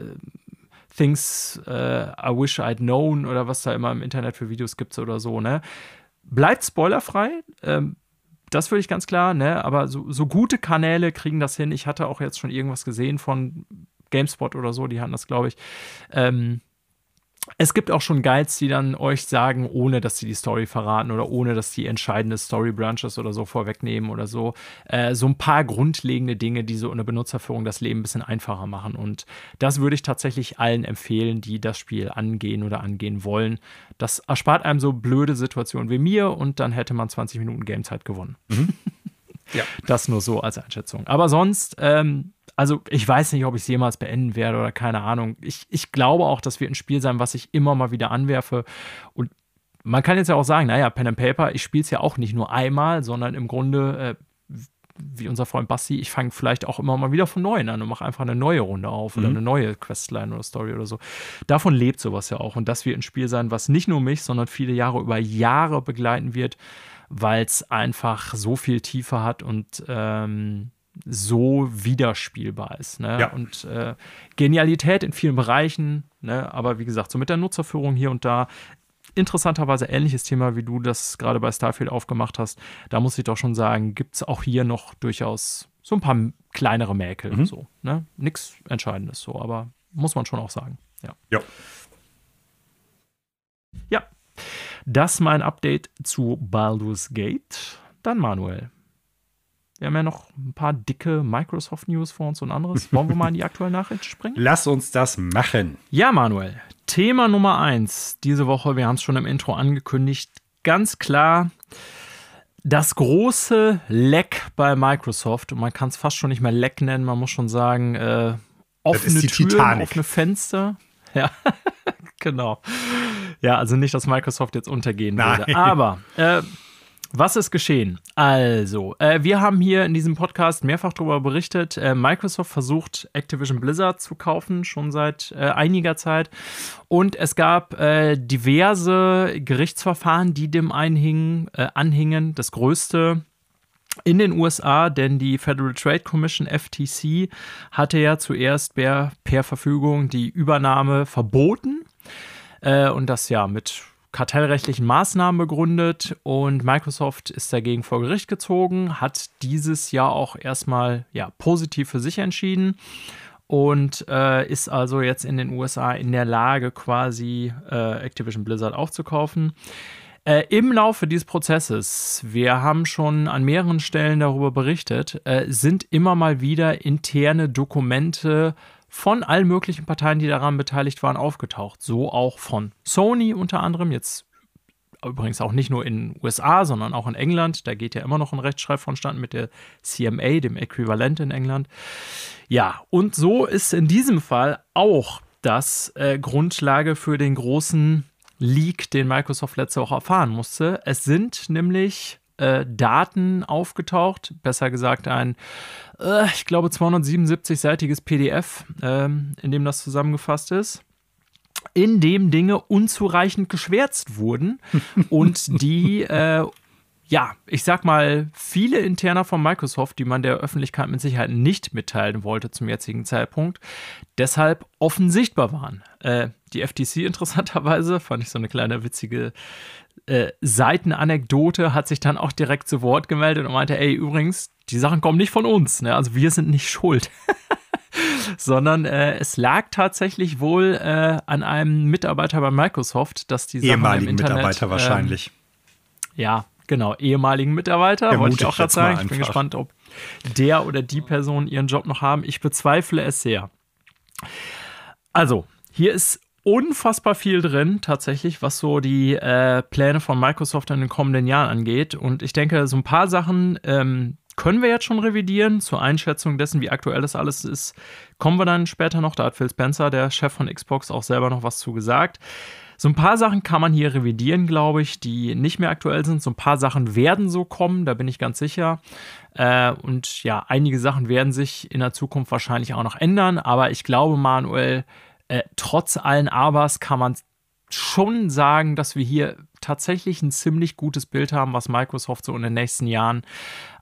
Things äh, I Wish I'd Known oder was da immer im Internet für Videos gibt oder so, ne? Bleibt spoilerfrei. Ähm, das würde ich ganz klar, ne? Aber so, so, gute Kanäle kriegen das hin. Ich hatte auch jetzt schon irgendwas gesehen von GameSpot oder so, die hatten das, glaube ich. Ähm, es gibt auch schon Guides, die dann euch sagen, ohne dass sie die Story verraten oder ohne dass die entscheidende Story Branches oder so vorwegnehmen oder so, äh, so ein paar grundlegende Dinge, die so in der Benutzerführung das Leben ein bisschen einfacher machen. Und das würde ich tatsächlich allen empfehlen, die das Spiel angehen oder angehen wollen. Das erspart einem so blöde Situationen wie mir und dann hätte man 20 Minuten Gamezeit gewonnen. Mhm. ja. Das nur so als Einschätzung. Aber sonst, ähm, also ich weiß nicht, ob ich es jemals beenden werde oder keine Ahnung. Ich, ich glaube auch, das wird ein Spiel sein, was ich immer mal wieder anwerfe. Und man kann jetzt ja auch sagen, naja, Pen and Paper, ich spiele es ja auch nicht nur einmal, sondern im Grunde äh, wie unser Freund Basti, ich fange vielleicht auch immer mal wieder von neuem an und mache einfach eine neue Runde auf mhm. oder eine neue Questline oder Story oder so. Davon lebt sowas ja auch. Und das wird ein Spiel sein, was nicht nur mich, sondern viele Jahre über Jahre begleiten wird, weil es einfach so viel Tiefe hat und ähm, so widerspielbar ist. Ne? Ja. Und äh, Genialität in vielen Bereichen, ne? aber wie gesagt, so mit der Nutzerführung hier und da interessanterweise ähnliches Thema, wie du das gerade bei Starfield aufgemacht hast. Da muss ich doch schon sagen, gibt es auch hier noch durchaus so ein paar kleinere Mäkel. Mhm. So, ne? Nichts Entscheidendes so, aber muss man schon auch sagen. Ja. Ja. Ja. Das mein Update zu Baldur's Gate. Dann Manuel. Wir haben ja noch ein paar dicke Microsoft-News vor uns und anderes. Wollen wir mal in die aktuellen Nachrichten springen? Lass uns das machen. Ja, Manuel. Thema Nummer eins diese Woche, wir haben es schon im Intro angekündigt, ganz klar das große Leck bei Microsoft. Und man kann es fast schon nicht mehr Leck nennen, man muss schon sagen, äh, offene Türen, Titanic. offene Fenster. Ja, genau. Ja, also nicht, dass Microsoft jetzt untergehen Nein. würde. Aber äh, was ist geschehen? Also, äh, wir haben hier in diesem Podcast mehrfach darüber berichtet. Äh, Microsoft versucht, Activision Blizzard zu kaufen, schon seit äh, einiger Zeit. Und es gab äh, diverse Gerichtsverfahren, die dem einhingen, äh, anhingen. Das größte in den USA, denn die Federal Trade Commission FTC hatte ja zuerst per, per Verfügung die Übernahme verboten. Äh, und das ja mit kartellrechtlichen Maßnahmen begründet und Microsoft ist dagegen vor Gericht gezogen, hat dieses Jahr auch erstmal ja, positiv für sich entschieden und äh, ist also jetzt in den USA in der Lage, quasi äh, Activision Blizzard aufzukaufen. Äh, Im Laufe dieses Prozesses, wir haben schon an mehreren Stellen darüber berichtet, äh, sind immer mal wieder interne Dokumente von allen möglichen Parteien, die daran beteiligt waren, aufgetaucht. So auch von Sony unter anderem, jetzt übrigens auch nicht nur in den USA, sondern auch in England. Da geht ja immer noch ein Rechtsstreit vonstatten mit der CMA, dem Äquivalent in England. Ja, und so ist in diesem Fall auch das äh, Grundlage für den großen Leak, den Microsoft letzte Woche erfahren musste. Es sind nämlich äh, Daten aufgetaucht, besser gesagt ein, äh, ich glaube, 277-seitiges PDF, äh, in dem das zusammengefasst ist in dem Dinge unzureichend geschwärzt wurden und die, äh, ja, ich sag mal, viele Interner von Microsoft, die man der Öffentlichkeit mit Sicherheit nicht mitteilen wollte zum jetzigen Zeitpunkt, deshalb offensichtbar waren. Äh, die FTC interessanterweise, fand ich so eine kleine witzige äh, Seitenanekdote, hat sich dann auch direkt zu Wort gemeldet und meinte, ey, übrigens, die Sachen kommen nicht von uns, ne? also wir sind nicht schuld. sondern äh, es lag tatsächlich wohl äh, an einem Mitarbeiter bei Microsoft, dass die Sachen ehemaligen im Internet, Mitarbeiter wahrscheinlich. Ähm, ja, genau, ehemaligen Mitarbeiter, Vermute wollte ich auch gerade sagen. Ich bin gespannt, ob der oder die Person ihren Job noch haben. Ich bezweifle es sehr. Also, hier ist unfassbar viel drin, tatsächlich, was so die äh, Pläne von Microsoft in den kommenden Jahren angeht. Und ich denke, so ein paar Sachen ähm, können wir jetzt schon revidieren. Zur Einschätzung dessen, wie aktuell das alles ist, kommen wir dann später noch. Da hat Phil Spencer, der Chef von Xbox, auch selber noch was zu gesagt. So ein paar Sachen kann man hier revidieren, glaube ich, die nicht mehr aktuell sind. So ein paar Sachen werden so kommen, da bin ich ganz sicher. Äh, und ja, einige Sachen werden sich in der Zukunft wahrscheinlich auch noch ändern. Aber ich glaube, Manuel, äh, trotz allen Abers kann man schon sagen, dass wir hier tatsächlich ein ziemlich gutes Bild haben, was Microsoft so in den nächsten Jahren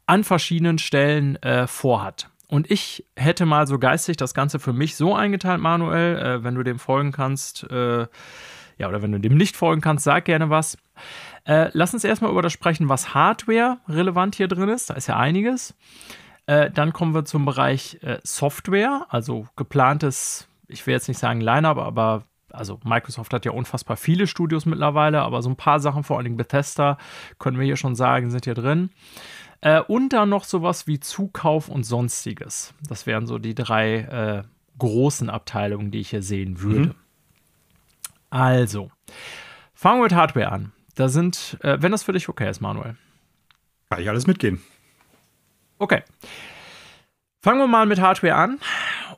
an verschiedenen Stellen äh, vorhat. Und ich hätte mal so geistig das Ganze für mich so eingeteilt, Manuel, äh, wenn du dem folgen kannst, äh, ja, oder wenn du dem nicht folgen kannst, sag gerne was. Äh, lass uns erstmal über das sprechen, was Hardware relevant hier drin ist. Da ist ja einiges. Äh, dann kommen wir zum Bereich Software, also geplantes, ich will jetzt nicht sagen Line-up, aber also Microsoft hat ja unfassbar viele Studios mittlerweile, aber so ein paar Sachen, vor allen Dingen Bethesda, können wir hier schon sagen, sind hier drin. Äh, und dann noch sowas wie Zukauf und Sonstiges. Das wären so die drei äh, großen Abteilungen, die ich hier sehen würde. Mhm. Also, fangen wir mit Hardware an. Da sind, äh, wenn das für dich okay ist, Manuel. Kann ich alles mitgehen. Okay. Fangen wir mal mit Hardware an.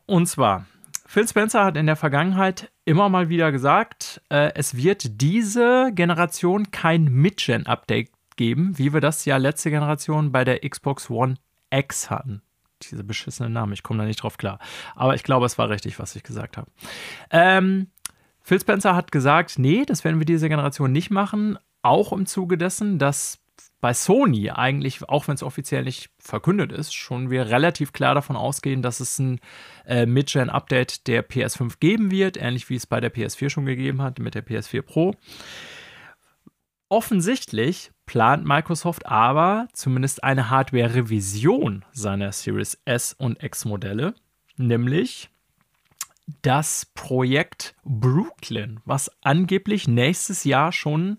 Und zwar, Phil Spencer hat in der Vergangenheit immer mal wieder gesagt, äh, es wird diese Generation kein Mid-Gen-Update geben, wie wir das ja letzte Generation bei der Xbox One X hatten. Diese beschissenen Namen, ich komme da nicht drauf klar. Aber ich glaube, es war richtig, was ich gesagt habe. Ähm, Phil Spencer hat gesagt, nee, das werden wir diese Generation nicht machen. Auch im Zuge dessen, dass bei Sony eigentlich, auch wenn es offiziell nicht verkündet ist, schon wir relativ klar davon ausgehen, dass es ein äh, Mid-Gen-Update der PS5 geben wird, ähnlich wie es bei der PS4 schon gegeben hat mit der PS4 Pro. Offensichtlich plant Microsoft aber zumindest eine Hardware-Revision seiner Series S und X-Modelle, nämlich das Projekt Brooklyn, was angeblich nächstes Jahr schon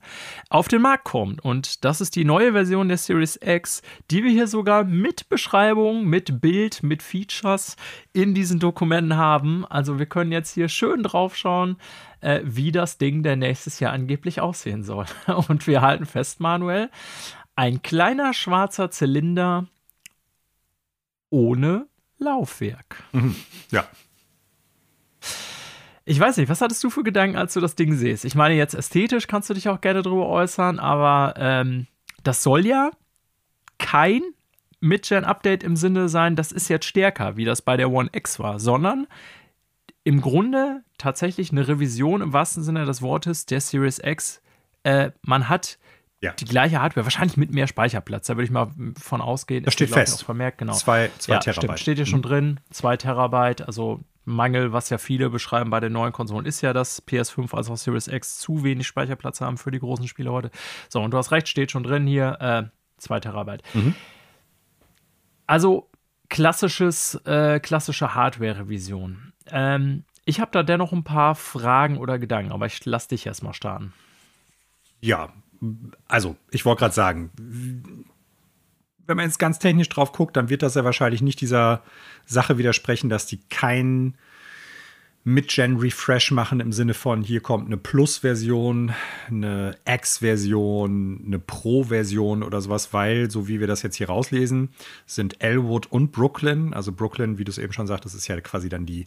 auf den Markt kommt. Und das ist die neue Version der Series X, die wir hier sogar mit Beschreibung, mit Bild, mit Features in diesen Dokumenten haben. Also wir können jetzt hier schön drauf schauen, äh, wie das Ding der nächstes Jahr angeblich aussehen soll. Und wir halten fest, Manuel, ein kleiner schwarzer Zylinder ohne Laufwerk. Mhm. Ja, ich weiß nicht, was hattest du für Gedanken, als du das Ding siehst? Ich meine, jetzt ästhetisch kannst du dich auch gerne drüber äußern, aber ähm, das soll ja kein Mid-Gen-Update im Sinne sein, das ist jetzt stärker, wie das bei der One X war, sondern im Grunde tatsächlich eine Revision im wahrsten Sinne des Wortes der Series X. Äh, man hat ja. die gleiche Hardware, wahrscheinlich mit mehr Speicherplatz. Da würde ich mal von ausgehen. Das steht fest. Vermerkt, genau. Zwei, zwei ja, Terabyte. Stimmt, steht hier schon mhm. drin. Zwei Terabyte. Also Mangel, was ja viele beschreiben bei den neuen Konsolen, ist ja, dass PS5 als auch Series X zu wenig Speicherplatz haben für die großen Spiele heute. So, und du hast recht, steht schon drin hier, äh, 2 Terabyte. Mhm. Also klassisches, äh, klassische Hardware-Revision. Ähm, ich habe da dennoch ein paar Fragen oder Gedanken, aber ich lasse dich erstmal starten. Ja, also ich wollte gerade sagen, wenn man jetzt ganz technisch drauf guckt, dann wird das ja wahrscheinlich nicht dieser Sache widersprechen, dass die kein Mid-Gen-Refresh machen im Sinne von, hier kommt eine Plus-Version, eine X-Version, eine Pro-Version oder sowas, weil, so wie wir das jetzt hier rauslesen, sind Elwood und Brooklyn, also Brooklyn, wie du es eben schon sagtest, ist ja quasi dann die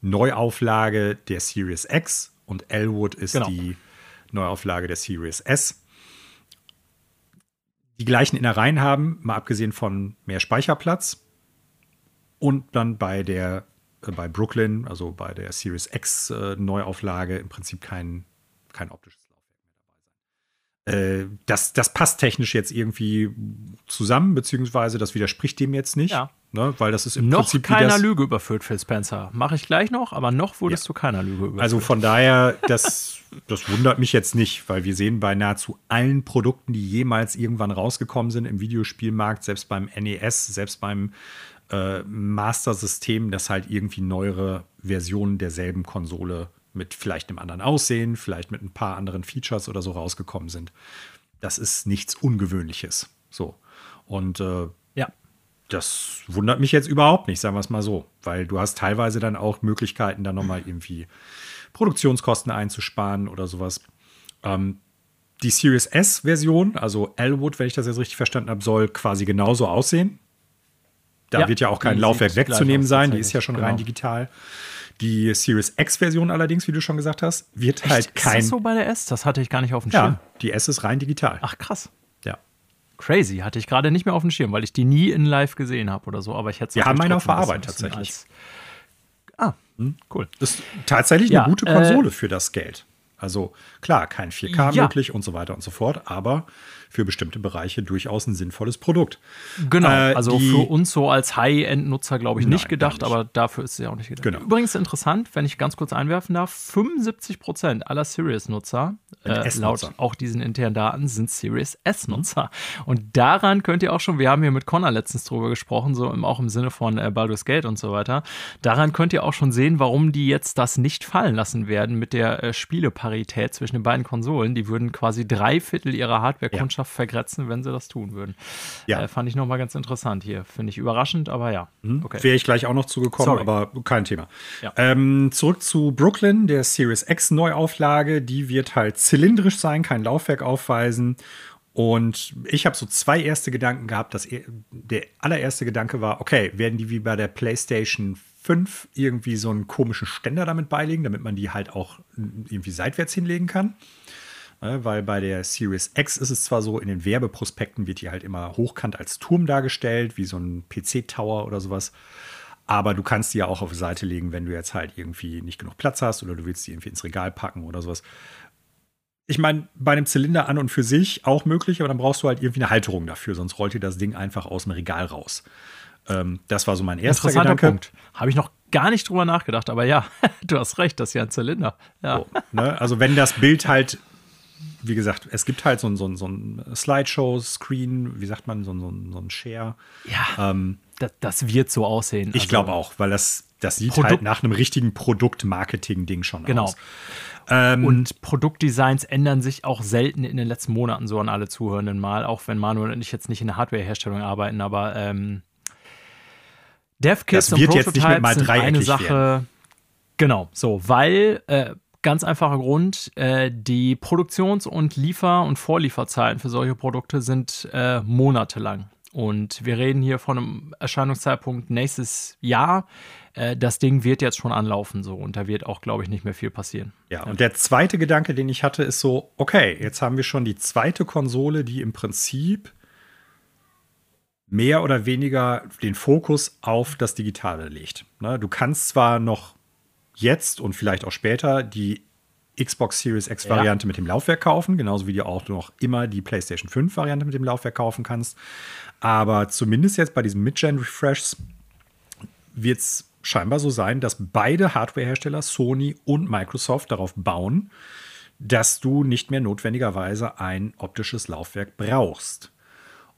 Neuauflage der Series X und Elwood ist genau. die Neuauflage der Series S die gleichen Innereien haben, mal abgesehen von mehr Speicherplatz. Und dann bei der äh, bei Brooklyn, also bei der Series X äh, Neuauflage, im Prinzip kein, kein optisches Laufwerk mehr dabei sein. Äh, das, das passt technisch jetzt irgendwie zusammen, beziehungsweise das widerspricht dem jetzt nicht. Ja. Ne, weil das ist im noch Prinzip keiner Lüge überführt, Phil Spencer. Mache ich gleich noch, aber noch wurdest ja. du keiner Lüge überführt. Also von daher, das, das wundert mich jetzt nicht, weil wir sehen bei nahezu allen Produkten, die jemals irgendwann rausgekommen sind im Videospielmarkt, selbst beim NES, selbst beim äh, Master-System, dass halt irgendwie neuere Versionen derselben Konsole mit vielleicht einem anderen Aussehen, vielleicht mit ein paar anderen Features oder so rausgekommen sind. Das ist nichts Ungewöhnliches. So. Und äh, ja das wundert mich jetzt überhaupt nicht, sagen wir es mal so, weil du hast teilweise dann auch Möglichkeiten, da nochmal irgendwie Produktionskosten einzusparen oder sowas. Ähm, die Series S-Version, also Elwood, wenn ich das jetzt richtig verstanden habe, soll quasi genauso aussehen. Da ja, wird ja auch kein Laufwerk wegzunehmen sein, die ist ja schon genau. rein digital. Die Series X-Version allerdings, wie du schon gesagt hast, wird Echt? halt kein. Ist das so bei der S? Das hatte ich gar nicht auf dem Schirm. Ja, die S ist rein digital. Ach krass. Crazy, hatte ich gerade nicht mehr auf dem Schirm, weil ich die nie in live gesehen habe oder so, aber ich hätte Wir haben eine auf der Arbeit tatsächlich. Ah, hm, cool. Das ist tatsächlich ja, eine gute Konsole äh, für das Geld. Also klar, kein 4K ja. möglich und so weiter und so fort, aber für bestimmte Bereiche durchaus ein sinnvolles Produkt. Genau, äh, also für uns so als High-End-Nutzer, glaube ich, nicht Nein, gedacht, nicht. aber dafür ist es ja auch nicht gedacht. Genau. Übrigens interessant, wenn ich ganz kurz einwerfen darf, 75 Prozent aller Series-Nutzer, äh, laut auch diesen internen Daten, sind Series S-Nutzer. Und daran könnt ihr auch schon, wir haben hier mit Connor letztens drüber gesprochen, so im, auch im Sinne von äh, Baldur's Gate und so weiter, daran könnt ihr auch schon sehen, warum die jetzt das nicht fallen lassen werden mit der äh, Spieleparität zwischen den beiden Konsolen. Die würden quasi drei Viertel ihrer Hardware-Kundschaft. Mannschaft vergrätzen, wenn sie das tun würden. Ja. Äh, fand ich nochmal ganz interessant hier. Finde ich überraschend, aber ja. Mhm. Okay. Wäre ich gleich auch noch zugekommen, aber kein Thema. Ja. Ähm, zurück zu Brooklyn, der Series X Neuauflage. Die wird halt zylindrisch sein, kein Laufwerk aufweisen. Und ich habe so zwei erste Gedanken gehabt. Dass der allererste Gedanke war, okay, werden die wie bei der PlayStation 5 irgendwie so einen komischen Ständer damit beilegen, damit man die halt auch irgendwie seitwärts hinlegen kann? Äh, weil bei der Series X ist es zwar so, in den Werbeprospekten wird die halt immer hochkant als Turm dargestellt, wie so ein PC-Tower oder sowas. Aber du kannst die ja auch auf die Seite legen, wenn du jetzt halt irgendwie nicht genug Platz hast oder du willst die irgendwie ins Regal packen oder sowas. Ich meine, bei einem Zylinder an und für sich auch möglich, aber dann brauchst du halt irgendwie eine Halterung dafür, sonst rollt dir das Ding einfach aus dem Regal raus. Ähm, das war so mein erster Gedanke. Punkt. Habe ich noch gar nicht drüber nachgedacht, aber ja, du hast recht, das ist ja ein Zylinder. Ja. So, ne? Also wenn das Bild halt, wie gesagt, es gibt halt so ein, so ein, so ein Slideshow-Screen, wie sagt man, so ein, so ein, so ein Share. Ja, das, das wird so aussehen. Ich Also, glaube auch, weil das, das sieht Produkt- halt nach einem richtigen Produkt-Marketing-Ding schon Genau. aus. Ähm, Und Produktdesigns ändern sich auch selten in den letzten Monaten so an alle Zuhörenden mal, auch wenn Manuel und ich jetzt nicht in der Hardware-Herstellung arbeiten, aber ähm, DevKits und wird jetzt nicht mit Prototypes mal sind eine Sache. Genau, so, weil äh, ganz einfacher Grund, äh, die Produktions- und Liefer- und Vorlieferzeiten für solche Produkte sind äh, monatelang. Und wir reden hier von einem Erscheinungszeitpunkt nächstes Jahr. Äh, das Ding wird jetzt schon anlaufen so und da wird auch, glaube ich, nicht mehr viel passieren. Ja, und der zweite Gedanke, den ich hatte, ist so, okay, jetzt haben wir schon die zweite Konsole, die im Prinzip mehr oder weniger den Fokus auf das Digitale legt. Ne, du kannst zwar noch jetzt und vielleicht auch später die Xbox Series X Ja. Variante mit dem Laufwerk kaufen, genauso wie du auch noch immer die PlayStation 5 Variante mit dem Laufwerk kaufen kannst. Aber zumindest jetzt bei diesen Mid-Gen-Refreshs wird es scheinbar so sein, dass beide Hardwarehersteller, Sony und Microsoft, darauf bauen, dass du nicht mehr notwendigerweise ein optisches Laufwerk brauchst.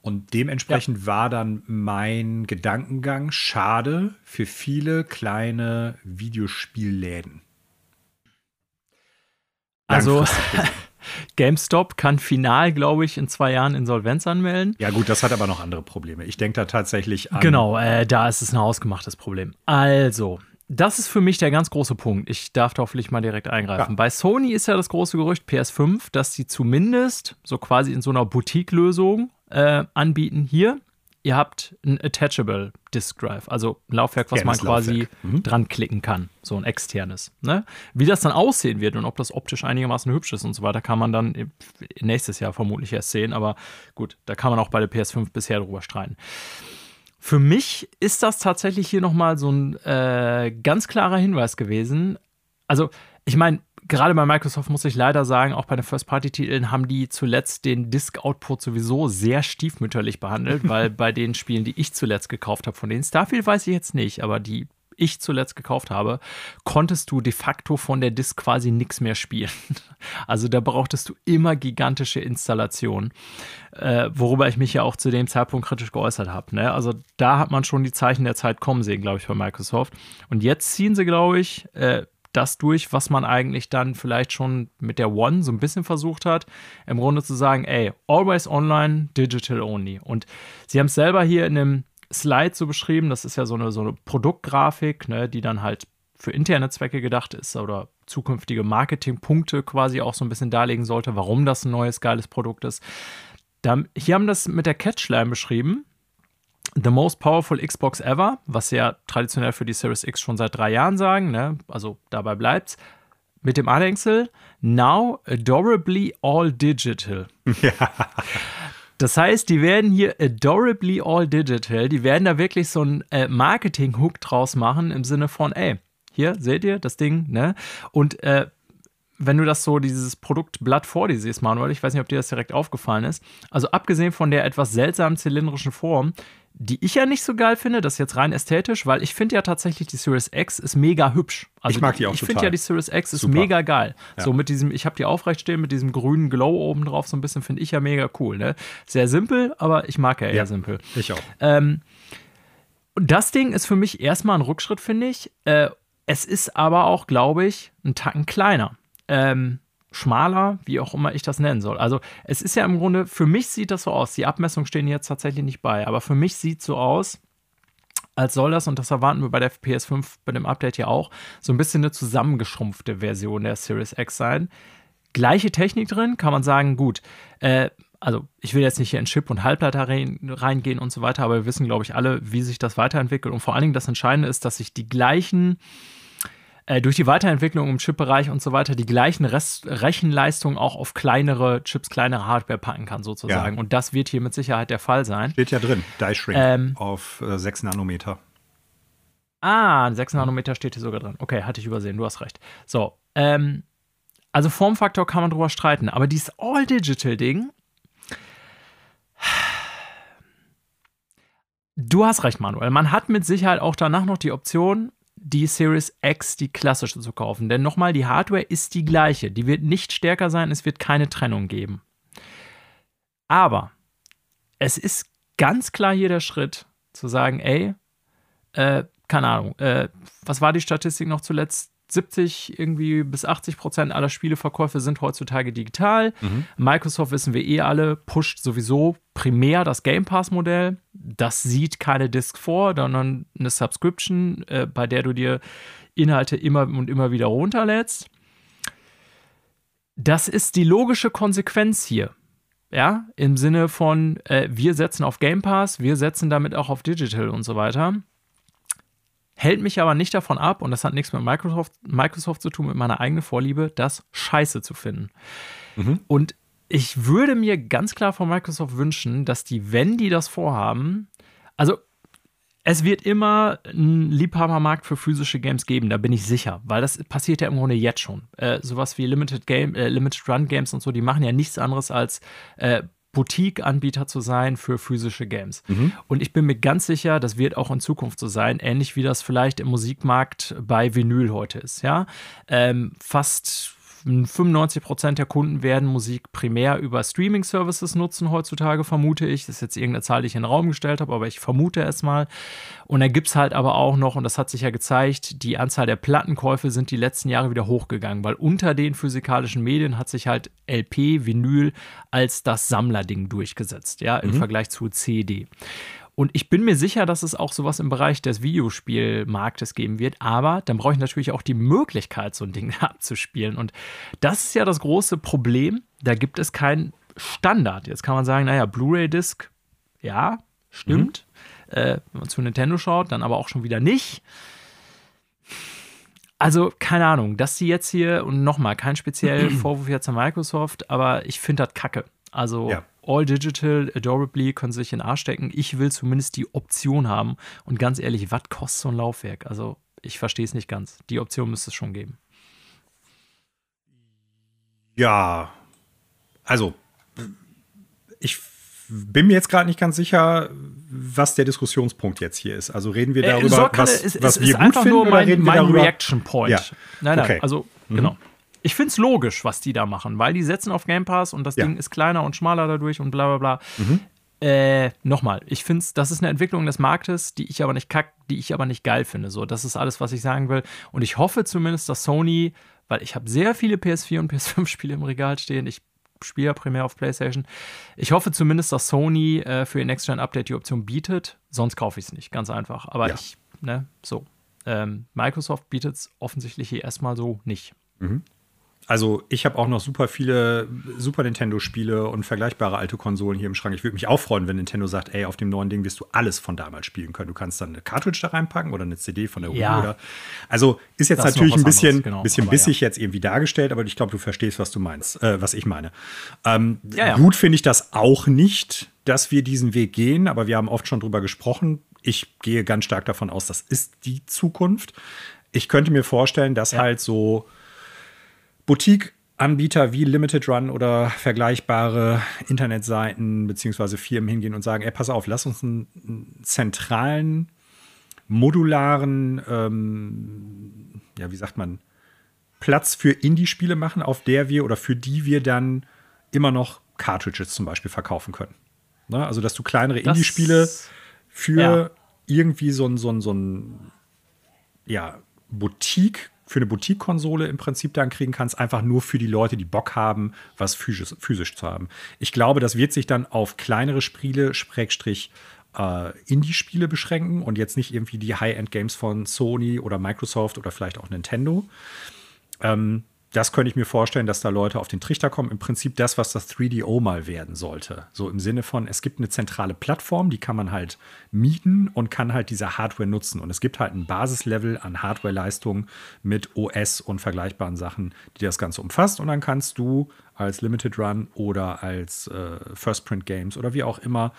Und dementsprechend war dann mein Gedankengang schade für viele kleine Videospielläden. Also. GameStop kann final, glaube ich, in zwei Jahren Insolvenz anmelden. ja, gut, das hat aber noch andere Probleme. Ich denke da tatsächlich an. Genau, äh, da ist es ein hausgemachtes Problem. Also, das ist für mich der ganz große Punkt. Ich darf da hoffentlich mal direkt eingreifen. Ja. Bei Sony ist ja das große Gerücht PS5, dass sie zumindest so quasi in so einer Boutique-Lösung äh, anbieten. Hier, ihr habt ein Attachable Disk Drive, also ein Laufwerk, was man quasi. Mhm. dran klicken kann, so ein externes. Ne? Wie das dann aussehen wird und ob das optisch einigermaßen hübsch ist und so weiter, kann man dann nächstes Jahr vermutlich erst sehen. Aber gut, da kann man auch bei der PS5 bisher drüber streiten. Für mich ist das tatsächlich hier nochmal so ein äh, ganz klarer Hinweis gewesen. Also, ich meine, gerade bei Microsoft muss ich leider sagen, auch bei den First-Party-Titeln haben die zuletzt den Disk-Output sowieso sehr stiefmütterlich behandelt, weil bei den Spielen, die ich zuletzt gekauft habe, von denen Starfield weiß ich jetzt nicht, aber die ich zuletzt gekauft habe, konntest du de facto von der Disk quasi nichts mehr spielen. Also da brauchtest du immer gigantische Installationen, äh, worüber ich mich ja auch zu dem Zeitpunkt kritisch geäußert habe. Ne? Also da hat man schon die Zeichen der Zeit kommen sehen, glaube ich, bei Microsoft. Und jetzt ziehen sie, glaube ich, äh, das durch, was man eigentlich dann vielleicht schon mit der One so ein bisschen versucht hat, im Grunde zu sagen, ey, always online, digital only. Und sie haben es selber hier in einem Slide so beschrieben, das ist ja so eine, so eine Produktgrafik, ne, die dann halt für interne Zwecke gedacht ist oder zukünftige Marketingpunkte quasi auch so ein bisschen darlegen sollte, warum das ein neues geiles Produkt ist. Da, hier haben das mit der Catchline beschrieben. The most powerful Xbox ever, was sie ja traditionell für die Series X schon seit drei Jahren sagen, ne? also dabei bleibt's. Mit dem Anhängsel, now adorably all digital. Das heißt, die werden hier adorably all digital, die werden da wirklich so einen äh, Marketing-Hook draus machen im Sinne von, ey, hier seht ihr das Ding, ne? Und äh, wenn du das so, dieses Produktblatt vor dir siehst, Manuel, ich weiß nicht, ob dir das direkt aufgefallen ist, also abgesehen von der etwas seltsamen zylindrischen Form, die ich ja nicht so geil finde, das ist jetzt rein ästhetisch, weil ich finde ja tatsächlich, die Series X ist mega hübsch. Also Ich mag die auch Ich finde ja, die Series X ist Super. mega geil. Ja. So mit diesem, ich habe die aufrecht stehen, mit diesem grünen Glow oben drauf, so ein bisschen, finde ich ja mega cool. Ne? Sehr simpel, aber ich mag ja eher Ja. simpel. Ich auch. Ähm, und das Ding ist für mich erstmal ein Rückschritt, finde ich. Äh, es ist aber auch, glaube ich, ein Tacken kleiner. Ähm, schmaler, wie auch immer ich das nennen soll. Also es ist ja im Grunde, für mich sieht das so aus, die Abmessungen stehen jetzt tatsächlich nicht bei, aber für mich sieht so aus, als soll das, und das erwarten wir bei der PS5 bei dem Update ja auch, so ein bisschen eine zusammengeschrumpfte Version der Series X sein. Gleiche Technik drin, kann man sagen, gut, äh, also ich will jetzt nicht hier in Chip und Halbleiter rein, reingehen und so weiter, aber wir wissen, glaube ich, alle, wie sich das weiterentwickelt. Und vor allen Dingen das Entscheidende ist, dass sich die gleichen äh, durch die Weiterentwicklung im Chipbereich und so weiter die gleichen Rest Rechenleistungen auch auf kleinere Chips, kleinere Hardware packen kann, sozusagen. Ja. Und das wird hier mit Sicherheit der Fall sein. Steht ja drin, Die Shrink ähm, auf äh, 6 Nanometer. Ah, 6 Nanometer steht hier sogar drin. Okay, hatte ich übersehen, du hast recht. So, ähm, also Formfaktor kann man drüber streiten, aber dieses All-Digital-Ding, du hast recht, Manuel. Man hat mit Sicherheit auch danach noch die Option, die Series X, die klassische, zu kaufen. Denn nochmal, die Hardware ist die gleiche. Die wird nicht stärker sein, es wird keine Trennung geben. Aber es ist ganz klar hier der Schritt, zu sagen, ey, äh, keine Ahnung, äh, was war die Statistik noch zuletzt? 70 irgendwie bis 80 Prozent aller Spieleverkäufe sind heutzutage digital. Mhm. Microsoft wissen wir eh alle, pusht sowieso primär das Game Pass-Modell. Das sieht keine Disk vor, sondern eine Subscription, äh, bei der du dir Inhalte immer und immer wieder runterlädst. Das ist die logische Konsequenz hier. Ja, im Sinne von, äh, wir setzen auf Game Pass, wir setzen damit auch auf Digital und so weiter hält mich aber nicht davon ab, und das hat nichts mit Microsoft, Microsoft zu tun, mit meiner eigenen Vorliebe, das scheiße zu finden. Mhm. Und ich würde mir ganz klar von Microsoft wünschen, dass die, wenn die das vorhaben, also es wird immer einen Liebhabermarkt für physische Games geben, da bin ich sicher, weil das passiert ja im Grunde jetzt schon. Äh, sowas wie Limited Game, äh, Limited Run Games und so, die machen ja nichts anderes als äh, Boutique-Anbieter zu sein für physische Games. Mhm. Und ich bin mir ganz sicher, das wird auch in Zukunft so sein, ähnlich wie das vielleicht im Musikmarkt bei Vinyl heute ist. Ja, ähm, fast 95 Prozent der Kunden werden Musik primär über Streaming-Services nutzen heutzutage, vermute ich. Das ist jetzt irgendeine Zahl, die ich in den Raum gestellt habe, aber ich vermute es mal. Und da gibt es halt aber auch noch, und das hat sich ja gezeigt, die Anzahl der Plattenkäufe sind die letzten Jahre wieder hochgegangen, weil unter den physikalischen Medien hat sich halt LP, Vinyl als das Sammlerding durchgesetzt, ja, im mhm. Vergleich zu CD. Und ich bin mir sicher, dass es auch sowas im Bereich des Videospielmarktes geben wird. Aber dann brauche ich natürlich auch die Möglichkeit, so ein Ding abzuspielen. Und das ist ja das große Problem. Da gibt es keinen Standard. Jetzt kann man sagen, naja, Blu-ray-Disc, ja, stimmt. Mhm. Äh, wenn man zu Nintendo schaut, dann aber auch schon wieder nicht. Also, keine Ahnung, dass sie jetzt hier, und nochmal, kein spezieller Vorwurf jetzt an Microsoft, aber ich finde das kacke. Also, ja. All Digital, Adorably können sich in den Arsch stecken. Ich will zumindest die Option haben. Und ganz ehrlich, was kostet so ein Laufwerk? Also, ich verstehe es nicht ganz. Die Option müsste es schon geben. Ja, also, ich bin mir jetzt gerade nicht ganz sicher, was der Diskussionspunkt jetzt hier ist. Also reden wir äh, darüber, äh, was, es, was es wir gut finden, oder reden wir darüber? Reaction Point. Ja. Nein, nein, okay. also mhm. genau ich finde es logisch, was die da machen, weil die setzen auf Game Pass und das ja. Ding ist kleiner und schmaler dadurch und bla bla bla. Mhm. Äh, nochmal, ich finde das ist eine Entwicklung des Marktes, die ich aber nicht kack, die ich aber nicht geil finde. So, das ist alles, was ich sagen will. Und ich hoffe zumindest, dass Sony, weil ich habe sehr viele PS4 und PS5-Spiele im Regal stehen, ich spiele ja primär auf PlayStation. Ich hoffe zumindest, dass Sony äh, für ihr Next-Gen-Update die Option bietet. Sonst kaufe ich es nicht, ganz einfach. Aber ja. ich, ne, so. Ähm, Microsoft bietet es offensichtlich hier erstmal so nicht. Mhm. Also ich habe auch noch super viele Super Nintendo-Spiele und vergleichbare alte Konsolen hier im Schrank. Ich würde mich auch freuen, wenn Nintendo sagt, ey, auf dem neuen Ding wirst du alles von damals spielen können. Du kannst dann eine Cartridge da reinpacken oder eine CD von der Wii ja. oder. Also ist jetzt das natürlich ist ein bisschen, genau, bisschen bissig ja. jetzt irgendwie dargestellt, aber ich glaube, du verstehst, was du meinst, äh, was ich meine. Ähm, ja, gut finde ich das auch nicht, dass wir diesen Weg gehen, aber wir haben oft schon drüber gesprochen. Ich gehe ganz stark davon aus, das ist die Zukunft. Ich könnte mir vorstellen, dass halt so Boutique-Anbieter wie Limited Run oder vergleichbare Internetseiten bzw. Firmen hingehen und sagen, ey, pass auf, lass uns einen zentralen, modularen, ähm, ja, wie sagt man, Platz für Indie-Spiele machen, auf der wir oder für die wir dann immer noch Cartridges zum Beispiel verkaufen können. Ne? Also, dass du kleinere Indie-Spiele für ja. irgendwie so ein, so ein, so ein ja, Boutique für eine Boutique-Konsole im Prinzip dann kriegen kannst, einfach nur für die Leute, die Bock haben, was physisch, physisch zu haben. Ich glaube, das wird sich dann auf kleinere Spiele, Schrägstrich, äh, Indie-Spiele beschränken und jetzt nicht irgendwie die High-End-Games von Sony oder Microsoft oder vielleicht auch Nintendo. Ähm, das könnte ich mir vorstellen, dass da Leute auf den Trichter kommen. Im Prinzip das, was das 3DO mal werden sollte. So im Sinne von, es gibt eine zentrale Plattform, die kann man halt mieten und kann halt diese Hardware nutzen. Und es gibt halt ein Basislevel an Hardware-Leistung mit OS und vergleichbaren Sachen, die das Ganze umfasst. Und dann kannst du als Limited Run oder als äh, First Print Games oder wie auch immer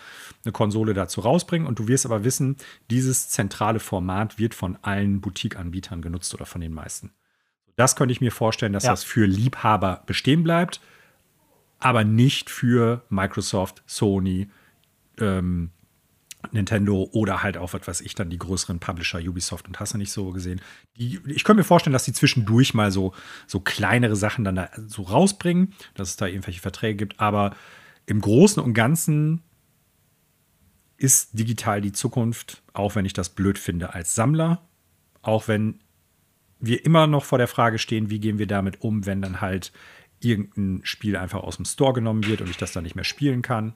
eine Konsole dazu rausbringen. Und du wirst aber wissen, dieses zentrale Format wird von allen Boutique-Anbietern genutzt oder von den meisten. Das könnte ich mir vorstellen, dass ja. das für Liebhaber bestehen bleibt, aber nicht für Microsoft, Sony, ähm, Nintendo oder halt auch, was weiß ich, dann die größeren Publisher, Ubisoft und hast du nicht so gesehen. Die, ich könnte mir vorstellen, dass die zwischendurch mal so, so kleinere Sachen dann da so rausbringen, dass es da irgendwelche Verträge gibt, aber im Großen und Ganzen ist digital die Zukunft, auch wenn ich das blöd finde als Sammler, auch wenn wir immer noch vor der Frage stehen, wie gehen wir damit um, wenn dann halt irgendein Spiel einfach aus dem Store genommen wird und ich das dann nicht mehr spielen kann.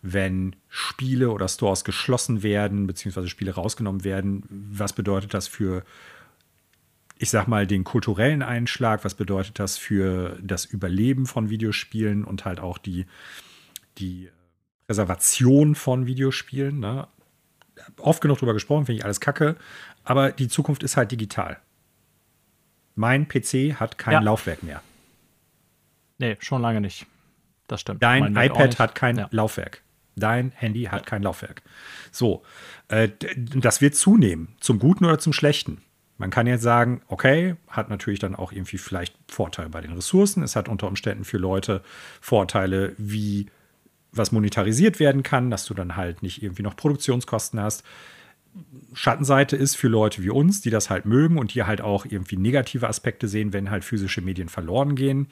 Wenn Spiele oder Stores geschlossen werden, beziehungsweise Spiele rausgenommen werden, was bedeutet das für, ich sag mal, den kulturellen Einschlag? Was bedeutet das für das Überleben von Videospielen und halt auch die, die Reservation von Videospielen? Ne? Oft genug drüber gesprochen, finde ich alles kacke, aber die Zukunft ist halt digital. Mein PC hat kein ja. Laufwerk mehr. Nee, schon lange nicht. Das stimmt. Dein iPad hat kein ja. Laufwerk. Dein Handy hat ja. kein Laufwerk. So, äh, das wird zunehmen, zum Guten oder zum Schlechten. Man kann jetzt sagen, okay, hat natürlich dann auch irgendwie vielleicht Vorteile bei den Ressourcen. Es hat unter Umständen für Leute Vorteile, wie was monetarisiert werden kann, dass du dann halt nicht irgendwie noch Produktionskosten hast. Schattenseite ist für Leute wie uns, die das halt mögen und die halt auch irgendwie negative Aspekte sehen, wenn halt physische Medien verloren gehen.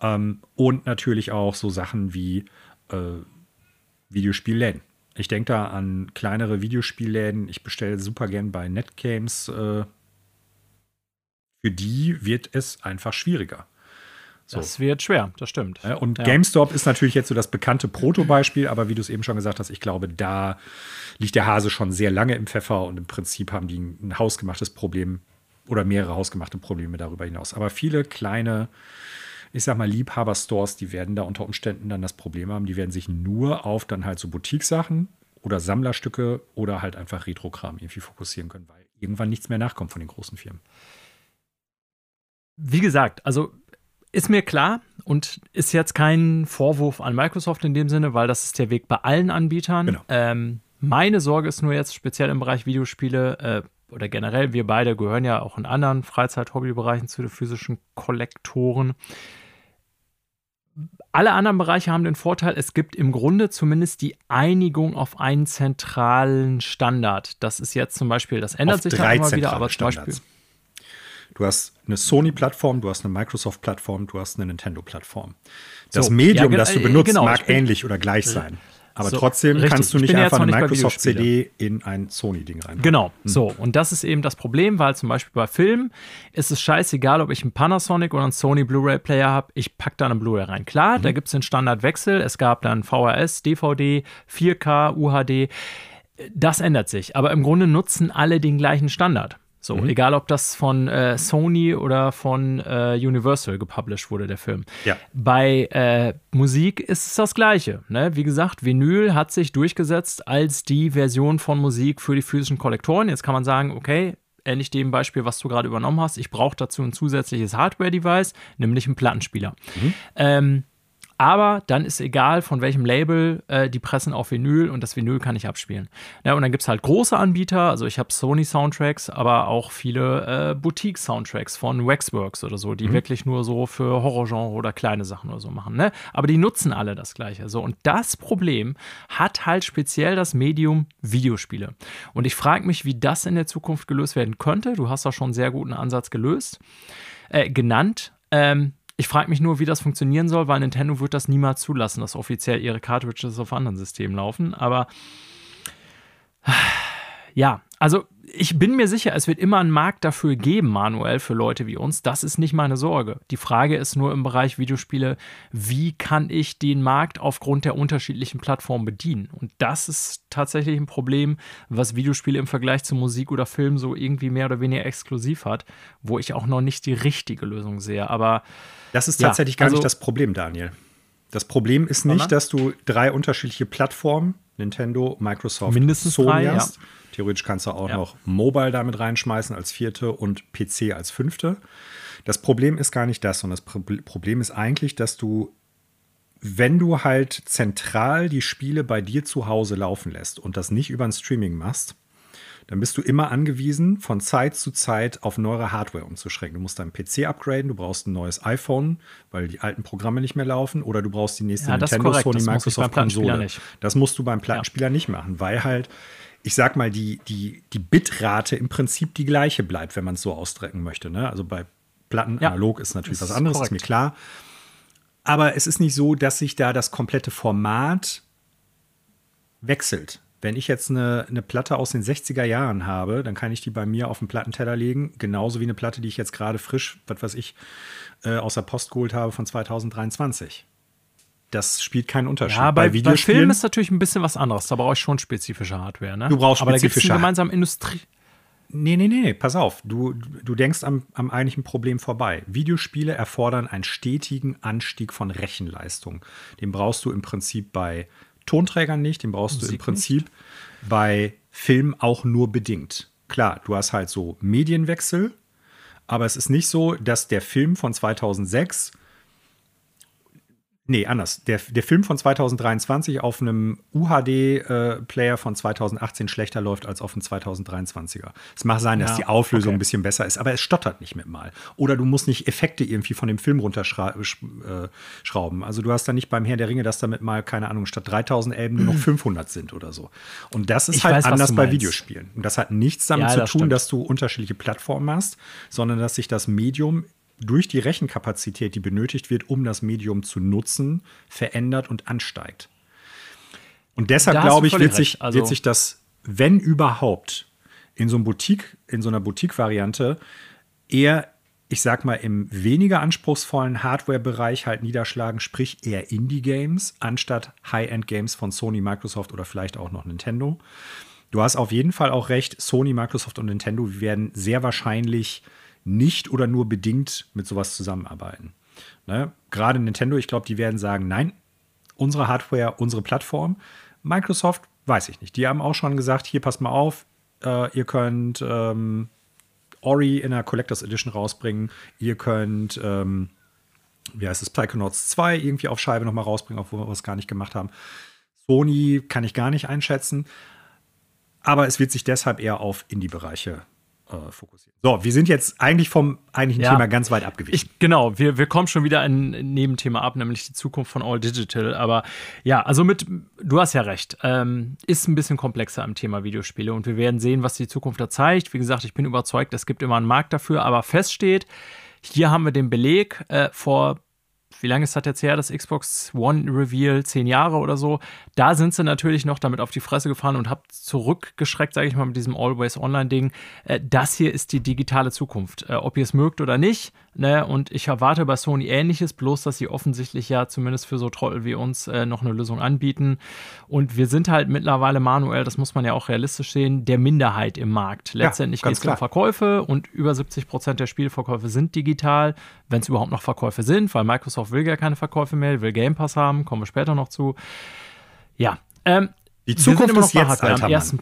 Ähm, und natürlich auch so Sachen wie äh, Videospielläden. Ich denke da an kleinere Videospielläden. Ich bestelle super gern bei Netgames. Äh, für die wird es einfach schwieriger. So. Das wird schwer, das stimmt. Und ja. GameStop ist natürlich jetzt so das bekannte Protobeispiel, aber wie du es eben schon gesagt hast, ich glaube, da liegt der Hase schon sehr lange im Pfeffer und im Prinzip haben die ein hausgemachtes Problem oder mehrere hausgemachte Probleme darüber hinaus. Aber viele kleine, ich sag mal, Liebhaber-Stores, die werden da unter Umständen dann das Problem haben, die werden sich nur auf dann halt so Boutique-Sachen oder Sammlerstücke oder halt einfach Retro-Kram irgendwie fokussieren können, weil irgendwann nichts mehr nachkommt von den großen Firmen. Wie gesagt, also ist mir klar und ist jetzt kein Vorwurf an Microsoft in dem Sinne, weil das ist der Weg bei allen Anbietern. Genau. Ähm, meine Sorge ist nur jetzt speziell im Bereich Videospiele äh, oder generell, wir beide gehören ja auch in anderen Freizeit-Hobbybereichen zu den physischen Kollektoren. Alle anderen Bereiche haben den Vorteil, es gibt im Grunde zumindest die Einigung auf einen zentralen Standard. Das ist jetzt zum Beispiel, das ändert auf sich dann immer wieder, aber zum Beispiel. Du hast eine Sony-Plattform, du hast eine Microsoft-Plattform, du hast eine Nintendo-Plattform. Das so, Medium, ja, das du benutzt, genau, mag ähnlich oder gleich sein. Aber so, trotzdem richtig. kannst du nicht einfach eine Microsoft-CD in ein Sony-Ding rein. Genau, hm. so. Und das ist eben das Problem, weil zum Beispiel bei Filmen ist es scheißegal, ob ich einen Panasonic oder einen Sony Blu-ray-Player habe. Ich packe da eine Blu-ray rein. Klar, mhm. da gibt es den Standardwechsel. Es gab dann VHS, DVD, 4K, UHD. Das ändert sich. Aber im Grunde nutzen alle den gleichen Standard. So, mhm. egal ob das von äh, Sony oder von äh, Universal gepublished wurde, der Film. Ja. Bei äh, Musik ist es das Gleiche. Ne? Wie gesagt, Vinyl hat sich durchgesetzt als die Version von Musik für die physischen Kollektoren. Jetzt kann man sagen, okay, ähnlich dem Beispiel, was du gerade übernommen hast, ich brauche dazu ein zusätzliches Hardware-Device, nämlich einen Plattenspieler. Mhm. Ähm, aber dann ist egal, von welchem Label, äh, die pressen auf Vinyl und das Vinyl kann ich abspielen. Ja, und dann gibt es halt große Anbieter, also ich habe Sony-Soundtracks, aber auch viele äh, Boutique-Soundtracks von Waxworks oder so, die mhm. wirklich nur so für Horrorgenre oder kleine Sachen oder so machen. Ne? Aber die nutzen alle das Gleiche. So, und das Problem hat halt speziell das Medium Videospiele. Und ich frage mich, wie das in der Zukunft gelöst werden könnte. Du hast da schon einen sehr guten Ansatz gelöst, äh, genannt. Ähm, ich frage mich nur, wie das funktionieren soll, weil Nintendo wird das niemals zulassen, dass offiziell ihre Cartridges auf anderen Systemen laufen. Aber ja, also ich bin mir sicher, es wird immer einen Markt dafür geben, manuell, für Leute wie uns. Das ist nicht meine Sorge. Die Frage ist nur im Bereich Videospiele, wie kann ich den Markt aufgrund der unterschiedlichen Plattformen bedienen? Und das ist tatsächlich ein Problem, was Videospiele im Vergleich zu Musik oder Film so irgendwie mehr oder weniger exklusiv hat, wo ich auch noch nicht die richtige Lösung sehe. Aber das ist tatsächlich ja, gar also, nicht das Problem, Daniel. Das Problem ist nicht, dass du drei unterschiedliche Plattformen, Nintendo, Microsoft, mindestens Sony drei, hast. Ja Theoretisch kannst du auch ja. noch Mobile damit reinschmeißen als vierte und PC als fünfte. Das Problem ist gar nicht das, sondern das Problem ist eigentlich, dass du, wenn du halt zentral die Spiele bei dir zu Hause laufen lässt und das nicht über ein Streaming machst, dann bist du immer angewiesen, von Zeit zu Zeit auf neuere Hardware umzuschränken. Du musst deinen PC upgraden, du brauchst ein neues iPhone, weil die alten Programme nicht mehr laufen, oder du brauchst die nächste ja, Nintendo, Sony, Microsoft Konsole. Das musst du beim Plattenspieler ja. nicht machen, weil halt ich sag mal, die, die, die Bitrate im Prinzip die gleiche bleibt, wenn man es so ausdrücken möchte. Ne? Also bei Platten ja, analog ist natürlich was anderes, ist, ist mir klar. Aber es ist nicht so, dass sich da das komplette Format wechselt. Wenn ich jetzt eine, eine Platte aus den 60er Jahren habe, dann kann ich die bei mir auf den Plattenteller legen, genauso wie eine Platte, die ich jetzt gerade frisch, was weiß ich, äh, aus der Post geholt habe von 2023 das spielt keinen Unterschied. Ja, bei, bei. Bei Filmen ist natürlich ein bisschen was anderes. Da brauche ich schon spezifische Hardware. Ne? Du brauchst Aber spezifische Aber gemeinsam Industrie. Nee, nee, nee, pass auf. Du, du denkst am, am eigentlichen Problem vorbei. Videospiele erfordern einen stetigen Anstieg von Rechenleistung. Den brauchst du im Prinzip bei Tonträgern nicht, den brauchst Musik du im Prinzip nicht. Bei Film auch nur bedingt. Klar, du hast halt so Medienwechsel, aber es ist nicht so, dass der Film von 2006 Nee, anders. Der, der Film von 2023 auf einem UHD-Player äh, von 2018 schlechter läuft als auf einem 2023er. Es mag sein, dass ja, die Auflösung okay. ein bisschen besser ist, aber es stottert nicht mit mal. Oder du musst nicht Effekte irgendwie von dem Film runterschrauben. Äh, also du hast da nicht beim Herr der Ringe, dass damit mal, keine Ahnung, statt 3000 Elben nur noch 500 sind oder so. Und das ist ich halt weiß, anders bei Videospielen. Und das hat nichts damit ja, zu tun, stimmt. dass du unterschiedliche Plattformen hast, sondern dass sich das Medium durch die Rechenkapazität, die benötigt wird, um das Medium zu nutzen, verändert und ansteigt. Und deshalb glaube ich, wird sich, also wird sich das, wenn überhaupt, in so, einem Boutique, in so einer Boutique-Variante eher, ich sag mal, im weniger anspruchsvollen Hardware-Bereich halt niederschlagen, sprich eher Indie-Games, anstatt High-End-Games von Sony, Microsoft oder vielleicht auch noch Nintendo. Du hast auf jeden Fall auch recht, Sony, Microsoft und Nintendo werden sehr wahrscheinlich nicht oder nur bedingt mit sowas zusammenarbeiten. Ne? Gerade Nintendo, ich glaube, die werden sagen, nein, unsere Hardware, unsere Plattform. Microsoft, weiß ich nicht. Die haben auch schon gesagt, hier passt mal auf, äh, ihr könnt ähm, Ori in der Collectors Edition rausbringen, ihr könnt, ähm, wie heißt es, Psychonauts 2 irgendwie auf Scheibe nochmal rausbringen, obwohl wir es gar nicht gemacht haben. Sony kann ich gar nicht einschätzen. Aber es wird sich deshalb eher auf Indie-Bereiche äh, fokussieren. So, wir sind jetzt eigentlich vom eigentlichen ja, Thema ganz weit abgewichen. Ich, genau, wir, wir kommen schon wieder ein Nebenthema ab, nämlich die Zukunft von All Digital. Aber ja, also mit, du hast ja recht, ähm, ist ein bisschen komplexer am Thema Videospiele und wir werden sehen, was die Zukunft da zeigt. Wie gesagt, ich bin überzeugt, es gibt immer einen Markt dafür, aber feststeht, hier haben wir den Beleg äh, vor wie lange ist das jetzt her, das Xbox One Reveal, zehn Jahre oder so, da sind sie natürlich noch damit auf die Fresse gefahren und habt zurückgeschreckt, sage ich mal, mit diesem Always Online-Ding. Äh, das hier ist die digitale Zukunft. Äh, ob ihr es mögt oder nicht, Ne? Und ich erwarte bei Sony ähnliches, bloß dass sie offensichtlich ja zumindest für so Trottel wie uns äh, noch eine Lösung anbieten. Und wir sind halt mittlerweile manuell, das muss man ja auch realistisch sehen, der Minderheit im Markt. Letztendlich ja, geht es um Verkäufe und über 70 Prozent der Spielverkäufe sind digital, wenn es überhaupt noch Verkäufe sind, weil Microsoft will ja keine Verkäufe mehr, will Game Pass haben, kommen wir später noch zu. Ja. Ähm, die Zukunft ist jetzt, alter Mann.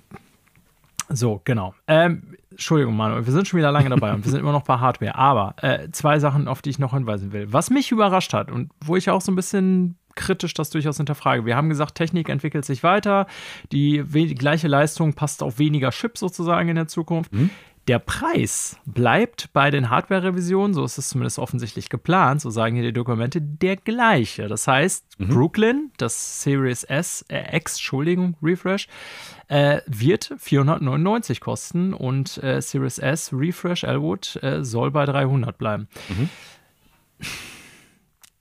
So, genau. Ähm, Entschuldigung, Manuel, wir sind schon wieder lange dabei und wir sind immer noch bei Hardware. Aber äh, zwei Sachen, auf die ich noch hinweisen will. Was mich überrascht hat und wo ich auch so ein bisschen kritisch das durchaus hinterfrage. Wir haben gesagt, Technik entwickelt sich weiter, die, die gleiche Leistung passt auf weniger Chips sozusagen in der Zukunft. Mhm. Der Preis bleibt bei den Hardware-Revisionen, so ist es zumindest offensichtlich geplant, so sagen hier die Dokumente, der gleiche. Das heißt, mhm. Brooklyn, das Series S, äh, X, Entschuldigung, Refresh, äh, wird 499 kosten und äh, Series S Refresh Elwood äh, soll bei 300 bleiben. Mhm.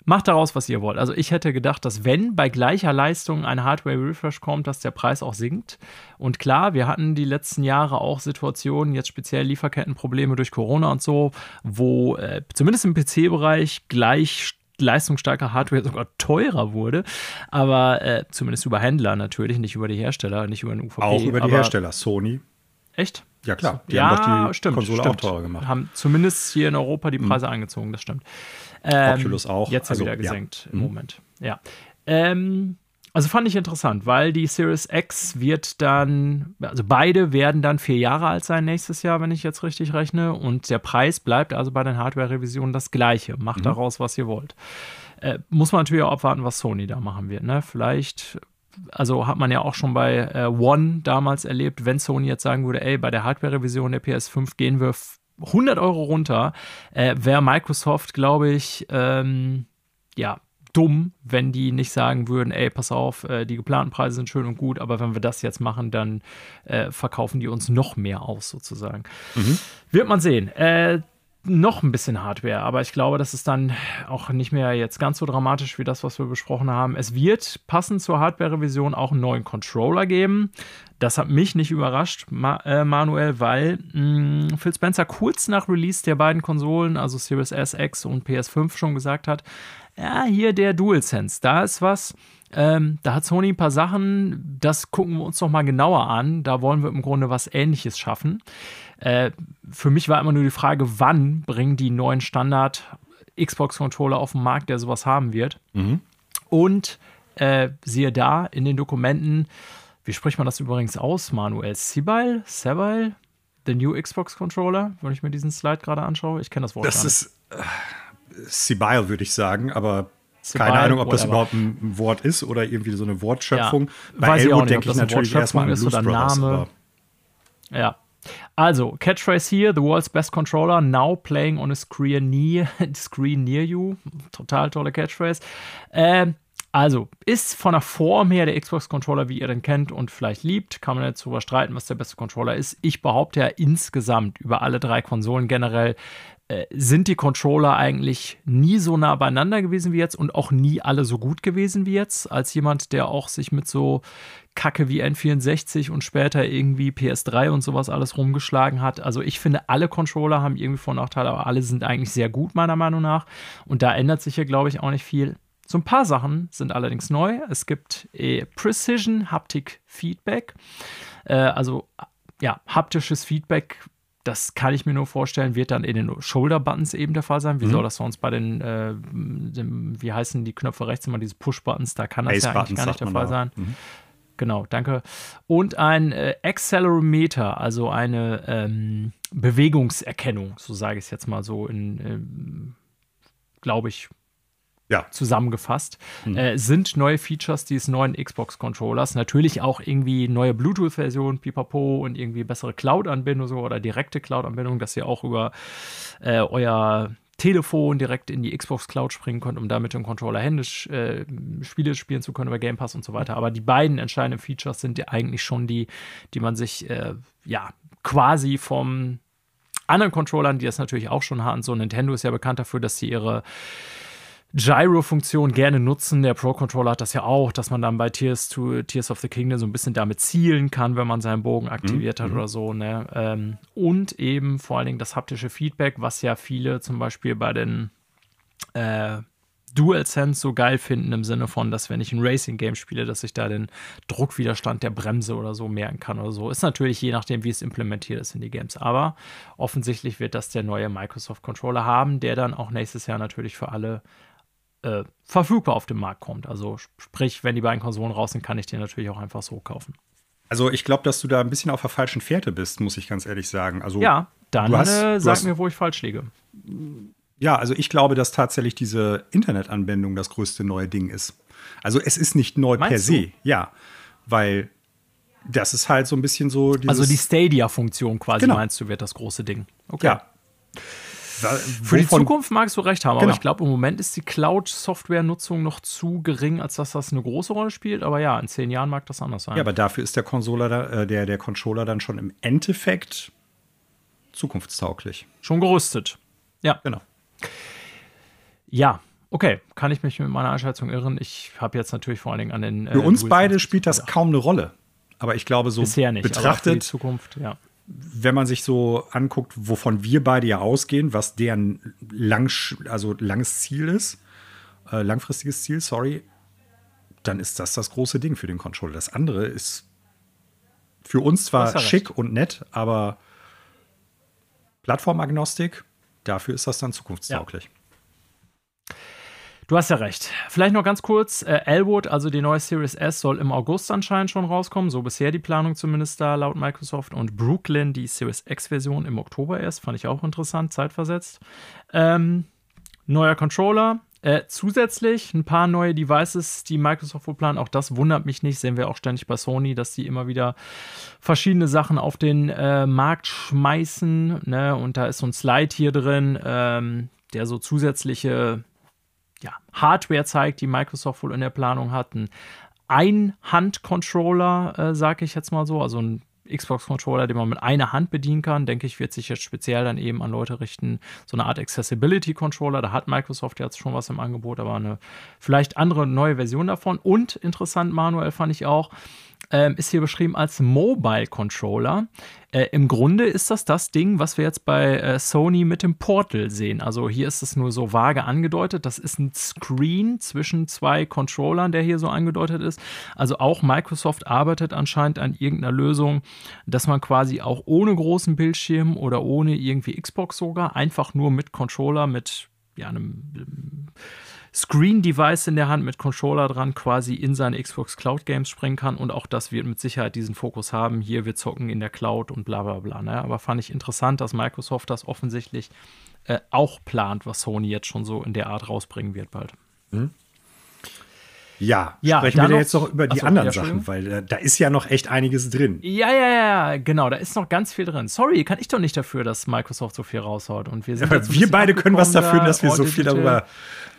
Macht daraus, was ihr wollt. Also ich hätte gedacht, dass wenn bei gleicher Leistung ein Hardware-Refresh kommt, dass der Preis auch sinkt. Und klar, wir hatten die letzten Jahre auch Situationen, jetzt speziell Lieferkettenprobleme durch Corona und so, wo äh, zumindest im PC-Bereich gleich leistungsstarke Hardware sogar teurer wurde, aber äh, zumindest über Händler natürlich, nicht über die Hersteller, nicht über den UVP. Auch über die Hersteller, Sony. Echt? Ja, klar. Die ja, haben doch die stimmt, Konsole stimmt. auch teurer gemacht. Haben zumindest hier in Europa die Preise mhm. angezogen, das stimmt. Ähm, Oculus auch. Jetzt also, wieder gesenkt ja. im Mhm. Moment. Ja. Ähm, also fand ich interessant, weil die Series X wird dann, also beide werden dann vier Jahre alt sein nächstes Jahr, wenn ich jetzt richtig rechne. Und der Preis bleibt also bei den Hardware-Revisionen das gleiche. Macht Mhm. daraus, was ihr wollt. Äh, muss man natürlich auch abwarten, was Sony da machen wird. Ne? Vielleicht, also hat man ja auch schon bei äh, One damals erlebt, wenn Sony jetzt sagen würde, ey, bei der Hardware-Revision der PS5 gehen wir 100 Euro runter, äh, wäre Microsoft, glaube ich, ähm, ja, dumm, wenn die nicht sagen würden, ey, pass auf, äh, die geplanten Preise sind schön und gut, aber wenn wir das jetzt machen, dann äh, verkaufen die uns noch mehr aus, sozusagen. Mhm. Wird man sehen. Äh, noch ein bisschen Hardware, aber ich glaube, das ist dann auch nicht mehr jetzt ganz so dramatisch wie das, was wir besprochen haben. Es wird passend zur Hardware-Revision auch einen neuen Controller geben. Das hat mich nicht überrascht, Ma äh, Manuel, weil mh, Phil Spencer kurz nach Release der beiden Konsolen, also Series S, X und PS5, schon gesagt hat, ja, hier der DualSense, da ist was. Ähm, da hat Sony ein paar Sachen, das gucken wir uns noch mal genauer an. Da wollen wir im Grunde was Ähnliches schaffen. Äh, für mich war immer nur die Frage, wann bringen die neuen Standard Xbox-Controller auf den Markt, der sowas haben wird. Mhm. Und äh, siehe da in den Dokumenten, wie spricht man das übrigens aus, Manuel? Sibyl? Sibyl? The New Xbox Controller, wenn ich mir diesen Slide gerade anschaue. Ich kenne das Wort Das ist äh, Sibyl, würde ich sagen, aber keine Ahnung, ob das überhaupt ein Wort ist oder irgendwie so eine Wortschöpfung. Ja, Bei weiß Elwood denke ich natürlich erstmal an Blues ist oder Brothers. Name. Ja. Also, Catchphrase hier, the world's best controller, now playing on a screen near, screen near you. Total tolle Catchphrase. Ähm, also, ist von der Form her der Xbox-Controller, wie ihr den kennt und vielleicht liebt. Kann man jetzt drüber streiten, was der beste Controller ist. Ich behaupte ja insgesamt über alle drei Konsolen generell sind die Controller eigentlich nie so nah beieinander gewesen wie jetzt und auch nie alle so gut gewesen wie jetzt. Als jemand, der auch sich mit so Kacke wie N64 und später irgendwie PS3 und sowas alles rumgeschlagen hat. Also ich finde, alle Controller haben irgendwie Vor- und Nachteile, aber alle sind eigentlich sehr gut, meiner Meinung nach. Und da ändert sich hier, glaube ich, auch nicht viel. So ein paar Sachen sind allerdings neu. Es gibt äh, Precision Haptic Feedback. Äh, also ja, haptisches Feedback, das kann ich mir nur vorstellen, wird dann in den Shoulder-Buttons eben der Fall sein. Wie Mhm. soll das sonst bei den, äh, dem, wie heißen die Knöpfe rechts immer, diese Push-Buttons, da kann das ja eigentlich gar nicht der Fall sein. Mhm. Genau, danke. Und ein äh, Accelerometer, also eine ähm, Bewegungserkennung, so sage ich es jetzt mal so in, ähm, glaube ich, Ja. zusammengefasst, Mhm. äh, sind neue Features dieses neuen Xbox-Controllers. Natürlich auch irgendwie neue Bluetooth-Versionen, pipapo und irgendwie bessere Cloud-Anbindung so, oder direkte Cloud-Anbindung, dass ihr auch über äh, euer Telefon direkt in die Xbox Cloud springen könnt, um damit den Controller händisch äh, Spiele spielen zu können über Game Pass und so weiter. Aber die beiden entscheidenden Features sind ja eigentlich schon die, die man sich äh, ja quasi vom anderen Controllern, die das natürlich auch schon hatten. So Nintendo ist ja bekannt dafür, dass sie ihre Gyro-Funktion gerne nutzen. Der Pro-Controller hat das ja auch, dass man dann bei Tears, to, Tears of the Kingdom so ein bisschen damit zielen kann, wenn man seinen Bogen aktiviert hat oder so. Ne? Ähm, und eben vor allen Dingen das haptische Feedback, was ja viele zum Beispiel bei den äh, DualSense so geil finden, im Sinne von, dass wenn ich ein Racing-Game spiele, dass ich da den Druckwiderstand der Bremse oder so merken kann oder so. Ist natürlich je nachdem, wie es implementiert ist in die Games. Aber offensichtlich wird das der neue Microsoft-Controller haben, der dann auch nächstes Jahr natürlich für alle äh, verfügbar auf den Markt kommt. Also sprich, wenn die beiden Konsolen raus sind, kann ich den natürlich auch einfach so kaufen. Also ich glaube, dass du da ein bisschen auf der falschen Fährte bist, muss ich ganz ehrlich sagen. Also Ja, dann hast- äh, sag hast- mir, wo ich falsch liege. Ja, also ich glaube, dass tatsächlich diese Internetanbindung das größte neue Ding ist. Also es ist nicht neu per Meinst se, du? ja, weil das ist halt so ein bisschen so Also die Stadia-Funktion quasi, Genau. meinst du, wird das große Ding. Okay. ja. Für die Zukunft magst du recht haben, aber Genau. ich glaube, im Moment ist die Cloud-Software-Nutzung noch zu gering, als dass das eine große Rolle spielt. Aber ja, in zehn Jahren mag das anders sein. Ja, aber dafür ist der Controller, da- äh, der, der Controller dann schon im Endeffekt zukunftstauglich. Schon gerüstet. Ja. Genau. Ja. Okay, kann ich mich mit meiner Einschätzung irren? Ich habe jetzt natürlich vor allen Dingen an den. Für äh, uns beide spielt das kaum eine Rolle. Aber ich glaube, so Bisher nicht, betrachtet, Zukunft, ja. Wenn man sich so anguckt, wovon wir beide ja ausgehen, was deren lang, also langes Ziel ist, äh, langfristiges Ziel, sorry, dann ist das das große Ding für den Controller. Das andere ist für uns zwar schick recht. und nett, aber Plattformagnostik, dafür ist das dann zukunftstauglich. Ja. Du hast ja recht. Vielleicht noch ganz kurz: äh, Elwood, also die neue Series S, soll im August anscheinend schon rauskommen. So bisher die Planung zumindest da laut Microsoft. Und Brooklyn, die Series X-Version im Oktober erst. Fand ich auch interessant, zeitversetzt. Ähm, neuer Controller, äh, zusätzlich ein paar neue Devices, die Microsoft wohl plant. Auch das wundert mich nicht. Sehen wir auch ständig bei Sony, dass die immer wieder verschiedene Sachen auf den äh, Markt schmeißen. Ne? Und da ist so ein Slide hier drin, ähm, der so zusätzliche ja, Hardware zeigt, die Microsoft wohl in der Planung hat. Ein Ein-Hand-Controller, äh, sage ich jetzt mal so, also ein Xbox-Controller, den man mit einer Hand bedienen kann, denke ich, wird sich jetzt speziell dann eben an Leute richten. So eine Art Accessibility-Controller, da hat Microsoft jetzt schon was im Angebot, aber eine vielleicht andere neue Version davon. Und interessant, Manuel, fand ich auch, ähm, ist hier beschrieben als Mobile Controller. Äh, Im Grunde ist das das Ding, was wir jetzt bei äh, Sony mit dem Portal sehen. Also hier ist es nur so vage angedeutet. Das ist ein Screen zwischen zwei Controllern, der hier so angedeutet ist. Also auch Microsoft arbeitet anscheinend an irgendeiner Lösung, dass man quasi auch ohne großen Bildschirm oder ohne irgendwie Xbox sogar einfach nur mit Controller, mit ja, einem Screen-Device in der Hand mit Controller dran quasi in seine Xbox Cloud Games springen kann. Und auch das wird mit Sicherheit diesen Fokus haben. Hier, wir zocken in der Cloud und bla bla bla. Ne? Aber fand ich interessant, dass Microsoft das offensichtlich äh, auch plant, was Sony jetzt schon so in der Art rausbringen wird bald. Mhm. Ja, ja sprechen wir noch, jetzt noch über die achso, anderen ja, Sachen, weil äh, da ist ja noch echt einiges drin. Ja, ja, ja, genau, da ist noch ganz viel drin. Sorry, kann ich doch nicht dafür, dass Microsoft so viel raushaut. Und wir, sind ja, wir beide können was dafür, dass wir so viel darüber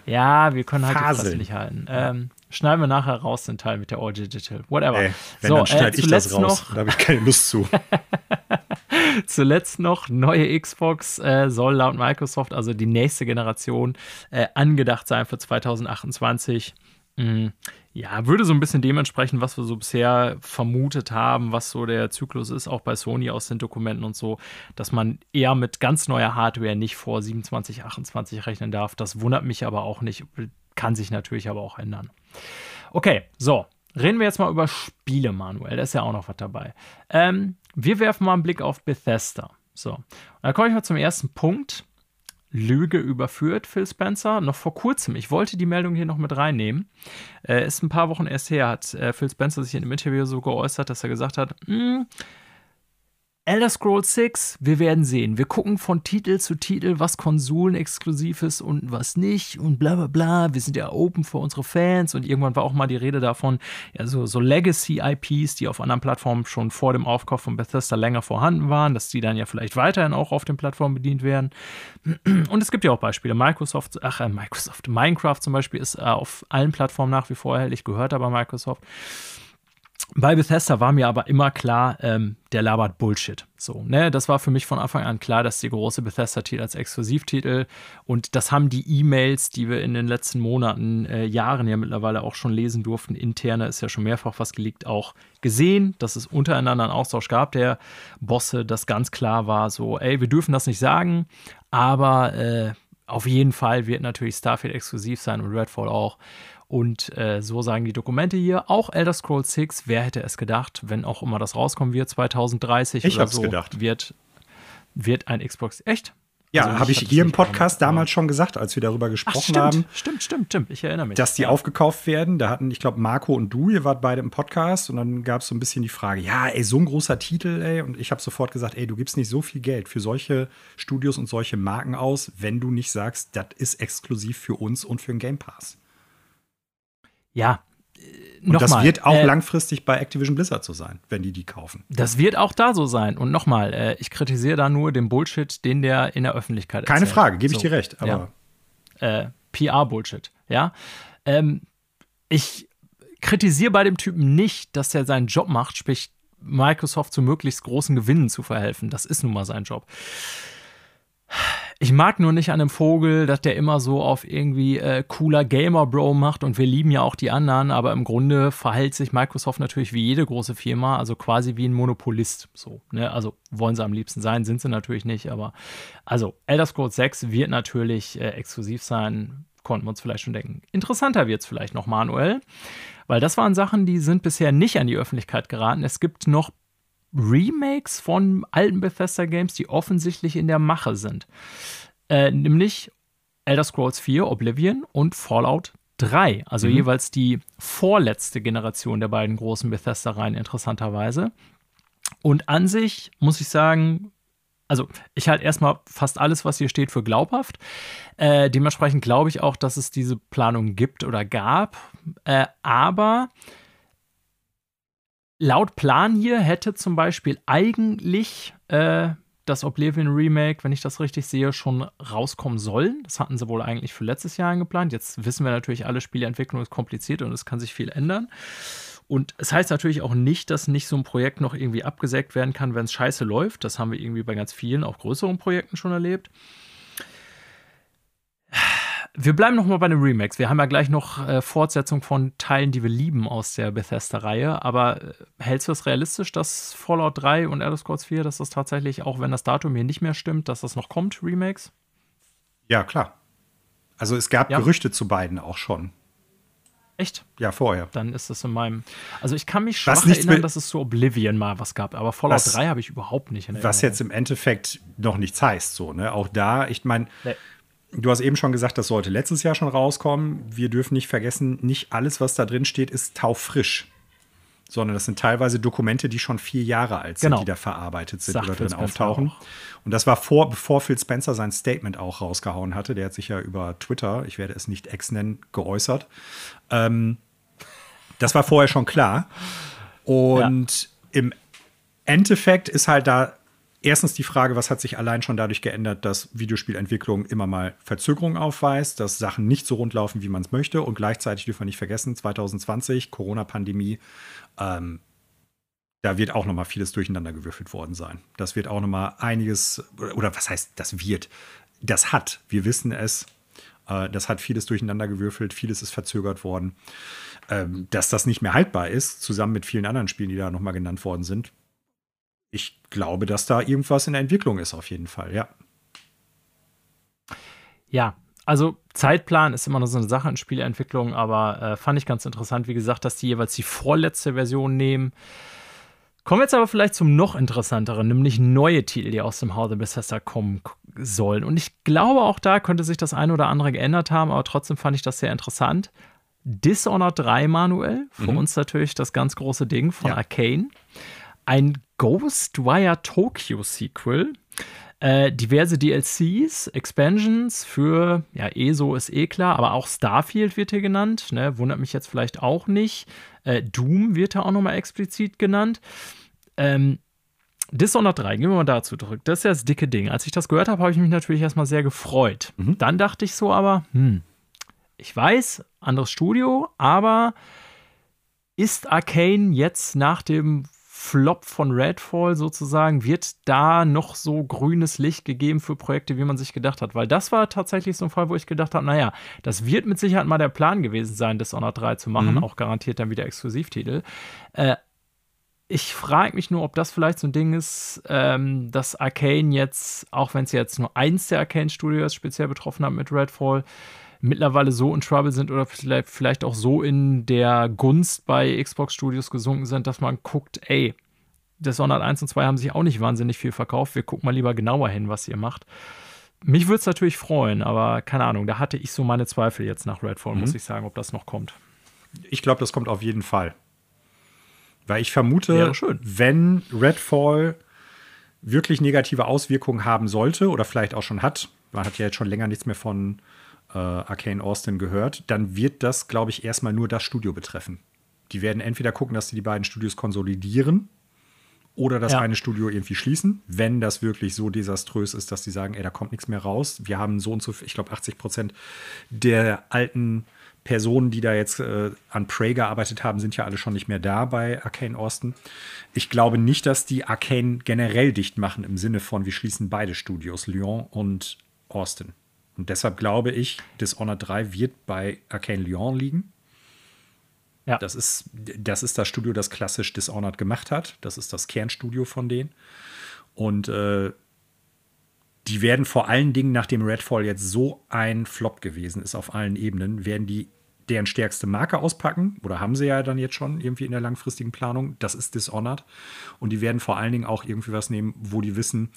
ja, wir können halt Faseln. die Fresse nicht halten. Ähm, schneiden wir nachher raus den Teil mit der All Digital. Whatever. Ey, wenn, so, dann schneide äh, ich das raus. Noch, da habe ich keine Lust zu. zuletzt noch, neue Xbox äh, soll laut Microsoft, also die nächste Generation, äh, angedacht sein für 2028. Mhm. Ja, würde so ein bisschen dementsprechend, was wir so bisher vermutet haben, was so der Zyklus ist, auch bei Sony aus den Dokumenten und so, dass man eher mit ganz neuer Hardware nicht vor 27, 28 rechnen darf. Das wundert mich aber auch nicht, kann sich natürlich aber auch ändern. Okay, so, reden wir jetzt mal über Spiele, Manuel. Da ist ja auch noch was dabei. Ähm, wir werfen mal einen Blick auf Bethesda. So, da komme ich mal zum ersten Punkt. Lüge überführt, Phil Spencer, noch vor kurzem. Ich wollte die Meldung hier noch mit reinnehmen. Äh, ist ein paar Wochen erst her, hat äh, Phil Spencer sich in einem Interview so geäußert, dass er gesagt hat, hm, Elder Scrolls 6, wir werden sehen. Wir gucken von Titel zu Titel, was Konsolen exklusiv ist und was nicht und bla bla bla. Wir sind ja open für unsere Fans und irgendwann war auch mal die Rede davon, ja, so, so Legacy-IPs, die auf anderen Plattformen schon vor dem Aufkauf von Bethesda länger vorhanden waren, dass die dann ja vielleicht weiterhin auch auf den Plattformen bedient werden. Und es gibt ja auch Beispiele. Microsoft, ach, äh, Microsoft, Minecraft zum Beispiel ist äh, auf allen Plattformen nach wie vor erhältlich, gehört aber Microsoft. Bei Bethesda war mir aber immer klar, ähm, der labert Bullshit. So, ne? Das war für mich von Anfang an klar, dass die große Bethesda-Titel als Exklusivtitel und das haben die E-Mails, die wir in den letzten Monaten, äh, Jahren ja mittlerweile auch schon lesen durften, interne ist ja schon mehrfach was geleakt, auch gesehen, dass es untereinander einen Austausch gab der Bosse, das ganz klar war, so, ey, wir dürfen das nicht sagen, aber äh, auf jeden Fall wird natürlich Starfield exklusiv sein und Redfall auch. Und äh, so sagen die Dokumente hier, auch Elder Scrolls 6, wer hätte es gedacht, wenn auch immer das rauskommen wird, 2030 ich oder so, gedacht. Wird, wird ein Xbox. Echt? Ja, also habe ich hier im Podcast damals schon gesagt, als wir darüber gesprochen Ach, stimmt, haben. Stimmt, stimmt, stimmt. Ich erinnere mich. Dass die ja. aufgekauft werden. Da hatten, ich glaube, Marco und du, ihr wart beide im Podcast und dann gab es so ein bisschen die Frage: Ja, ey, so ein großer Titel, ey. Und ich habe sofort gesagt: Ey, du gibst nicht so viel Geld für solche Studios und solche Marken aus, wenn du nicht sagst, das ist exklusiv für uns und für den Game Pass. Ja. Äh, und das mal, wird auch äh, langfristig bei Activision Blizzard so sein, wenn die die kaufen. Das wird auch da so sein. Und nochmal, äh, ich kritisiere da nur den Bullshit, den der in der Öffentlichkeit Keine erzählt. Frage, gebe ich so, dir recht. Aber ja. äh, PR-Bullshit, ja. Ähm, ich kritisiere bei dem Typen nicht, dass er seinen Job macht, sprich Microsoft zu möglichst großen Gewinnen zu verhelfen. Das ist nun mal sein Job. Ich mag nur nicht an dem Vogel, dass der immer so auf irgendwie äh, cooler Gamer-Bro macht und wir lieben ja auch die anderen, aber im Grunde verhält sich Microsoft natürlich wie jede große Firma, also quasi wie ein Monopolist. So, ne? Also wollen sie am liebsten sein, sind sie natürlich nicht, aber also Elder Scrolls 6 wird natürlich äh, exklusiv sein, konnten wir uns vielleicht schon denken. Interessanter wird es vielleicht noch manuell, weil das waren Sachen, die sind bisher nicht an die Öffentlichkeit geraten. Es gibt noch Remakes von alten Bethesda Games, die offensichtlich in der Mache sind. Äh, nämlich Elder Scrolls 4, Oblivion und Fallout 3, also mhm. jeweils die vorletzte Generation der beiden großen Bethesda-Reihen, interessanterweise. Und an sich muss ich sagen, also ich halte erstmal fast alles, was hier steht, für glaubhaft. Äh, dementsprechend glaube ich auch, dass es diese Planung gibt oder gab. Äh, aber laut Plan hier hätte zum Beispiel eigentlich äh, das Oblivion Remake, wenn ich das richtig sehe, schon rauskommen sollen. Das hatten sie wohl eigentlich für letztes Jahr eingeplant. Jetzt wissen wir natürlich, alle Spieleentwicklung ist kompliziert und es kann sich viel ändern. Und es heißt natürlich auch nicht, dass nicht so ein Projekt noch irgendwie abgesägt werden kann, wenn es scheiße läuft. Das haben wir irgendwie bei ganz vielen, auch größeren Projekten schon erlebt. Wir bleiben noch mal bei den Remakes. Wir haben ja gleich noch äh, Fortsetzung von Teilen, die wir lieben aus der Bethesda-Reihe. Aber äh, hältst du es realistisch, dass Fallout 3 und Elder Scrolls 4, dass das tatsächlich, auch wenn das Datum hier nicht mehr stimmt, dass das noch kommt, Remakes? Ja, klar. Also es gab ja. Gerüchte zu beiden auch schon. Echt? Ja, vorher. Dann ist das in meinem. Also ich kann mich schwach erinnern, dass es zu Oblivion mal was gab, aber Fallout was, 3 habe ich überhaupt nicht in Erinnerung. Was jetzt im Endeffekt noch nichts heißt, so, ne? Auch da, ich meine, nee. Du hast eben schon gesagt, das sollte letztes Jahr schon rauskommen. Wir dürfen nicht vergessen, nicht alles, was da drin steht, ist taufrisch sondern das sind teilweise Dokumente, die schon vier Jahre alt sind, genau. die da verarbeitet sind Sagt oder drin auftauchen. Auch. Und das war vor, bevor Phil Spencer sein Statement auch rausgehauen hatte. Der hat sich ja über Twitter, ich werde es nicht Ex nennen, geäußert. Ähm, das war vorher schon klar. Und ja. im Endeffekt ist halt da erstens die Frage, was hat sich allein schon dadurch geändert, dass Videospielentwicklung immer mal Verzögerungen aufweist, dass Sachen nicht so rund laufen, wie man es möchte. Und gleichzeitig dürfen wir nicht vergessen, 2020, Corona-Pandemie, ähm, da wird auch noch mal vieles durcheinander gewürfelt worden sein. Das wird auch noch mal einiges, oder was heißt, das wird, das hat, wir wissen es, äh, das hat vieles durcheinander gewürfelt, vieles ist verzögert worden. Ähm, dass das nicht mehr haltbar ist, zusammen mit vielen anderen Spielen, die da noch mal genannt worden sind. Ich glaube, dass da irgendwas in der Entwicklung ist, auf jeden Fall, ja. Ja, also Zeitplan ist immer noch so eine Sache in Spieleentwicklung, aber äh, fand ich ganz interessant, wie gesagt, dass die jeweils die vorletzte Version nehmen. Kommen wir jetzt aber vielleicht zum noch interessanteren, nämlich neue Titel, die aus dem Hause Bethesda kommen sollen. Und ich glaube, auch da könnte sich das eine oder andere geändert haben, aber trotzdem fand ich das sehr interessant. Dishonored 3 manuell, für mhm. uns natürlich das ganz große Ding von ja. Arcane. Ein Ghostwire Tokyo Sequel äh, diverse DLCs, Expansions für, ja, ESO ist eh klar, aber auch Starfield wird hier genannt, ne? wundert mich jetzt vielleicht auch nicht. Äh, Doom wird hier auch nochmal explizit genannt. Ähm, Dishonored 3, gehen wir mal dazu zurück. Das ist ja das dicke Ding. Als ich das gehört habe, habe ich mich natürlich erstmal sehr gefreut. Mhm. Dann dachte ich so aber, hm, ich weiß, anderes Studio, aber ist Arcane jetzt nach dem Flop von Redfall sozusagen, wird da noch so grünes Licht gegeben für Projekte, wie man sich gedacht hat? Weil das war tatsächlich so ein Fall, wo ich gedacht habe, naja, das wird mit Sicherheit mal der Plan gewesen sein, Dishonored 3 zu machen, mhm. auch garantiert dann wieder Exklusivtitel. Äh, ich frage mich nur, ob das vielleicht so ein Ding ist, ähm, dass Arcane jetzt, auch wenn es jetzt nur eins der Arcane-Studios speziell betroffen hat mit Redfall, mittlerweile so in Trouble sind oder vielleicht auch so in der Gunst bei Xbox Studios gesunken sind, dass man guckt, ey, Dishonored 1 und 2 haben sich auch nicht wahnsinnig viel verkauft. Wir gucken mal lieber genauer hin, was ihr macht. Mich würde es natürlich freuen, aber keine Ahnung, da hatte ich so meine Zweifel jetzt nach Redfall, mhm. muss ich sagen, ob das noch kommt. Ich glaube, das kommt auf jeden Fall. Weil ich vermute, wenn Redfall wirklich negative Auswirkungen haben sollte oder vielleicht auch schon hat, man hat ja jetzt schon länger nichts mehr von äh, Arcane Austin gehört, dann wird das, glaube ich, erstmal nur das Studio betreffen. Die werden entweder gucken, dass sie die beiden Studios konsolidieren oder das ja. eine Studio irgendwie schließen, wenn das wirklich so desaströs ist, dass sie sagen, ey, da kommt nichts mehr raus. Wir haben so und so, ich glaube, 80 Prozent der alten Personen, die da jetzt äh, an Prey gearbeitet haben, sind ja alle schon nicht mehr da bei Arcane Austin. Ich glaube nicht, dass die Arcane generell dicht machen im Sinne von, wir schließen beide Studios, Lyon und Austin. Und deshalb glaube ich, Dishonored 3 wird bei Arcane Lyon liegen. Ja. Das ist, das ist das Studio, das klassisch Dishonored gemacht hat. Das ist das Kernstudio von denen. Und äh, die werden vor allen Dingen, nachdem Redfall jetzt so ein Flop gewesen ist auf allen Ebenen, werden die deren stärkste Marke auspacken. Oder haben sie ja dann jetzt schon irgendwie in der langfristigen Planung. Das ist Dishonored. Und die werden vor allen Dingen auch irgendwie was nehmen, wo die wissen,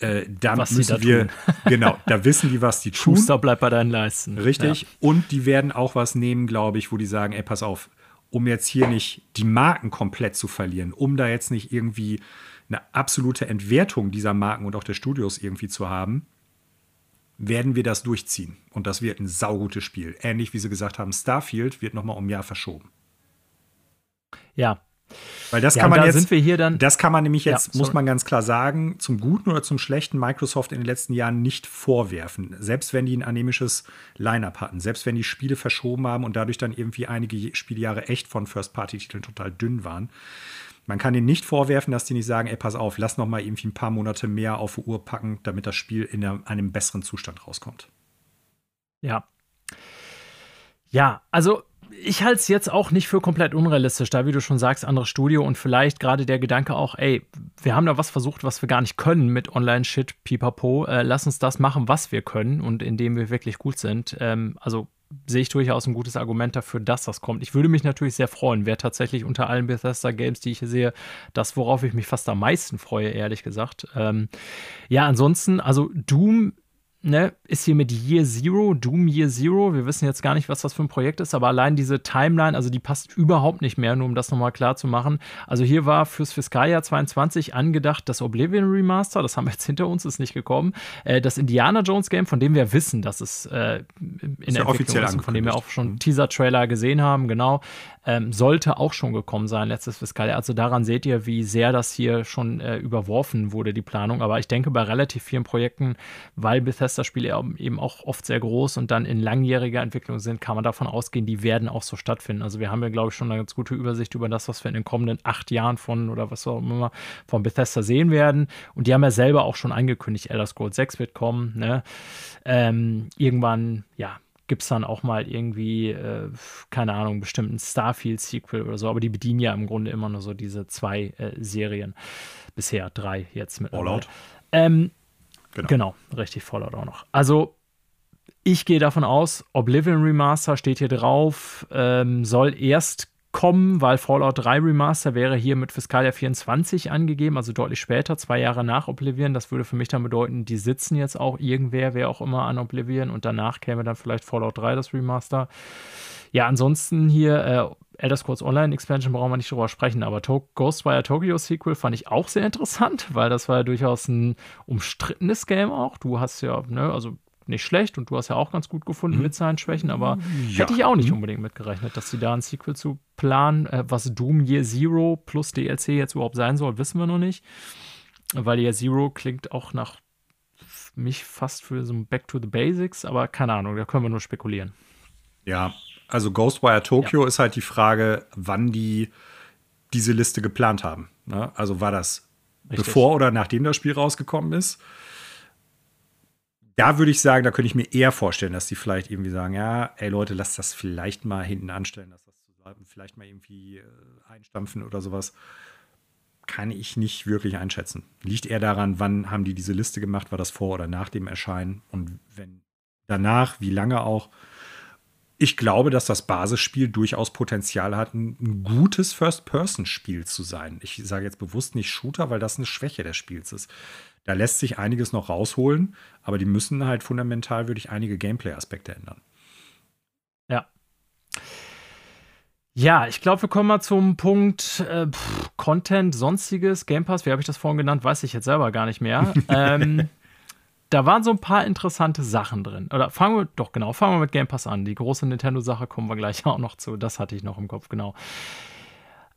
äh, da was müssen wir, genau, da wissen die, was die tun. Schuster bleibt bei deinen Leisten. Richtig. Ja. Und die werden auch was nehmen, glaube ich, wo die sagen, ey, pass auf, um jetzt hier nicht die Marken komplett zu verlieren, um da jetzt nicht irgendwie eine absolute Entwertung dieser Marken und auch der Studios irgendwie zu haben, werden wir das durchziehen. Und das wird ein saugutes Spiel. Ähnlich wie sie gesagt haben, Starfield wird nochmal um ein Jahr verschoben. Ja. Weil das ja, kann man da jetzt, sind wir hier dann. Das kann man nämlich jetzt, ja, muss man ganz klar sagen, zum Guten oder zum Schlechten Microsoft in den letzten Jahren nicht vorwerfen. Selbst wenn die ein anämisches Line-Up hatten, selbst wenn die Spiele verschoben haben und dadurch dann irgendwie einige Spielejahre echt von First-Party-Titeln total dünn waren, man kann ihnen nicht vorwerfen, dass die nicht sagen, ey, pass auf, lass noch mal irgendwie ein paar Monate mehr auf die Uhr packen, damit das Spiel in einem besseren Zustand rauskommt. Ja. Ja, also ich halte es jetzt auch nicht für komplett unrealistisch, da wie du schon sagst, anderes Studio und vielleicht gerade der Gedanke auch, ey, wir haben da was versucht, was wir gar nicht können mit Online-Shit, pipapo, äh, lass uns das machen, was wir können und in dem wir wirklich gut sind. Ähm, also sehe ich durchaus ein gutes Argument dafür, dass das kommt. Ich würde mich natürlich sehr freuen, wäre tatsächlich unter allen Bethesda-Games, die ich hier sehe, das, worauf ich mich fast am meisten freue, ehrlich gesagt. Ähm, ja, ansonsten, also Doom ne, ist hier mit Year Zero, Doom Year Zero. Wir wissen jetzt gar nicht, was das für ein Projekt ist, aber allein diese Timeline, also die passt überhaupt nicht mehr, nur um das nochmal klar zu machen. Also hier war fürs Fiskaljahr 22 angedacht das Oblivion Remaster, das haben wir jetzt hinter uns, ist nicht gekommen. Äh, das Indiana Jones Game, von dem wir wissen, dass es äh, in ist der ja Entwicklung ist, von dem wir auch schon mhm. Teaser-Trailer gesehen haben, genau ähm, sollte auch schon gekommen sein letztes Fiskaljahr. Also daran seht ihr, wie sehr das hier schon äh, überworfen wurde, die Planung. Aber ich denke, bei relativ vielen Projekten, weil Bethesda-Spiele eben auch oft sehr groß und dann in langjähriger Entwicklung sind, kann man davon ausgehen, die werden auch so stattfinden. Also wir haben ja, glaube ich, schon eine ganz gute Übersicht über das, was wir in den kommenden acht Jahren von oder was auch immer von Bethesda sehen werden. Und die haben ja selber auch schon angekündigt, Elder Scrolls 6 wird kommen. Ne? Ähm, irgendwann, ja, gibt es dann auch mal irgendwie, äh, keine Ahnung, bestimmten Starfield-Sequel oder so. Aber die bedienen ja im Grunde immer nur so diese zwei äh, Serien. Bisher drei jetzt mit. Fallout. Ähm, genau. genau, richtig, Fallout auch noch. Also ich gehe davon aus, Oblivion Remaster steht hier drauf, ähm, soll erst kommen, weil Fallout 3 Remaster wäre hier mit Fiskaljahr 24 angegeben, also deutlich später, zwei Jahre nach Oblivion. Das würde für mich dann bedeuten, die sitzen jetzt auch irgendwer, wer auch immer an Oblivion und danach käme dann vielleicht Fallout 3 das Remaster. Ja, ansonsten hier äh, Elder Scrolls Online Expansion brauchen wir nicht drüber sprechen, aber to Ghostwire Tokyo Sequel fand ich auch sehr interessant, weil das war ja durchaus ein umstrittenes Game auch. Du hast ja, ne, also nicht schlecht und du hast ja auch ganz gut gefunden mhm. mit seinen Schwächen, aber ja. hätte ich auch nicht mhm. unbedingt mitgerechnet, dass sie da ein Sequel zu planen. Äh, was Doom Year Zero plus DLC jetzt überhaupt sein soll, wissen wir noch nicht. Weil Year Zero klingt auch nach mich fast für so ein Back to the Basics, aber keine Ahnung, da können wir nur spekulieren. Ja, also Ghostwire Tokyo ja. ist halt die Frage, wann die diese Liste geplant haben. Ne? Also war das Richtig. bevor oder nachdem das Spiel rausgekommen ist? da würde ich sagen, da könnte ich mir eher vorstellen, dass die vielleicht irgendwie sagen, ja, ey Leute, lasst das vielleicht mal hinten anstellen, dass das vielleicht mal irgendwie äh, einstampfen oder sowas. Kann ich nicht wirklich einschätzen. Liegt eher daran, wann haben die diese Liste gemacht, war das vor oder nach dem Erscheinen und wenn danach, wie lange auch. Ich glaube, dass das Basisspiel durchaus Potenzial hat, ein gutes First-Person-Spiel zu sein. Ich sage jetzt bewusst nicht Shooter, weil das eine Schwäche des Spiels ist. Da lässt sich einiges noch rausholen, aber die müssen halt fundamental, würde ich, einige Gameplay-Aspekte ändern. Ja. Ja, ich glaube, wir kommen mal zum Punkt äh, Content, sonstiges, Game Pass. Wie habe ich das vorhin genannt? Weiß ich jetzt selber gar nicht mehr. ähm, da waren so ein paar interessante Sachen drin. Oder fangen wir, doch genau, fangen wir mit Game Pass an. Die große Nintendo-Sache kommen wir gleich auch noch zu. Das hatte ich noch im Kopf, genau.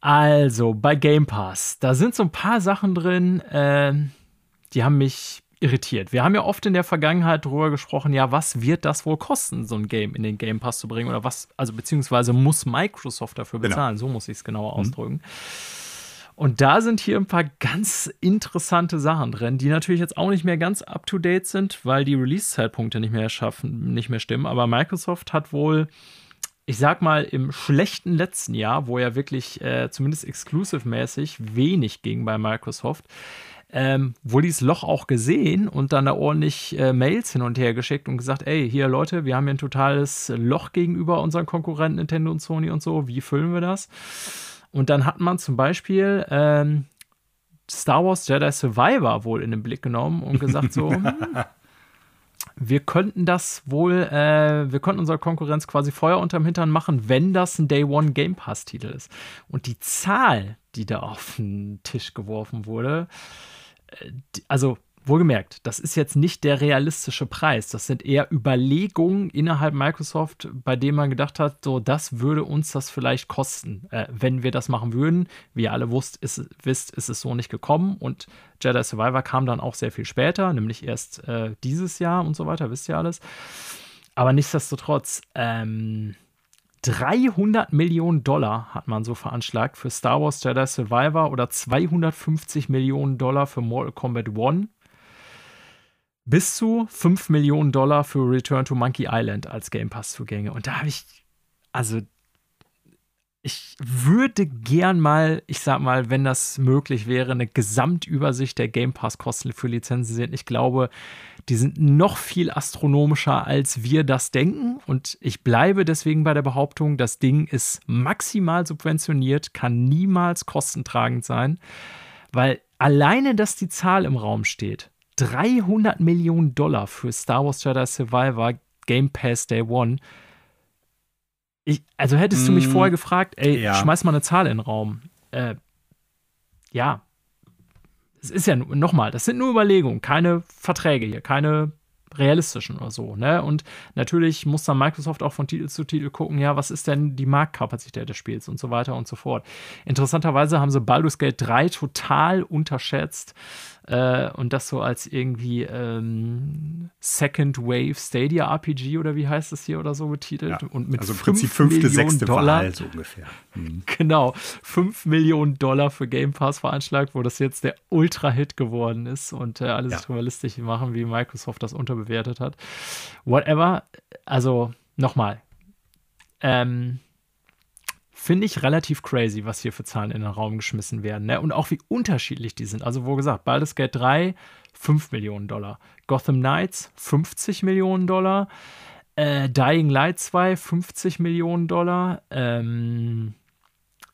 Also, bei Game Pass, da sind so ein paar Sachen drin, äh, die haben mich irritiert. Wir haben ja oft in der Vergangenheit darüber gesprochen, ja, was wird das wohl kosten, so ein Game in den Game Pass zu bringen? Oder was, also beziehungsweise muss Microsoft dafür genau. bezahlen, genau. so muss ich es genauer mhm. ausdrücken. Und da sind hier ein paar ganz interessante Sachen drin, die natürlich jetzt auch nicht mehr ganz up to date sind, weil die Release-Zeitpunkte nicht mehr schaffen, nicht mehr stimmen. Aber Microsoft hat wohl, ich sag mal, im schlechten letzten Jahr, wo ja wirklich äh, zumindest exclusive-mäßig wenig ging bei Microsoft, ähm, wohl dieses Loch auch gesehen und dann da ordentlich äh, Mails hin und her geschickt und gesagt, ey, hier Leute, wir haben hier ein totales Loch gegenüber unseren Konkurrenten Nintendo und Sony und so, wie füllen wir das? Und dann hat man zum Beispiel ähm, Star Wars Jedi Survivor wohl in den Blick genommen und gesagt so, hm, wir könnten das wohl, äh, wir könnten unserer Konkurrenz quasi Feuer unterm Hintern machen, wenn das ein Day One Game Pass Titel ist. Und die Zahl, die da auf den Tisch geworfen wurde, also wohlgemerkt, das ist jetzt nicht der realistische Preis. Das sind eher Überlegungen innerhalb Microsoft, bei denen man gedacht hat, so, das würde uns das vielleicht kosten, äh, wenn wir das machen würden. Wie ihr alle wusst, ist, wisst, ist es so nicht gekommen und Jedi Survivor kam dann auch sehr viel später, nämlich erst äh, dieses Jahr und so weiter, wisst ihr alles. Aber nichtsdestotrotz, ähm, 300 Millionen Dollar hat man so veranschlagt für Star Wars Jedi Survivor oder 250 Millionen Dollar für Mortal Kombat 1. Bis zu 5 Millionen Dollar für Return to Monkey Island als Game Pass-Zugänge. Und da habe ich, also ich würde gern mal, ich sag mal, wenn das möglich wäre, eine Gesamtübersicht der Game Pass-Kosten für Lizenzen sehen. Ich glaube, die sind noch viel astronomischer, als wir das denken. Und ich bleibe deswegen bei der Behauptung, das Ding ist maximal subventioniert, kann niemals kostentragend sein, weil alleine, dass die Zahl im Raum steht, 300 Millionen Dollar für Star Wars Jedi Survivor Game Pass Day One, ich, also hättest du mich mm, vorher gefragt, ey, ja. schmeiß mal eine Zahl in den Raum. Äh, ja. Es ist ja nochmal, das sind nur Überlegungen, keine Verträge hier, keine realistischen oder so. Ne? Und natürlich muss dann Microsoft auch von Titel zu Titel gucken, ja, was ist denn die Marktkapazität des Spiels und so weiter und so fort. Interessanterweise haben sie Baldur's Gate 3 total unterschätzt. Äh, und das so als irgendwie ähm, Second Wave Stadia RPG oder wie heißt das hier oder so betitelt. Ja, und mit also im Prinzip fünfte, Millionen sechste Dollar, Wahl so ungefähr. Mhm. Genau, 5 Millionen Dollar für Game Pass veranschlagt, wo das jetzt der Ultra-Hit geworden ist und äh, alle ja. drüber lustig machen, wie Microsoft das unterbewertet hat. Whatever, also nochmal. Ähm, finde ich relativ crazy, was hier für Zahlen in den Raum geschmissen werden. Ne? Und auch wie unterschiedlich die sind. Also, wo gesagt, Baldur's Gate 3, 5 Millionen Dollar. Gotham Knights, 50 Millionen Dollar. Äh, Dying Light 2, 50 Millionen Dollar. Ähm,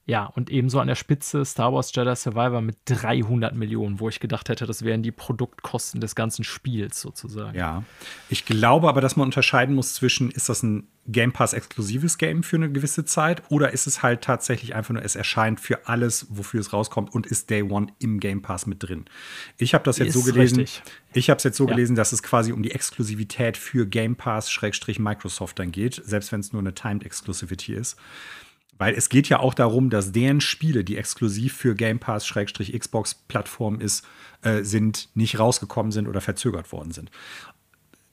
ja, und ebenso an der Spitze Star Wars Jedi Survivor mit 300 Millionen, wo ich gedacht hätte, das wären die Produktkosten des ganzen Spiels sozusagen. Ja, ich glaube aber, dass man unterscheiden muss zwischen, ist das ein Game Pass exklusives Game für eine gewisse Zeit oder ist es halt tatsächlich einfach nur, es erscheint für alles, wofür es rauskommt und ist Day One im Game Pass mit drin. Ich habe das jetzt ist so gelesen. Richtig. Ich habe es jetzt so ja. gelesen, dass es quasi um die Exklusivität für Game Pass Microsoft dann geht, selbst wenn es nur eine Timed Exclusivity ist. Weil es geht ja auch darum, dass deren Spiele, die exklusiv für Game Pass-Xbox-Plattform ist, äh, sind, nicht rausgekommen sind oder verzögert worden sind.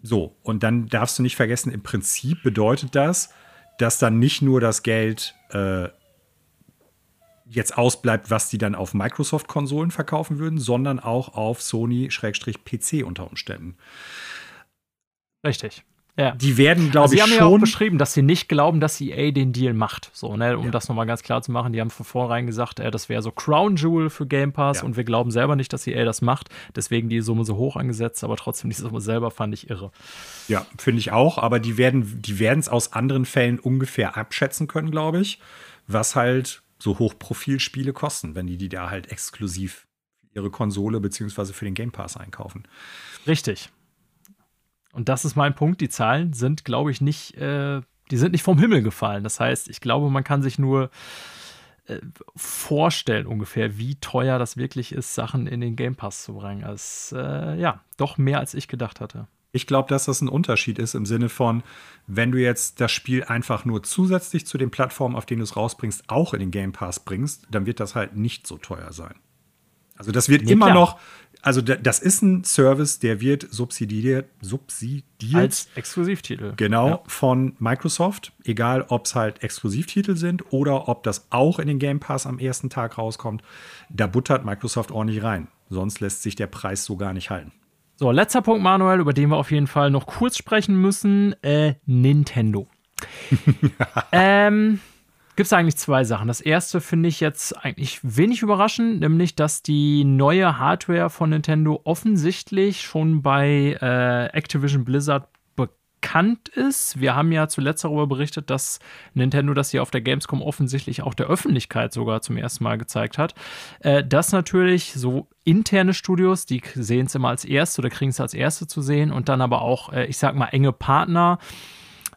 So, und dann darfst du nicht vergessen, im Prinzip bedeutet das, dass dann nicht nur das Geld äh, jetzt ausbleibt, was die dann auf Microsoft-Konsolen verkaufen würden, sondern auch auf Sony-PC unter Umständen. Richtig. Ja. Die werden, glaube also ich, schon. Sie haben ja auch beschrieben, dass sie nicht glauben, dass EA den Deal macht. So, ne? Um ja. das nochmal ganz klar zu machen. Die haben von vornherein gesagt, äh, das wäre so Crown Jewel für Game Pass ja. und wir glauben selber nicht, dass EA das macht. Deswegen die Summe so hoch angesetzt, aber trotzdem die Summe selber fand ich irre. Ja, finde ich auch. Aber die werden die es aus anderen Fällen ungefähr abschätzen können, glaube ich, was halt so Hochprofilspiele kosten, wenn die die da halt exklusiv für ihre Konsole beziehungsweise für den Game Pass einkaufen. Richtig. Und das ist mein Punkt. Die Zahlen sind, glaube ich, nicht, äh, die sind nicht vom Himmel gefallen. Das heißt, ich glaube, man kann sich nur äh, vorstellen ungefähr, wie teuer das wirklich ist, Sachen in den Game Pass zu bringen. Also, äh, ja, doch mehr als ich gedacht hatte. Ich glaube, dass das ein Unterschied ist im Sinne von, wenn du jetzt das Spiel einfach nur zusätzlich zu den Plattformen, auf denen du es rausbringst, auch in den Game Pass bringst, dann wird das halt nicht so teuer sein. Also das wird ja, immer klar. noch, Also das ist ein Service, der wird subsidiert, subsidiert als Exklusivtitel. Genau, ja. von Microsoft. Egal, ob es halt Exklusivtitel sind oder ob das auch in den Game Pass am ersten Tag rauskommt. Da buttert Microsoft ordentlich rein. Sonst lässt sich der Preis so gar nicht halten. So, letzter Punkt, Manuel, über den wir auf jeden Fall noch kurz sprechen müssen. Äh, Nintendo. ähm, gibt es eigentlich zwei Sachen. Das erste finde ich jetzt eigentlich wenig überraschend, nämlich dass die neue Hardware von Nintendo offensichtlich schon bei äh, Activision Blizzard bekannt ist. Wir haben ja zuletzt darüber berichtet, dass Nintendo das hier auf der Gamescom offensichtlich auch der Öffentlichkeit sogar zum ersten Mal gezeigt hat. Äh, dass natürlich so interne Studios, die sehen es immer als erste oder kriegen es als erste zu sehen und dann aber auch, äh, ich sag mal, enge Partner.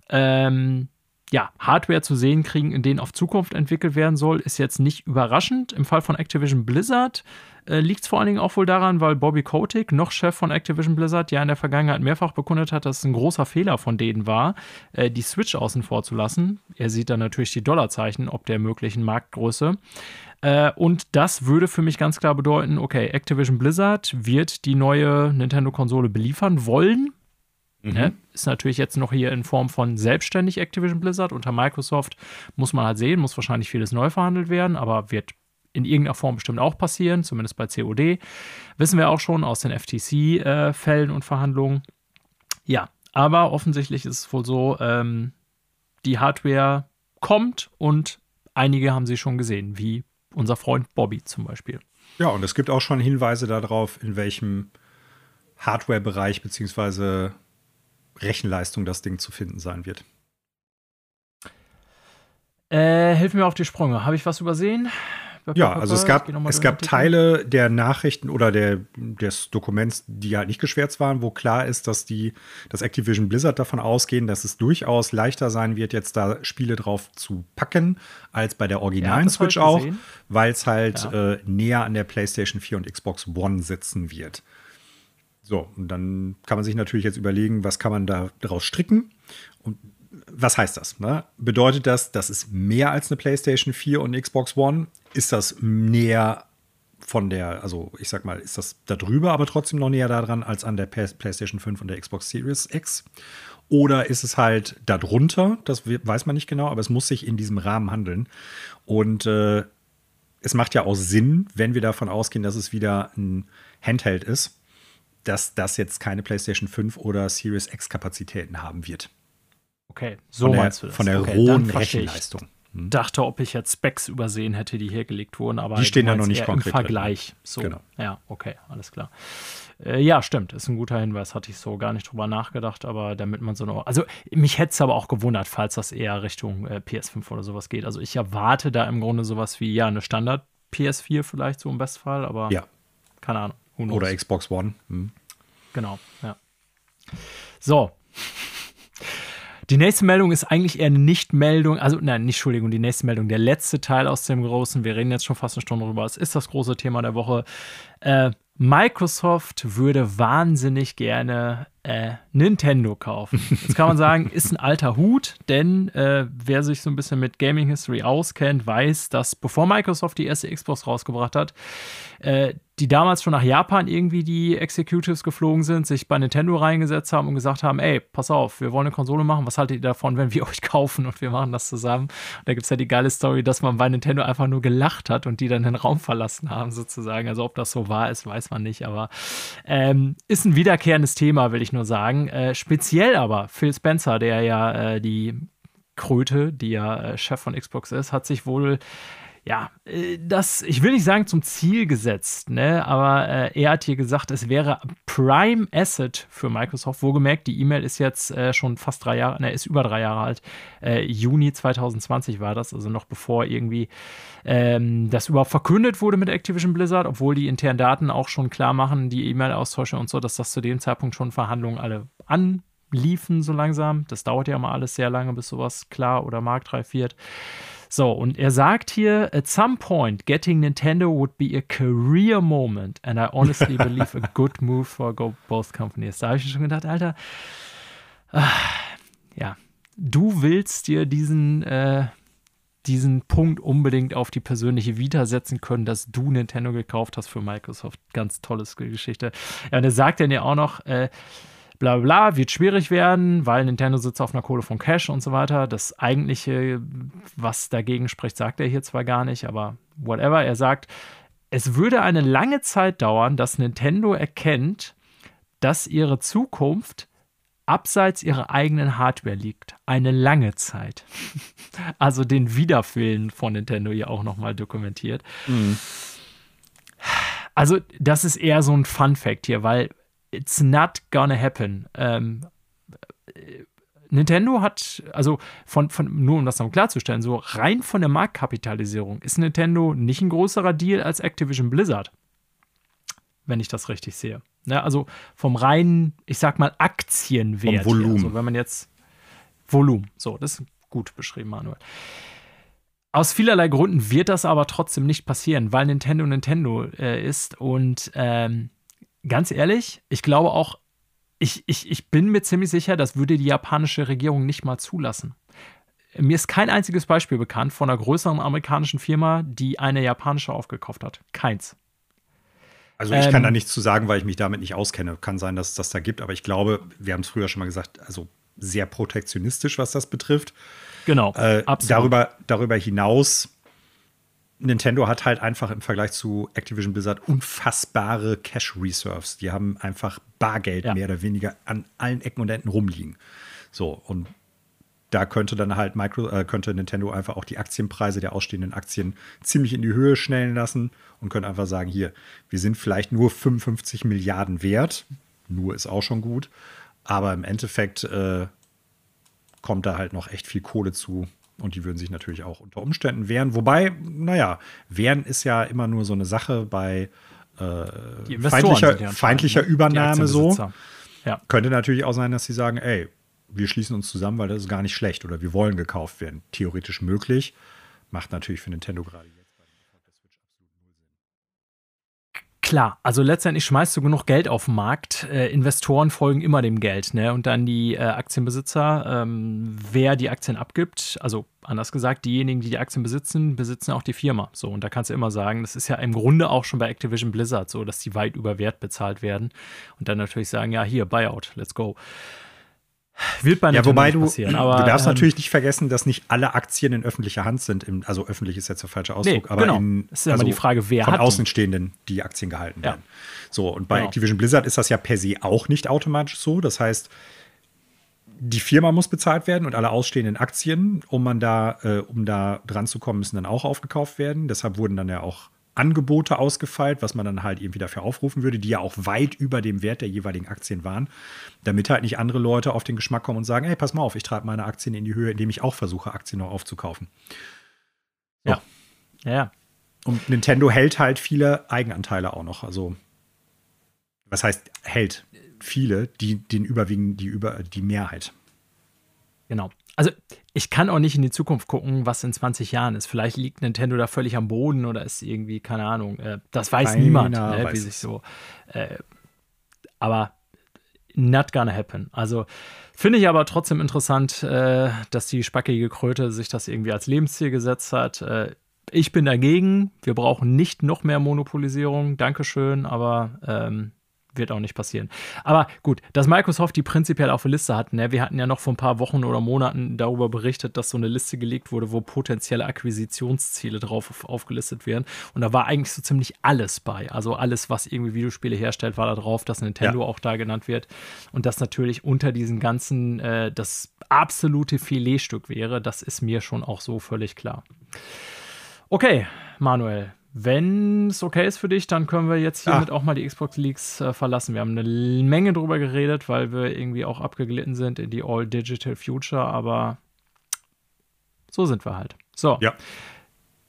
Ähm, ja, Hardware zu sehen kriegen, in denen auf Zukunft entwickelt werden soll, ist jetzt nicht überraschend. Im Fall von Activision Blizzard äh, liegt es vor allen Dingen auch wohl daran, weil Bobby Kotick, noch Chef von Activision Blizzard, ja in der Vergangenheit mehrfach bekundet hat, dass es ein großer Fehler von denen war, äh, die Switch außen vor zu lassen. Er sieht dann natürlich die Dollarzeichen ob der möglichen Marktgröße. Äh, und das würde für mich ganz klar bedeuten, okay, Activision Blizzard wird die neue Nintendo-Konsole beliefern wollen, Mhm. Ne? Ist natürlich jetzt noch hier in Form von selbstständig Activision Blizzard. Unter Microsoft muss man halt sehen, muss wahrscheinlich vieles neu verhandelt werden, aber wird in irgendeiner Form bestimmt auch passieren, zumindest bei COD. Wissen wir auch schon aus den FTC-Fällen äh, und Verhandlungen. Ja, aber offensichtlich ist es wohl so, ähm, die Hardware kommt und einige haben sie schon gesehen, wie unser Freund Bobby zum Beispiel. Ja, und es gibt auch schon Hinweise darauf, in welchem Hardware-Bereich beziehungsweise Rechenleistung das Ding zu finden sein wird. Äh, hilf mir auf die Sprünge. Habe ich was übersehen? Ja, also es gab, es gab Teile der Nachrichten oder der, des Dokuments, die halt nicht geschwärzt waren, wo klar ist, dass die, das Activision Blizzard davon ausgehen, dass es durchaus leichter sein wird, jetzt da Spiele drauf zu packen, als bei der originalen ja, Switch auch, weil es halt ja. äh, näher an der PlayStation 4 und Xbox One sitzen wird. So, und dann kann man sich natürlich jetzt überlegen, was kann man da daraus stricken und was heißt das? Ne? Bedeutet das, das ist mehr als eine PlayStation 4 und Xbox One? Ist das näher von der, also ich sag mal, ist das da drüber, aber trotzdem noch näher daran als an der PlayStation 5 und der Xbox Series X? Oder ist es halt darunter? Das weiß man nicht genau, aber es muss sich in diesem Rahmen handeln. Und äh, es macht ja auch Sinn, wenn wir davon ausgehen, dass es wieder ein Handheld ist dass das jetzt keine PlayStation 5 oder Series X Kapazitäten haben wird. Okay, so von der, meinst du das. Von der okay, rohen Rechenleistung. Ich hm. dachte, ob ich jetzt Specs übersehen hätte, die hergelegt wurden, aber die stehen da noch nicht konkret im Vergleich. So, genau. ja, okay, alles klar. Äh, ja, stimmt, ist ein guter Hinweis. Hatte ich so gar nicht drüber nachgedacht, aber damit man so noch. Also, mich hätte es aber auch gewundert, falls das eher Richtung äh, PS5 oder sowas geht. Also, ich erwarte da im Grunde sowas wie, ja, eine Standard PS4 vielleicht so im Bestfall, aber ja. keine Ahnung. Oder Xbox One. Hm. Genau, ja. So. Die nächste Meldung ist eigentlich eher eine Nicht-Meldung, also nein, nicht Entschuldigung, die nächste Meldung, der letzte Teil aus dem großen, wir reden jetzt schon fast eine Stunde drüber, es ist das große Thema der Woche. Äh, Microsoft würde wahnsinnig gerne äh, Nintendo kaufen. Jetzt kann man sagen, ist ein alter Hut, denn äh, wer sich so ein bisschen mit Gaming History auskennt, weiß, dass bevor Microsoft die erste Xbox rausgebracht hat, äh, die damals schon nach Japan irgendwie die Executives geflogen sind, sich bei Nintendo reingesetzt haben und gesagt haben, ey, pass auf, wir wollen eine Konsole machen, was haltet ihr davon, wenn wir euch kaufen und wir machen das zusammen? Und da gibt es ja die geile Story, dass man bei Nintendo einfach nur gelacht hat und die dann den Raum verlassen haben sozusagen. Also ob das so war ist, weiß man nicht, aber ähm, ist ein wiederkehrendes Thema, will ich nur sagen. Äh, speziell aber Phil Spencer, der ja äh, die Kröte, die ja äh, Chef von Xbox ist, hat sich wohl ja, äh, das, ich will nicht sagen zum Ziel gesetzt, ne, aber äh, er hat hier gesagt, es wäre Prime Asset für Microsoft. Wohlgemerkt, die E-Mail ist jetzt äh, schon fast drei Jahre, ne, ist über drei Jahre alt. Äh, Juni 2020 war das, also noch bevor irgendwie ähm, das überhaupt verkündet wurde mit Activision Blizzard, obwohl die internen Daten auch schon klar machen, die E-Mail-Austausche und so, dass das zu dem Zeitpunkt schon Verhandlungen alle anliefen, so langsam. Das dauert ja mal alles sehr lange, bis sowas klar oder marktreif wird. So, und er sagt hier, at some point, getting Nintendo would be a career moment and I honestly believe a good move for both companies. Da habe ich schon gedacht, Alter, ah, ja, du willst dir diesen, äh, diesen Punkt unbedingt auf die persönliche Vita setzen können, dass du Nintendo gekauft hast für Microsoft. Ganz tolles Geschichte. Ja, und er sagt dann ja auch noch, äh, bla bla, wird schwierig werden, weil Nintendo sitzt auf einer Kohle von Cash und so weiter. Das eigentliche, was dagegen spricht, sagt er hier zwar gar nicht, aber whatever. Er sagt, es würde eine lange Zeit dauern, dass Nintendo erkennt, dass ihre Zukunft abseits ihrer eigenen Hardware liegt. Eine lange Zeit. Also den Wiederfillen von Nintendo hier auch nochmal dokumentiert. Mhm. Also, das ist eher so ein Fun-Fact hier, weil it's not gonna happen. Ähm, Nintendo hat, also von, von, nur um das noch klarzustellen, so rein von der Marktkapitalisierung ist Nintendo nicht ein größerer Deal als Activision Blizzard. Wenn ich das richtig sehe. Ne, also vom reinen, ich sag mal, Aktienwert. Vom Volumen. Also wenn man jetzt Volumen, so, das ist gut beschrieben, Manuel. Aus vielerlei Gründen wird das aber trotzdem nicht passieren, weil Nintendo Nintendo äh, ist und ähm, ganz ehrlich, ich glaube auch, ich, ich, ich bin mir ziemlich sicher, das würde die japanische Regierung nicht mal zulassen. Mir ist kein einziges Beispiel bekannt von einer größeren amerikanischen Firma, die eine japanische aufgekauft hat. Keins. Also ich ähm, kann da nichts zu sagen, weil ich mich damit nicht auskenne. Kann sein, dass es das da gibt, aber ich glaube, wir haben es früher schon mal gesagt, also sehr protektionistisch, was das betrifft. Genau. Äh, darüber, darüber hinaus Nintendo hat halt einfach im Vergleich zu Activision Blizzard unfassbare Cash Reserves. Die haben einfach Bargeld ja. mehr oder weniger an allen Ecken und Enden rumliegen. So, und da könnte dann halt Micro, äh, könnte Nintendo einfach auch die Aktienpreise der ausstehenden Aktien ziemlich in die Höhe schnellen lassen und könnte einfach sagen, hier, wir sind vielleicht nur 55 Milliarden wert. Nur ist auch schon gut. Aber im Endeffekt äh, kommt da halt noch echt viel Kohle zu, und die würden sich natürlich auch unter Umständen wehren. Wobei, naja, wehren ist ja immer nur so eine Sache bei äh, feindlicher, feindlicher ne? Übernahme so. Ja. Könnte natürlich auch sein, dass sie sagen, ey, wir schließen uns zusammen, weil das ist gar nicht schlecht oder wir wollen gekauft werden. Theoretisch möglich. Macht natürlich für Nintendo gerade Klar, also letztendlich schmeißt du genug Geld auf den Markt. Äh, Investoren folgen immer dem Geld, ne? Und dann die äh, Aktienbesitzer, ähm, wer die Aktien abgibt, also anders gesagt, diejenigen, die die Aktien besitzen, besitzen auch die Firma. So, und da kannst du immer sagen, das ist ja im Grunde auch schon bei Activision Blizzard so, dass die weit über Wert bezahlt werden. Und dann natürlich sagen, ja, hier, Buyout, let's go. Wird bei ja, wobei du, passieren. Aber, du darfst ähm, natürlich nicht vergessen, dass nicht alle Aktien in öffentlicher Hand sind. Im, also öffentlich ist jetzt der falsche Ausdruck, nee, aber genau. in, das ist ja also die Frage, wer von hat Außenstehenden die Aktien gehalten ja. werden. So und bei genau. Activision Blizzard ist das ja per se auch nicht automatisch so. Das heißt, die Firma muss bezahlt werden und alle ausstehenden Aktien, um man da, äh, um da dran zu kommen, müssen dann auch aufgekauft werden. Deshalb wurden dann ja auch Angebote ausgefeilt, was man dann halt irgendwie dafür aufrufen würde, die ja auch weit über dem Wert der jeweiligen Aktien waren, damit halt nicht andere Leute auf den Geschmack kommen und sagen, hey, pass mal auf, ich treibe meine Aktien in die Höhe, indem ich auch versuche, Aktien noch aufzukaufen. So. Ja. Ja. Und Nintendo hält halt viele Eigenanteile auch noch. Also, was heißt hält? Viele, die den überwiegen, die über die Mehrheit. Genau. Also ich kann auch nicht in die Zukunft gucken, was in 20 Jahren ist. Vielleicht liegt Nintendo da völlig am Boden oder ist irgendwie, keine Ahnung, äh, das weiß Keiner niemand, ne, weiß wie sich so. Äh, aber not gonna happen. Also finde ich aber trotzdem interessant, äh, dass die spackige Kröte sich das irgendwie als Lebensziel gesetzt hat. Äh, ich bin dagegen. Wir brauchen nicht noch mehr Monopolisierung. Dankeschön, aber ähm, wird auch nicht passieren. Aber gut, dass Microsoft die prinzipiell auf der Liste hat. Ne? Wir hatten ja noch vor ein paar Wochen oder Monaten darüber berichtet, dass so eine Liste gelegt wurde, wo potenzielle Akquisitionsziele drauf auf, aufgelistet werden. Und da war eigentlich so ziemlich alles bei. Also alles, was irgendwie Videospiele herstellt, war da drauf, dass Nintendo ja. auch da genannt wird. Und das natürlich unter diesen ganzen äh, das absolute Filetstück wäre, das ist mir schon auch so völlig klar. Okay, Manuel, wenn es okay ist für dich, dann können wir jetzt hiermit ah. auch mal die Xbox Leaks äh, verlassen. Wir haben eine Menge drüber geredet, weil wir irgendwie auch abgeglitten sind in die All-Digital Future, aber so sind wir halt. So. Ja.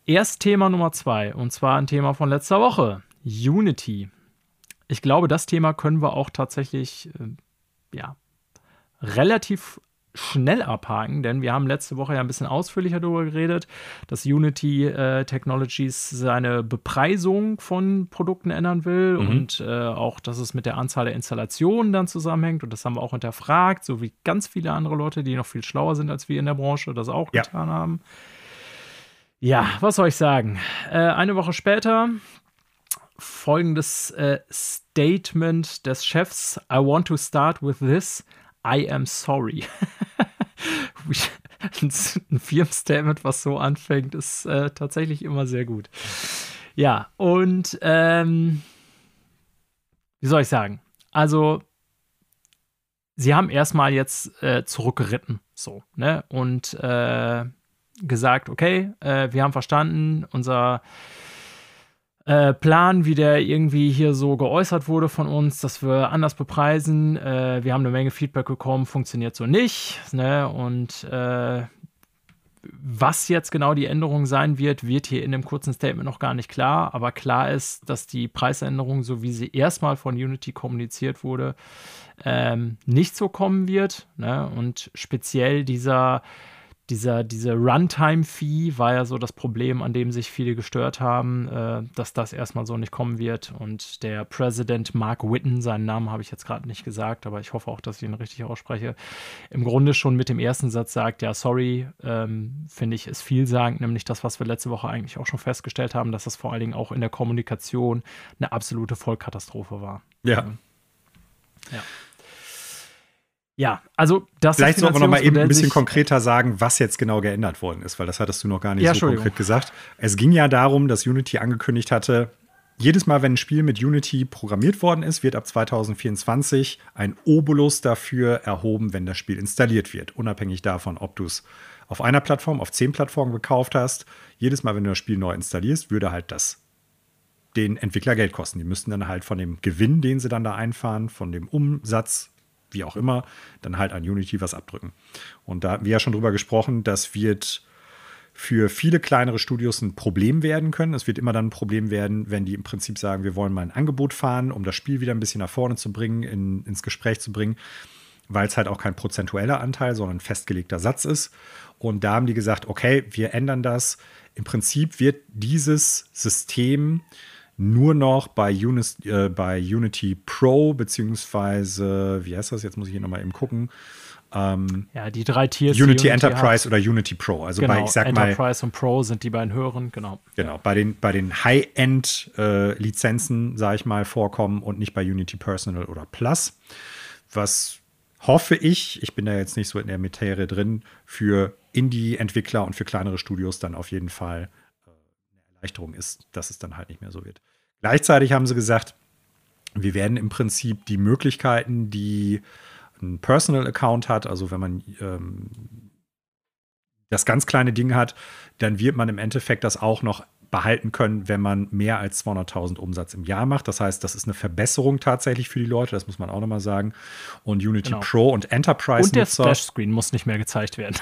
Erst Thema Nummer zwei, und zwar ein Thema von letzter Woche: Unity. Ich glaube, das Thema können wir auch tatsächlich, äh, ja, relativ schnell abhaken, denn wir haben letzte Woche ja ein bisschen ausführlicher darüber geredet, dass Unity äh, Technologies seine Bepreisung von Produkten ändern will mhm. und äh, auch, dass es mit der Anzahl der Installationen dann zusammenhängt und das haben wir auch hinterfragt, so wie ganz viele andere Leute, die noch viel schlauer sind als wir in der Branche, das auch ja. getan haben. Ja, was soll ich sagen? Äh, eine Woche später folgendes äh, Statement des Chefs: I want to start with this. I am sorry. ein Firmenstatement, was so anfängt, ist äh, tatsächlich immer sehr gut. Ja, und ähm, wie soll ich sagen? Also, sie haben erstmal jetzt äh, zurückgeritten, so, ne? Und äh, gesagt, okay, äh, wir haben verstanden, unser äh, Plan, wie der irgendwie hier so geäußert wurde von uns, dass wir anders bepreisen. Äh, wir haben eine Menge Feedback bekommen, funktioniert so nicht. Ne? Und äh, was jetzt genau die Änderung sein wird, wird hier in dem kurzen Statement noch gar nicht klar. Aber klar ist, dass die Preisänderung, so wie sie erstmal von Unity kommuniziert wurde, ähm, nicht so kommen wird. Ne? Und speziell dieser dieser, diese Runtime-Fee war ja so das Problem, an dem sich viele gestört haben, äh, dass das erstmal so nicht kommen wird. Und der Präsident Mark Witten, seinen Namen habe ich jetzt gerade nicht gesagt, aber ich hoffe auch, dass ich ihn richtig ausspreche, im Grunde schon mit dem ersten Satz sagt, ja, sorry, ähm, finde ich, ist vielsagend, nämlich das, was wir letzte Woche eigentlich auch schon festgestellt haben, dass das vor allen Dingen auch in der Kommunikation eine absolute Vollkatastrophe war. Ja. Ja. Ja, also das Vielleicht sollten wir noch mal eben ein bisschen konkreter sagen, was jetzt genau geändert worden ist, weil das hattest du noch gar nicht ja, so konkret gesagt. Es ging ja darum, dass Unity angekündigt hatte, jedes Mal, wenn ein Spiel mit Unity programmiert worden ist, wird ab 2024 ein Obolus dafür erhoben, wenn das Spiel installiert wird. Unabhängig davon, ob du es auf einer Plattform, auf zehn Plattformen gekauft hast. Jedes Mal, wenn du das Spiel neu installierst, würde halt das den Entwickler Geld kosten. Die müssten dann halt von dem Gewinn, den sie dann da einfahren, von dem Umsatz wie auch immer, dann halt an Unity was abdrücken. Und da hatten wir ja schon drüber gesprochen, das wird für viele kleinere Studios ein Problem werden können. Es wird immer dann ein Problem werden, wenn die im Prinzip sagen, wir wollen mal ein Angebot fahren, um das Spiel wieder ein bisschen nach vorne zu bringen, in, ins Gespräch zu bringen, weil es halt auch kein prozentueller Anteil, sondern ein festgelegter Satz ist. Und da haben die gesagt, okay, wir ändern das. Im Prinzip wird dieses System nur noch bei, Unis, äh, bei Unity Pro, beziehungsweise, wie heißt das? Jetzt muss ich hier nochmal eben gucken. Ähm, ja, die drei Tiers. Unity, Unity Enterprise hat. oder Unity Pro. Also genau, bei, ich sag Enterprise mal, und Pro sind die beiden höheren, genau. Genau, bei den, bei den High-End-Lizenzen, äh, sage ich mal, vorkommen und nicht bei Unity Personal oder Plus. Was hoffe ich, ich bin da jetzt nicht so in der Materie drin, für Indie-Entwickler und für kleinere Studios dann auf jeden Fall äh, eine Erleichterung ist, dass es dann halt nicht mehr so wird. Gleichzeitig haben sie gesagt, wir werden im Prinzip die Möglichkeiten, die ein Personal Account hat, also wenn man ähm, das ganz kleine Ding hat, dann wird man im Endeffekt das auch noch behalten können, wenn man mehr als 200.000 Umsatz im Jahr macht. Das heißt, das ist eine Verbesserung tatsächlich für die Leute, das muss man auch nochmal sagen. Und Unity genau. Pro und Enterprise Und der Splash-Screen muss nicht mehr gezeigt werden.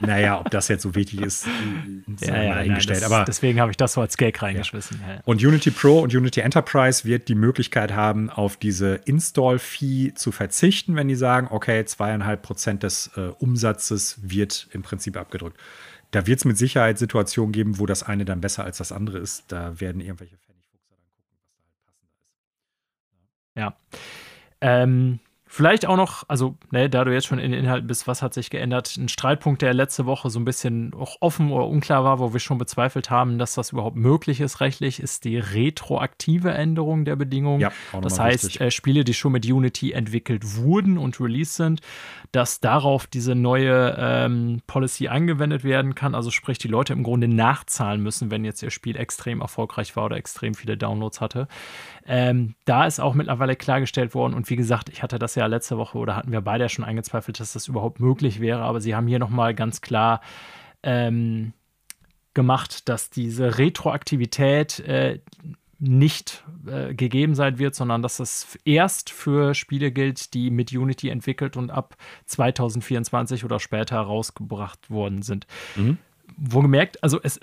Naja, ob das jetzt so wichtig ist, ist ja, ja. Nein, das, Aber deswegen habe ich das so als Gag reingeschmissen. Ja. Und Unity Pro und Unity Enterprise wird die Möglichkeit haben, auf diese Install-Fee zu verzichten, wenn die sagen, okay, zweieinhalb Prozent des äh, Umsatzes wird im Prinzip abgedrückt. Da wird es mit Sicherheit Situationen geben, wo das eine dann besser als das andere ist. Da werden irgendwelche Pfennigfuchser dann gucken, was da halt passender ist. Ja. Ähm, Vielleicht auch noch, also ne, da du jetzt schon in den Inhalten bist, was hat sich geändert? Ein Streitpunkt, der letzte Woche so ein bisschen auch offen oder unklar war, wo wir schon bezweifelt haben, dass das überhaupt möglich ist rechtlich, ist die retroaktive Änderung der Bedingungen. Ja, das heißt, äh, Spiele, die schon mit Unity entwickelt wurden und released sind, dass darauf diese neue ähm, Policy angewendet werden kann. Also sprich, die Leute im Grunde nachzahlen müssen, wenn jetzt ihr Spiel extrem erfolgreich war oder extrem viele Downloads hatte. Ähm, da ist auch mittlerweile klargestellt worden und wie gesagt, ich hatte das ja letzte Woche oder hatten wir beide ja schon eingezweifelt, dass das überhaupt möglich wäre, aber sie haben hier nochmal ganz klar ähm, gemacht, dass diese Retroaktivität äh, nicht äh, gegeben sein wird, sondern dass es erst für Spiele gilt, die mit Unity entwickelt und ab 2024 oder später rausgebracht worden sind. Mhm. Wohlgemerkt, also es,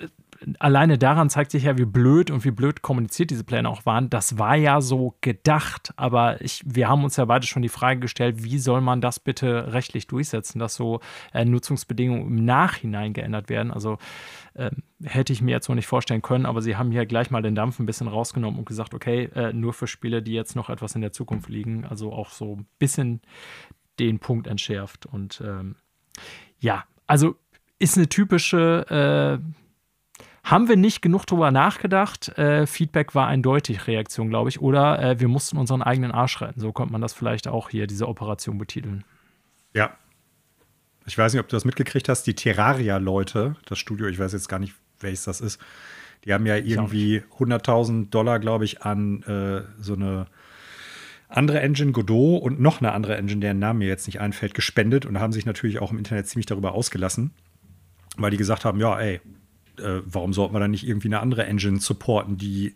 alleine daran zeigt sich ja, wie blöd und wie blöd kommuniziert diese Pläne auch waren. Das war ja so gedacht, aber ich, wir haben uns ja beide schon die Frage gestellt, wie soll man das bitte rechtlich durchsetzen, dass so äh, Nutzungsbedingungen im Nachhinein geändert werden. Also äh, hätte ich mir jetzt noch nicht vorstellen können, aber sie haben hier gleich mal den Dampf ein bisschen rausgenommen und gesagt, okay, äh, nur für Spiele, die jetzt noch etwas in der Zukunft liegen, also auch so ein bisschen den Punkt entschärft. Und ähm, ja, also ist eine typische äh, haben wir nicht genug drüber nachgedacht. Äh, Feedback war eindeutig Reaktion, glaube ich. Oder äh, wir mussten unseren eigenen Arsch retten. So könnte man das vielleicht auch hier, diese Operation betiteln. Ja. Ich weiß nicht, ob du das mitgekriegt hast. Die Terraria-Leute, das Studio, ich weiß jetzt gar nicht, welches das ist, die haben ja irgendwie 100.000 Dollar, glaube ich, an äh, so eine andere Engine, Godot und noch eine andere Engine, deren Name mir jetzt nicht einfällt, gespendet und haben sich natürlich auch im Internet ziemlich darüber ausgelassen, weil die gesagt haben, ja, ey, äh, warum sollten wir dann nicht irgendwie eine andere Engine supporten, die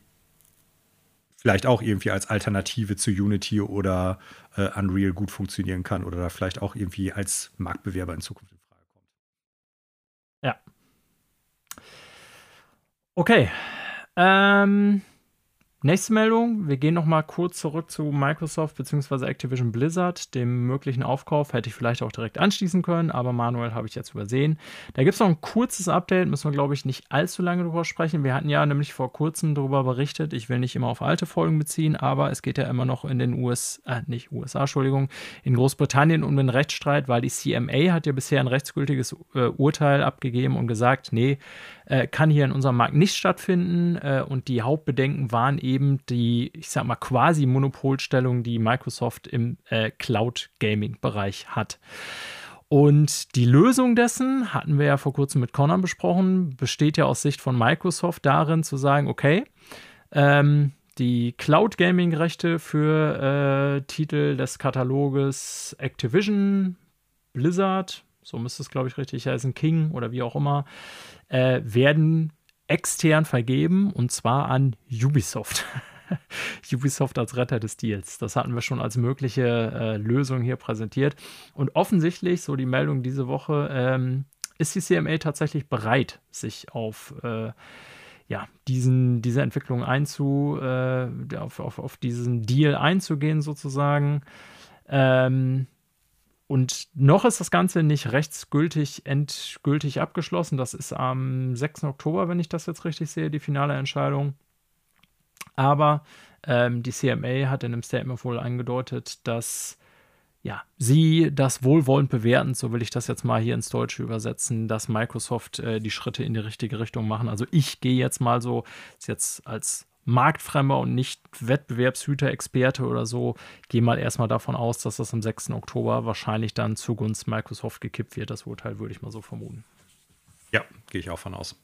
vielleicht auch irgendwie als Alternative zu Unity oder äh, Unreal gut funktionieren kann oder da vielleicht auch irgendwie als Marktbewerber in Zukunft in Frage kommt. Ja. Okay. Ähm, Nächste Meldung, wir gehen noch mal kurz zurück zu Microsoft bzw. Activision Blizzard, dem möglichen Aufkauf. Hätte ich vielleicht auch direkt anschließen können, aber manuell habe ich jetzt übersehen. Da gibt es noch ein kurzes Update, müssen wir, glaube ich, nicht allzu lange drüber sprechen. Wir hatten ja nämlich vor kurzem darüber berichtet, ich will nicht immer auf alte Folgen beziehen, aber es geht ja immer noch in den USA, äh, nicht USA, Entschuldigung, in Großbritannien um den Rechtsstreit, weil die CMA hat ja bisher ein rechtsgültiges äh, Urteil abgegeben und gesagt, nee, äh, kann hier in unserem Markt nicht stattfinden. Äh, und die Hauptbedenken waren eben die, ich sag mal, quasi Monopolstellung, die Microsoft im äh, Cloud-Gaming-Bereich hat. Und die Lösung dessen, hatten wir ja vor kurzem mit Conan besprochen, besteht ja aus Sicht von Microsoft darin zu sagen, okay, ähm, die Cloud Gaming Rechte für äh, Titel des Kataloges Activision, Blizzard, so müsste es glaube ich richtig heißen, King oder wie auch immer, äh, werden extern vergeben und zwar an Ubisoft. Ubisoft als Retter des Deals. Das hatten wir schon als mögliche äh, Lösung hier präsentiert. Und offensichtlich, so die Meldung diese Woche, ähm, ist die CMA tatsächlich bereit, sich auf äh, ja, diesen, diese Entwicklung einzu, äh, auf, auf, auf diesen Deal einzugehen, sozusagen. Ähm, und noch ist das Ganze nicht rechtsgültig, endgültig abgeschlossen. Das ist am 6. Oktober, wenn ich das jetzt richtig sehe, die finale Entscheidung. Aber ähm, die CMA hat in einem Statement wohl angedeutet, dass ja, sie das wohlwollend bewerten, so will ich das jetzt mal hier ins Deutsche übersetzen, dass Microsoft äh, die Schritte in die richtige Richtung machen. Also ich gehe jetzt mal so, ist jetzt als Marktfremder und nicht Wettbewerbshüter-Experte oder so, gehe mal erstmal davon aus, dass das am 6. Oktober wahrscheinlich dann zugunsten Microsoft gekippt wird. Das Urteil würde ich mal so vermuten. Ja, gehe ich auch von aus.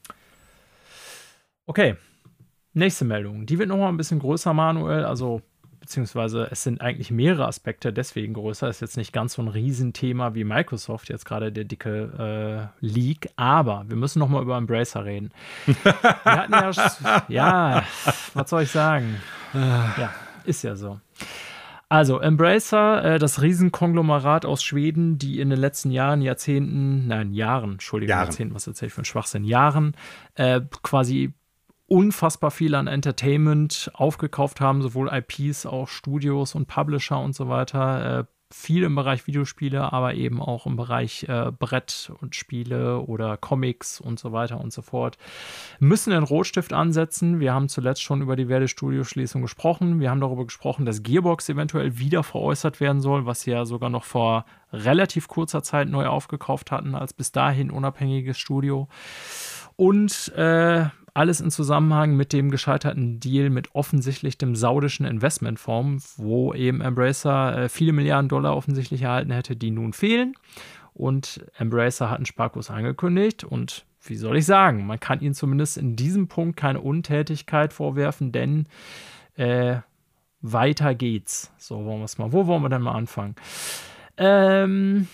Okay, nächste Meldung. Die wird nochmal ein bisschen größer, Manuel. Also beziehungsweise es sind eigentlich mehrere Aspekte deswegen größer. Ist jetzt nicht ganz so ein Riesenthema wie Microsoft, jetzt gerade der dicke äh, Leak, aber wir müssen nochmal über Embracer reden. ja, ja, was soll ich sagen? Ja, ist ja so. Also, Embracer, äh, das Riesenkonglomerat aus Schweden, die in den letzten Jahren, Jahrzehnten, nein, Jahren, Entschuldigung, Jahren. Jahrzehnten, was erzähle ich für einen Schwachsinn, Jahren, äh, quasi unfassbar viel an Entertainment aufgekauft haben, sowohl IPs, auch Studios und Publisher und so weiter. Äh, viel im Bereich Videospiele, aber eben auch im Bereich äh, Brett und Spiele oder Comics und so weiter und so fort. Müssen den Rotstift ansetzen. Wir haben zuletzt schon über die Werde-Studio-Schließung gesprochen. Wir haben darüber gesprochen, dass Gearbox eventuell wieder veräußert werden soll, was sie ja sogar noch vor relativ kurzer Zeit neu aufgekauft hatten, als bis dahin unabhängiges Studio. Und äh, alles in Zusammenhang mit dem gescheiterten Deal mit offensichtlich dem saudischen Investmentfonds, wo eben Embracer äh, viele Milliarden Dollar offensichtlich erhalten hätte, die nun fehlen. Und Embracer hat einen Sparkurs angekündigt und wie soll ich sagen, man kann ihnen zumindest in diesem Punkt keine Untätigkeit vorwerfen, denn äh, weiter geht's. So wollen wir es mal. Wo wollen wir denn mal anfangen? Ähm,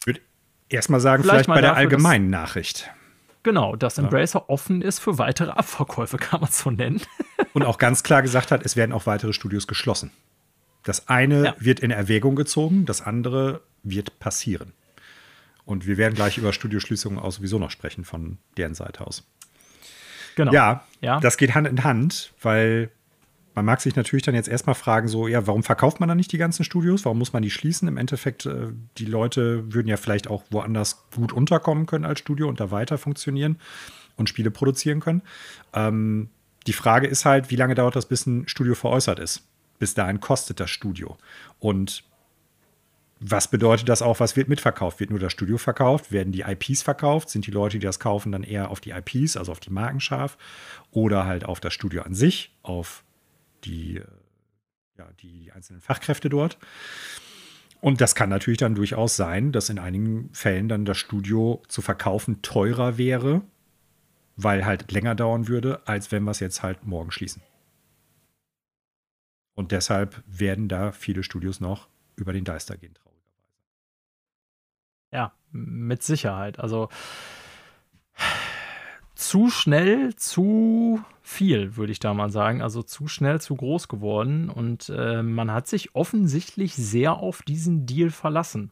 ich würde erstmal sagen, vielleicht, vielleicht bei der allgemeinen Nachricht. Genau, dass Embracer ja. offen ist für weitere Abverkäufe, kann man es so nennen. Und auch ganz klar gesagt hat, es werden auch weitere Studios geschlossen. Das eine ja. wird in Erwägung gezogen, das andere wird passieren. Und wir werden gleich über Studioschließungen auch sowieso noch sprechen von deren Seite aus. Genau. Ja, ja, das geht Hand in Hand, weil man mag sich natürlich dann jetzt erstmal fragen, so, ja, warum verkauft man dann nicht die ganzen Studios? Warum muss man die schließen? Im Endeffekt, äh, die Leute würden ja vielleicht auch woanders gut unterkommen können als Studio und da weiter funktionieren und Spiele produzieren können. Ähm, die Frage ist halt, wie lange dauert das, bis ein Studio veräußert ist? Bis dahin kostet das Studio. Und was bedeutet das auch, was wird mitverkauft? Wird nur das Studio verkauft? Werden die IPs verkauft? Sind die Leute, die das kaufen, dann eher auf die IPs, also auf die Marken scharf? Oder halt auf das Studio an sich, auf die, ja, die einzelnen Fachkräfte dort? Und das kann natürlich dann durchaus sein, dass in einigen Fällen dann das Studio zu verkaufen teurer wäre, weil halt länger dauern würde, als wenn wir es jetzt halt morgen schließen. Und deshalb werden da viele Studios noch über den Deister gehen, traurigerweise. Ja, mit Sicherheit. Also zu schnell, zu viel, würde ich da mal sagen. Also zu schnell, zu groß geworden. Und äh, man hat sich offensichtlich sehr auf diesen Deal verlassen.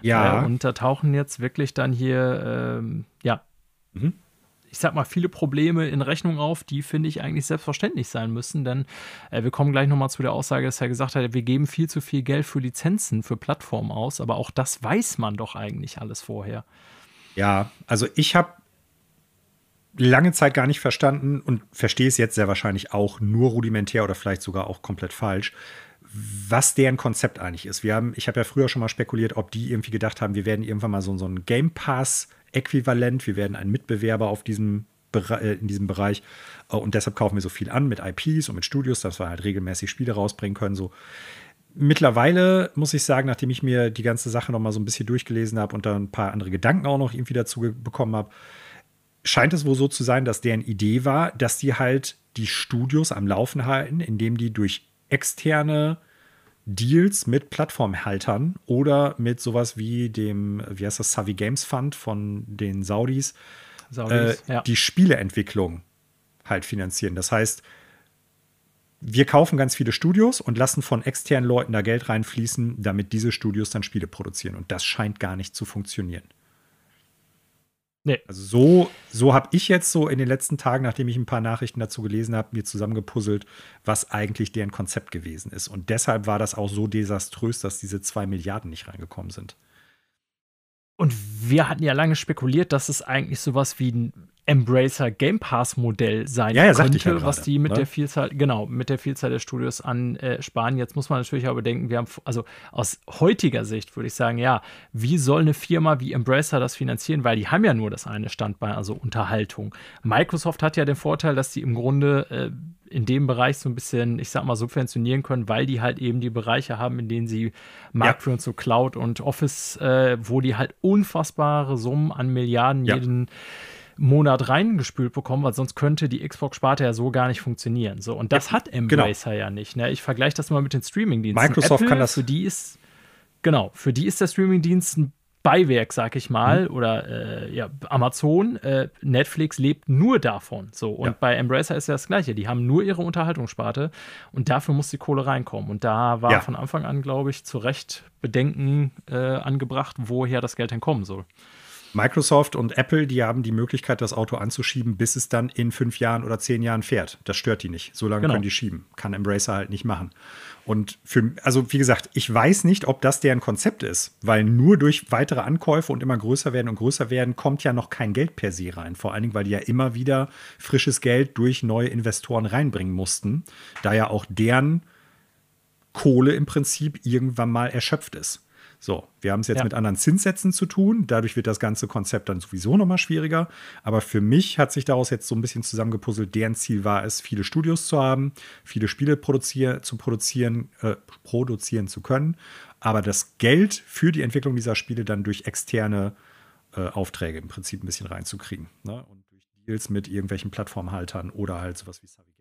Ja. Äh, und da tauchen jetzt wirklich dann hier, ähm, ja, mhm ich sag mal, viele Probleme in Rechnung auf, die finde ich eigentlich selbstverständlich sein müssen, denn äh, wir kommen gleich nochmal zu der Aussage, dass er gesagt hat, wir geben viel zu viel Geld für Lizenzen, für Plattformen aus, aber auch das weiß man doch eigentlich alles vorher. Ja, also ich habe lange Zeit gar nicht verstanden und verstehe es jetzt sehr wahrscheinlich auch nur rudimentär oder vielleicht sogar auch komplett falsch, was deren Konzept eigentlich ist. Wir haben, ich habe ja früher schon mal spekuliert, ob die irgendwie gedacht haben, wir werden irgendwann mal so, so ein Game Pass äquivalent. Wir werden ein Mitbewerber auf diesem äh, in diesem Bereich. Äh, und deshalb kaufen wir so viel an mit IPs und mit Studios, dass wir halt regelmäßig Spiele rausbringen können. So. Mittlerweile muss ich sagen, nachdem ich mir die ganze Sache noch mal so ein bisschen durchgelesen habe und dann ein paar andere Gedanken auch noch irgendwie dazu bekommen habe, scheint es wohl so zu sein, dass deren Idee war, dass die halt die Studios am Laufen halten, indem die durch externe Deals mit Plattformhaltern oder mit sowas wie dem, wie heißt das, Savi Games Fund von den Saudis, Saudis äh, ja. die Spieleentwicklung halt finanzieren. Das heißt, wir kaufen ganz viele Studios und lassen von externen Leuten da Geld reinfließen, damit diese Studios dann Spiele produzieren. Und das scheint gar nicht zu funktionieren. Nee. Also so, so habe ich jetzt so in den letzten Tagen, nachdem ich ein paar Nachrichten dazu gelesen habe, mir zusammengepuzzelt, was eigentlich deren Konzept gewesen ist. Und deshalb war das auch so desaströs, dass diese zwei Milliarden nicht reingekommen sind. Und wir hatten ja lange spekuliert, dass es eigentlich sowas wie ein Embracer Game Pass Modell sein ja, ja, könnte, ja grade, was die mit ne? der Vielzahl, genau, mit der Vielzahl der Studios ansparen. Äh, Jetzt muss man natürlich aber denken, wir haben, also aus heutiger Sicht würde ich sagen, ja, wie soll eine Firma wie Embracer das finanzieren? Weil die haben ja nur das eine Standbein, also Unterhaltung. Microsoft hat ja den Vorteil, dass die im Grunde äh, in dem Bereich so ein bisschen, ich sag mal, subventionieren können, weil die halt eben die Bereiche haben, in denen sie marktführend ja. zu Cloud und Office, äh, wo die halt unfassbare Summen an Milliarden ja. jeden Monat reingespült bekommen, weil sonst könnte die Xbox-Sparte ja so gar nicht funktionieren. So, und das ja, hat Embracer genau. ja nicht. Ne? Ich vergleiche das mal mit den Streaming-Diensten. Microsoft Apple, kann das. Für die ist, genau, für die ist der Streaming-Dienst ein Beiwerk, sag ich mal, mhm. oder äh, ja, Amazon, äh, Netflix lebt nur davon. So, und ja. bei Embracer ist ja das Gleiche. Die haben nur ihre Unterhaltungssparte und dafür muss die Kohle reinkommen. Und da war ja. von Anfang an, glaube ich, zu Recht Bedenken äh, angebracht, woher das Geld denn kommen soll. Microsoft und Apple, die haben die Möglichkeit, das Auto anzuschieben, bis es dann in fünf Jahren oder zehn Jahren fährt. Das stört die nicht. So lange genau. können die schieben. Kann Embracer halt nicht machen. Und für, also wie gesagt, ich weiß nicht, ob das deren Konzept ist, weil nur durch weitere Ankäufe und immer größer werden und größer werden, kommt ja noch kein Geld per se rein. Vor allen Dingen, weil die ja immer wieder frisches Geld durch neue Investoren reinbringen mussten, da ja auch deren Kohle im Prinzip irgendwann mal erschöpft ist. So, wir haben es jetzt ja. mit anderen Zinssätzen zu tun. Dadurch wird das ganze Konzept dann sowieso nochmal schwieriger. Aber für mich hat sich daraus jetzt so ein bisschen zusammengepuzzelt. Deren Ziel war es, viele Studios zu haben, viele Spiele produzier zu produzieren, äh, produzieren zu können. Aber das Geld für die Entwicklung dieser Spiele dann durch externe äh, Aufträge im Prinzip ein bisschen reinzukriegen. Ne? Und durch Deals mit irgendwelchen Plattformhaltern oder halt sowas wie Savvy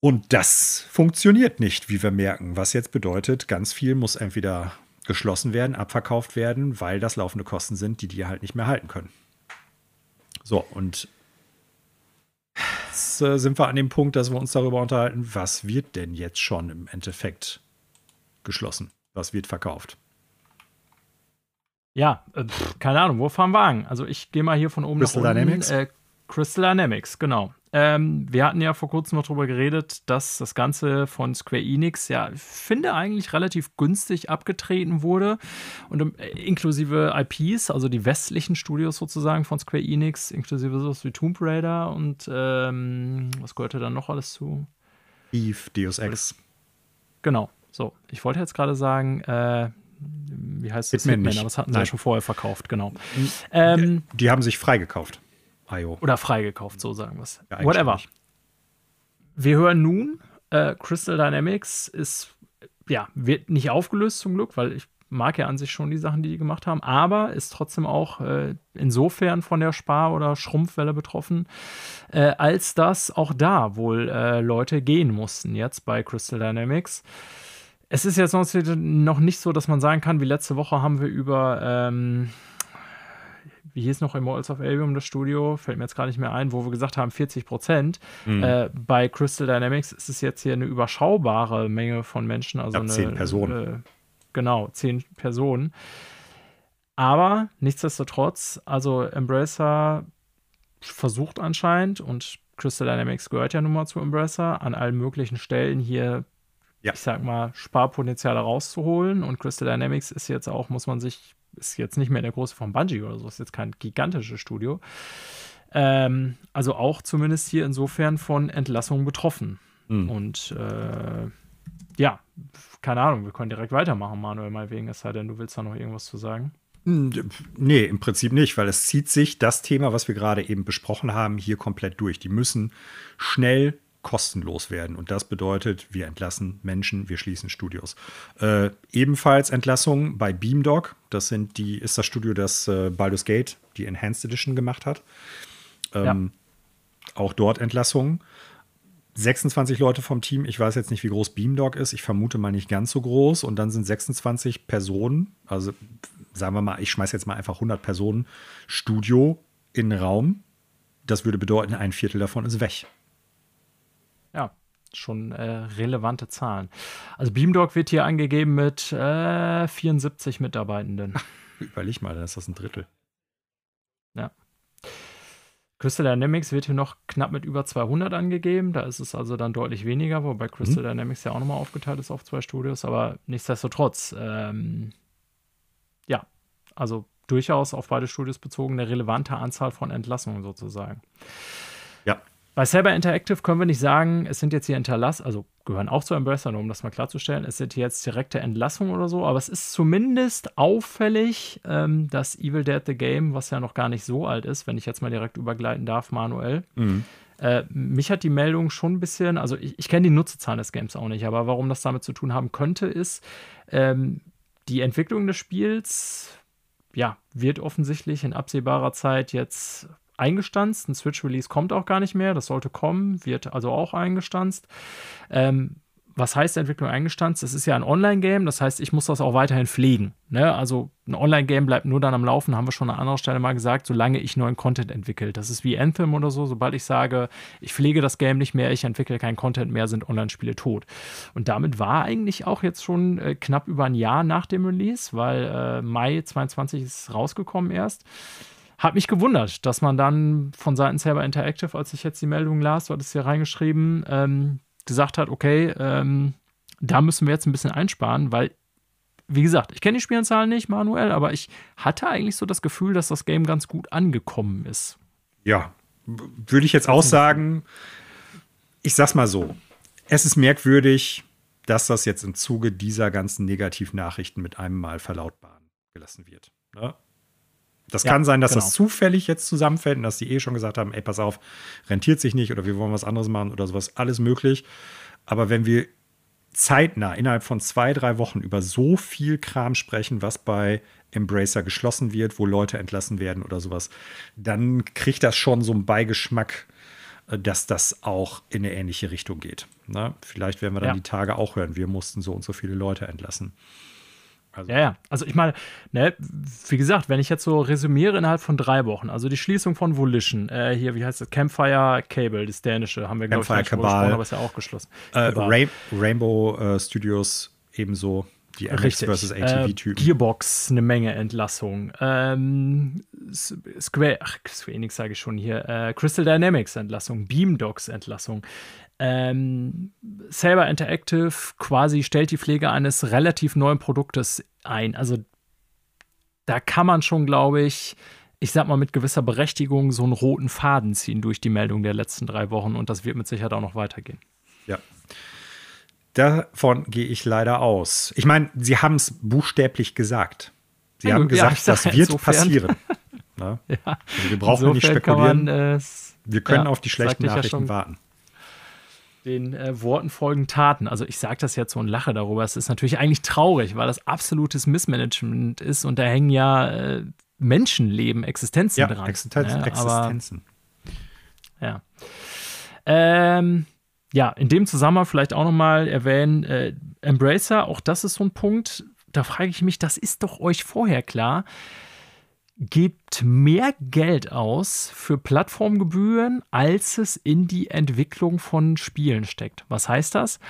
und das funktioniert nicht, wie wir merken, was jetzt bedeutet, ganz viel muss entweder geschlossen werden, abverkauft werden, weil das laufende Kosten sind, die die halt nicht mehr halten können. So, und jetzt äh, sind wir an dem Punkt, dass wir uns darüber unterhalten, was wird denn jetzt schon im Endeffekt geschlossen? Was wird verkauft? Ja, äh, keine Ahnung, wo fahren wir an? Also ich gehe mal hier von oben Crystal nach unten. Dynamics? Äh, Crystal Dynamics, genau. Ähm, wir hatten ja vor kurzem noch darüber geredet, dass das Ganze von Square Enix ja, ich finde, eigentlich relativ günstig abgetreten wurde. Und äh, inklusive IPs, also die westlichen Studios sozusagen von Square Enix, inklusive sowas wie Tomb Raider und ähm, was gehörte dann noch alles zu? Eve, Deus Ex. Genau, So, ich wollte jetzt gerade sagen, äh, wie heißt das? Hitman, Hitman aber das hatten sie ja schon vorher verkauft, genau. Ähm, die haben sich freigekauft. IO. Oder freigekauft, so sagen wir es. Ja, Whatever. Wir hören nun, äh, Crystal Dynamics ist, ja, wird nicht aufgelöst zum Glück, weil ich mag ja an sich schon die Sachen, die die gemacht haben, aber ist trotzdem auch äh, insofern von der Spar- oder Schrumpfwelle betroffen, äh, als dass auch da wohl äh, Leute gehen mussten jetzt bei Crystal Dynamics. Es ist jetzt noch nicht so, dass man sagen kann, wie letzte Woche haben wir über, ähm, wie hieß noch Immortals of Albion, das Studio, fällt mir jetzt gar nicht mehr ein, wo wir gesagt haben, 40 Prozent. Mhm. Äh, bei Crystal Dynamics ist es jetzt hier eine überschaubare Menge von Menschen. Also eine, zehn Personen. Äh, genau, zehn Personen. Aber nichtsdestotrotz, also Embracer versucht anscheinend, und Crystal Dynamics gehört ja nun mal zu Embracer, an allen möglichen Stellen hier, ja. ich sag mal, Sparpotenziale rauszuholen. Und Crystal Dynamics ist jetzt auch, muss man sich, ist jetzt nicht mehr der große von Bungie oder so, ist jetzt kein gigantisches Studio. Ähm, also auch zumindest hier insofern von Entlassungen betroffen. Mhm. Und äh, ja, keine Ahnung, wir können direkt weitermachen, Manuel, mal wegen, es sei denn, du willst da noch irgendwas zu sagen. Hm, nee, im Prinzip nicht, weil es zieht sich das Thema, was wir gerade eben besprochen haben, hier komplett durch. Die müssen schnell kostenlos werden. Und das bedeutet, wir entlassen Menschen, wir schließen Studios. Äh, ebenfalls Entlassungen bei Beamdog. Das sind die, ist das Studio, das äh, Baldur's Gate, die Enhanced Edition gemacht hat. Ähm, ja. Auch dort Entlassungen. 26 Leute vom Team. Ich weiß jetzt nicht, wie groß Beamdog ist. Ich vermute mal nicht ganz so groß. Und dann sind 26 Personen, also sagen wir mal, ich schmeiße jetzt mal einfach 100 Personen Studio in den Raum. Das würde bedeuten, ein Viertel davon ist weg. Schon äh, relevante Zahlen. Also Beamdog wird hier angegeben mit äh, 74 Mitarbeitenden. Überleg mal, dann ist das ein Drittel. Ja. Crystal Dynamics wird hier noch knapp mit über 200 angegeben. Da ist es also dann deutlich weniger, wobei Crystal mhm. Dynamics ja auch nochmal aufgeteilt ist auf zwei Studios. Aber nichtsdestotrotz, ähm, ja, also durchaus auf beide Studios bezogen eine relevante Anzahl von Entlassungen sozusagen. Bei Cyber Interactive können wir nicht sagen, es sind jetzt hier Entlass, also gehören auch zu Embracer, nur um das mal klarzustellen, es sind jetzt direkte Entlassungen oder so, aber es ist zumindest auffällig, ähm, dass Evil Dead the Game, was ja noch gar nicht so alt ist, wenn ich jetzt mal direkt übergleiten darf, manuell, mhm. äh, mich hat die Meldung schon ein bisschen, also ich, ich kenne die Nutzerzahlen des Games auch nicht, aber warum das damit zu tun haben könnte, ist, ähm, die Entwicklung des Spiels, ja, wird offensichtlich in absehbarer Zeit jetzt eingestanzt. Ein Switch-Release kommt auch gar nicht mehr. Das sollte kommen, wird also auch eingestanzt. Ähm, was heißt Entwicklung eingestanzt? Das ist ja ein Online-Game, das heißt, ich muss das auch weiterhin pflegen. Ne? Also ein Online-Game bleibt nur dann am Laufen, haben wir schon an anderer Stelle mal gesagt, solange ich neuen Content entwickle. Das ist wie Anthem oder so. Sobald ich sage, ich pflege das Game nicht mehr, ich entwickle keinen Content mehr, sind Online-Spiele tot. Und damit war eigentlich auch jetzt schon äh, knapp über ein Jahr nach dem Release, weil äh, Mai 22 ist rausgekommen erst. Hat mich gewundert, dass man dann von Seiten Saber Interactive, als ich jetzt die Meldung las, du hattest hier reingeschrieben, ähm, gesagt hat, okay, ähm, da müssen wir jetzt ein bisschen einsparen, weil, wie gesagt, ich kenne die Spielenzahlen nicht, Manuel, aber ich hatte eigentlich so das Gefühl, dass das Game ganz gut angekommen ist. Ja, würde ich jetzt auch sagen, ich sag's mal so, es ist merkwürdig, dass das jetzt im Zuge dieser ganzen Negativnachrichten mit einem Mal verlautbaren gelassen wird. Ne? Das ja, kann sein, dass genau. das zufällig jetzt zusammenfällt und dass die eh schon gesagt haben, ey, pass auf, rentiert sich nicht oder wir wollen was anderes machen oder sowas, alles möglich. Aber wenn wir zeitnah innerhalb von zwei, drei Wochen über so viel Kram sprechen, was bei Embracer geschlossen wird, wo Leute entlassen werden oder sowas, dann kriegt das schon so einen Beigeschmack, äh, dass das auch in eine ähnliche Richtung geht. Na, ne? vielleicht werden wir dann ja. die Tage auch hören, wir mussten so und so viele Leute entlassen. Also. Ja, ja. Also ich meine, ne, wie gesagt, wenn ich jetzt so resümiere innerhalb von drei Wochen, also die Schließung von Volition, äh, hier, wie heißt das? Campfire Cable, das dänische, haben wir, glaube ich, nicht Cabal. aber ist ja auch geschlossen. Äh, Rain Rainbow äh, Studios ebenso. Die MX versus ATV-Typen. Äh, Gearbox, eine Menge Entlassung. Ähm, Square, ach, Square Enix sage ich schon hier. Äh, Crystal Dynamics Entlassung. Beamdogs Entlassung ähm, Saber Interactive quasi stellt die Pflege eines relativ neuen Produktes ein. Also da kann man schon, glaube ich, ich sag mal mit gewisser Berechtigung so einen roten Faden ziehen durch die Meldung der letzten drei Wochen und das wird mit Sicherheit auch noch weitergehen. Ja. Davon gehe ich leider aus. Ich meine, sie haben es buchstäblich gesagt. Sie ja, haben gesagt, ja, das wird insofern. passieren. Ne? Ja. Also wir brauchen nicht spekulieren. Man, äh, wir können auf die schlechten Nachrichten warten. Den äh, Worten folgen Taten. Also ich sage das jetzt so und lache darüber. Es ist natürlich eigentlich traurig, weil das absolutes Missmanagement ist und da hängen ja äh, Menschenleben, Existenzen ja, dran. Existenz, ja, Existenzen. Aber, ja. Ähm, ja, in dem Zusammenhang vielleicht auch nochmal erwähnen, äh, Embracer, auch das ist so ein Punkt, da frage ich mich, das ist doch euch vorher klar. Gebt mehr Geld aus für Plattformgebühren, als es in die Entwicklung von Spielen steckt. Was heißt das?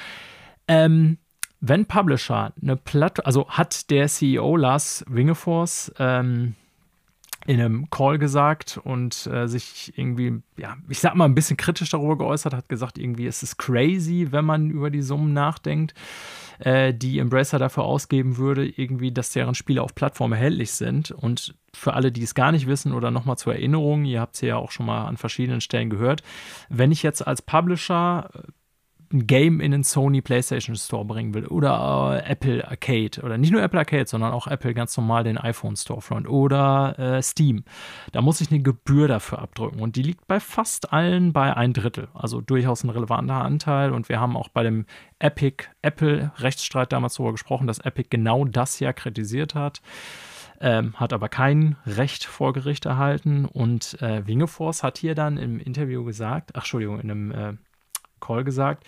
Ähm, wenn Publisher eine Plattform, also hat der CEO Lars Wingefors ähm, in einem Call gesagt und äh, sich irgendwie, ja, ich sag mal, ein bisschen kritisch darüber geäußert, hat gesagt, irgendwie es ist crazy, wenn man über die Summen nachdenkt, äh, die Embracer dafür ausgeben würde, irgendwie, dass deren Spiele auf Plattformen erhältlich sind. Und für alle, die es gar nicht wissen oder nochmal zur Erinnerung, ihr habt es ja auch schon mal an verschiedenen Stellen gehört, wenn ich jetzt als Publisher ein Game in den Sony PlayStation Store bringen will oder äh, Apple Arcade oder nicht nur Apple Arcade, sondern auch Apple ganz normal den iPhone Storefront oder äh, Steam, da muss ich eine Gebühr dafür abdrücken und die liegt bei fast allen bei ein Drittel, also durchaus ein relevanter Anteil und wir haben auch bei dem Epic Apple Rechtsstreit damals darüber gesprochen, dass Epic genau das ja kritisiert hat. Ähm, hat aber kein Recht vor Gericht erhalten. Und äh, Wingefors hat hier dann im Interview gesagt, ach Entschuldigung, in einem äh, Call gesagt,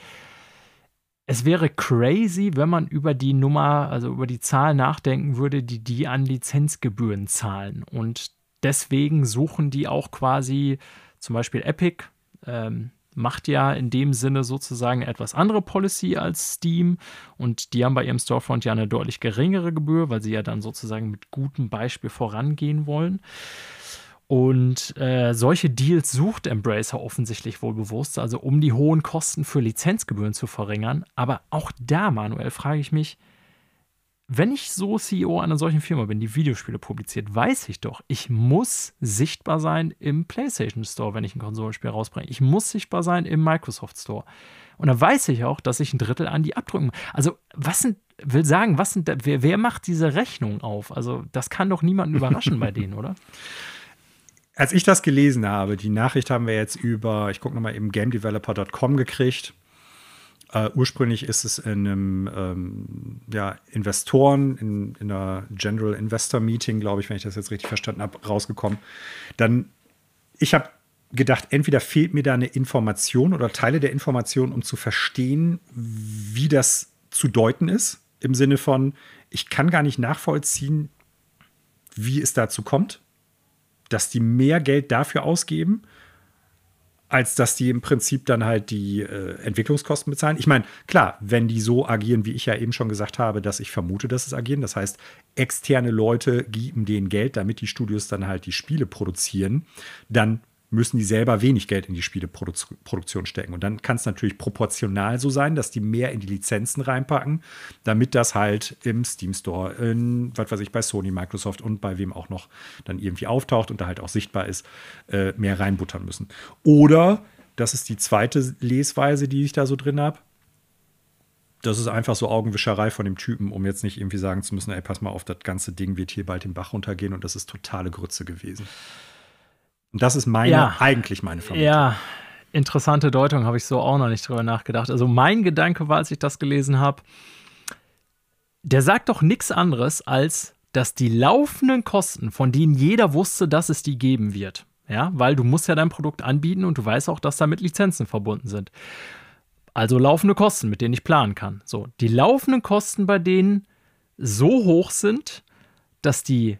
es wäre crazy, wenn man über die Nummer, also über die Zahl nachdenken würde, die die an Lizenzgebühren zahlen. Und deswegen suchen die auch quasi, zum Beispiel Epic, ähm, macht ja in dem Sinne sozusagen etwas andere Policy als Steam und die haben bei ihrem Storefront ja eine deutlich geringere Gebühr, weil sie ja dann sozusagen mit gutem Beispiel vorangehen wollen. Und äh, solche Deals sucht Embracer offensichtlich wohl bewusst, also um die hohen Kosten für Lizenzgebühren zu verringern. Aber auch da, Manuel, frage ich mich, wenn ich so CEO einer solchen Firma bin, die Videospiele publiziert, weiß ich doch, ich muss sichtbar sein im PlayStation Store, wenn ich ein Konsolenspiel rausbringe. Ich muss sichtbar sein im Microsoft Store. Und da weiß ich auch, dass ich ein Drittel an die abdrücken. Also, was sind, will sagen, was sind, wer, wer macht diese Rechnung auf? Also, das kann doch niemanden überraschen bei denen, oder? als ich das gelesen habe, die Nachricht haben wir jetzt über, ich gucke nochmal eben gamedeveloper.com gekriegt. Uh, ursprünglich ist es in einem ähm, ja, Investoren, in, in einer General Investor Meeting, glaube ich, wenn ich das jetzt richtig verstanden habe, rausgekommen. Dann, ich habe gedacht, entweder fehlt mir da eine Information oder Teile der Information, um zu verstehen, wie das zu deuten ist. Im Sinne von, ich kann gar nicht nachvollziehen, wie es dazu kommt dass die mehr Geld dafür ausgeben, als dass die im Prinzip dann halt die äh, Entwicklungskosten bezahlen. Ich meine, klar, wenn die so agieren, wie ich ja eben schon gesagt habe, dass ich vermute, dass es agieren, das heißt, externe Leute geben denen Geld, damit die Studios dann halt die Spiele produzieren, dann müssen die selber wenig Geld in die Spieleproduktion stecken. Und dann kann es natürlich proportional so sein, dass die mehr in die Lizenzen reinpacken, damit das halt im Steam Store, in, was weiß ich, bei Sony, Microsoft und bei wem auch noch dann irgendwie auftaucht und da halt auch sichtbar ist, äh, mehr reinbuttern müssen. Oder, das ist die zweite Lesweise, die ich da so drin habe, das ist einfach so Augenwischerei von dem Typen, um jetzt nicht irgendwie sagen zu müssen, ey, pass mal auf, das ganze Ding wird hier bald den Bach runtergehen und das ist totale Grütze gewesen. Und das ist meine, ja. eigentlich meine Vermutung. Ja, interessante Deutung, habe ich so auch noch nicht drüber nachgedacht. Also mein Gedanke war, als ich das gelesen habe, der sagt doch nichts anderes, als dass die laufenden Kosten, von denen jeder wusste, dass es die geben wird, ja, weil du musst ja dein Produkt anbieten und du weißt auch, dass damit Lizenzen verbunden sind. Also laufende Kosten, mit denen ich planen kann. So, die laufenden Kosten bei denen so hoch sind, dass die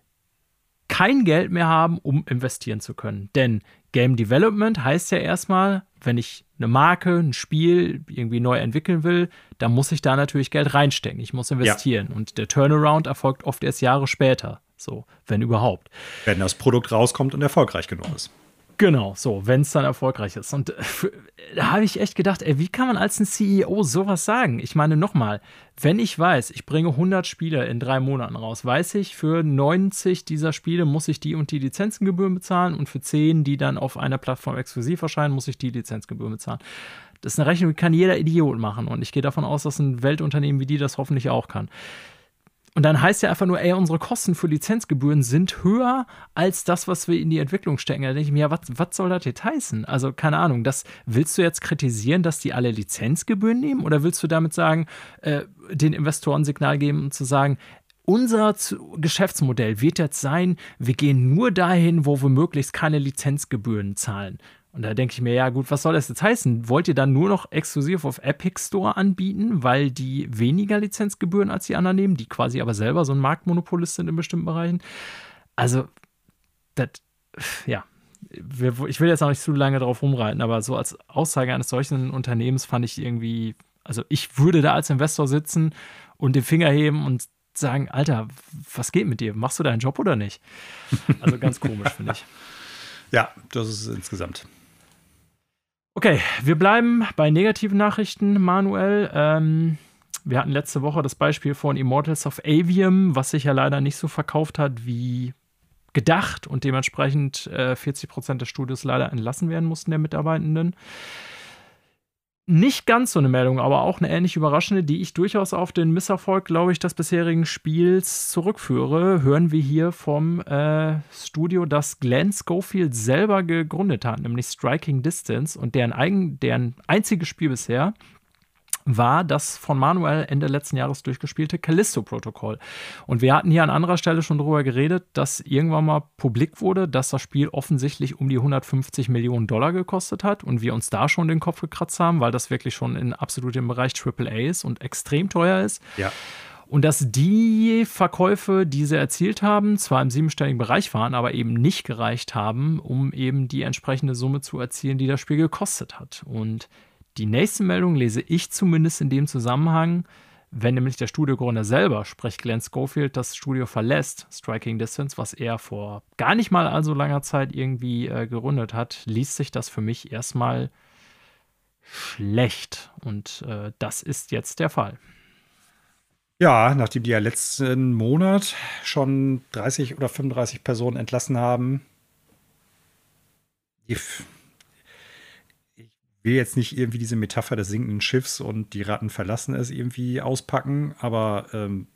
kein Geld mehr haben, um investieren zu können. Denn Game Development heißt ja erstmal, wenn ich eine Marke, ein Spiel irgendwie neu entwickeln will, dann muss ich da natürlich Geld reinstecken. Ich muss investieren. Ja. Und der Turnaround erfolgt oft erst Jahre später. So, wenn überhaupt. Wenn das Produkt rauskommt und erfolgreich genug ist. Genau, so, wenn es dann erfolgreich ist. Und äh, da habe ich echt gedacht, ey, wie kann man als ein CEO sowas sagen? Ich meine, nochmal, wenn ich weiß, ich bringe 100 Spiele in drei Monaten raus, weiß ich, für 90 dieser Spiele muss ich die und die Lizenzengebühren bezahlen und für 10, die dann auf einer Plattform exklusiv erscheinen, muss ich die Lizenzgebühren bezahlen. Das ist eine Rechnung, die kann jeder Idiot machen. Und ich gehe davon aus, dass ein Weltunternehmen wie die das hoffentlich auch kann. Und dann heißt ja einfach nur, ey, unsere Kosten für Lizenzgebühren sind höher als das, was wir in die Entwicklung stecken. Da denke ich mir, ja, was, soll das jetzt heißen? Also, keine Ahnung, das willst du jetzt kritisieren, dass die alle Lizenzgebühren nehmen? Oder willst du damit sagen, äh, den Investoren Signal geben und zu sagen, unser Geschäftsmodell wird jetzt sein, wir gehen nur dahin, wo wir möglichst keine Lizenzgebühren zahlen. Und da denke ich mir, ja gut, was soll das jetzt heißen? Wollt ihr dann nur noch exklusiv auf Epic Store anbieten, weil die weniger Lizenzgebühren als die anderen nehmen, die quasi aber selber so ein Marktmonopolist sind in bestimmten Bereichen? Also, das, ja, ich will jetzt auch nicht zu lange drauf rumreiten, aber so als Aussage eines solchen Unternehmens fand ich irgendwie, also ich würde da als Investor sitzen und den Finger heben und sagen, Alter, was geht mit dir? Machst du deinen Job oder nicht? Also ganz komisch, finde ich. Ja, das ist insgesamt. Okay, wir bleiben bei negativen Nachrichten, Manuel. Ähm, wir hatten letzte Woche das Beispiel von Immortals of Avium, was sich ja leider nicht so verkauft hat wie gedacht und dementsprechend äh, 40 Prozent des Studios leider entlassen werden mussten der Mitarbeitenden nicht ganz so eine Meldung, aber auch eine ähnlich überraschende, die ich durchaus auf den Misserfolg, glaube ich, des bisherigen Spiels zurückführe, hören wir hier vom äh, Studio, das Glenn Schofield selber gegründet hat, nämlich Striking Distance und deren, eigen, deren einziges Spiel bisher war das von Manuel Ende letzten Jahres durchgespielte Callisto-Protokoll. Und wir hatten hier an anderer Stelle schon darüber geredet, dass irgendwann mal publik wurde, dass das Spiel offensichtlich um die 150 Millionen Dollar gekostet hat und wir uns da schon den Kopf gekratzt haben, weil das wirklich schon in absolut im Bereich AAA ist und extrem teuer ist. Ja. Und dass die Verkäufe, die sie erzielt haben, zwar im siebenstelligen Bereich waren, aber eben nicht gereicht haben, um eben die entsprechende Summe zu erzielen, die das Spiel gekostet hat. Und die nächste Meldung lese ich zumindest in dem Zusammenhang, wenn nämlich der Studiogründer selber, sprich Glenn Schofield, das Studio verlässt, Striking Distance, was er vor gar nicht mal allzu langer Zeit irgendwie äh, gerundet hat, liest sich das für mich erstmal schlecht. Und äh, das ist jetzt der Fall. Ja, nachdem die ja letzten Monat schon 30 oder 35 Personen entlassen haben, die will jetzt nicht irgendwie diese Metapher des sinkenden Schiffs und die Ratten verlassen es irgendwie auspacken, aber ähm,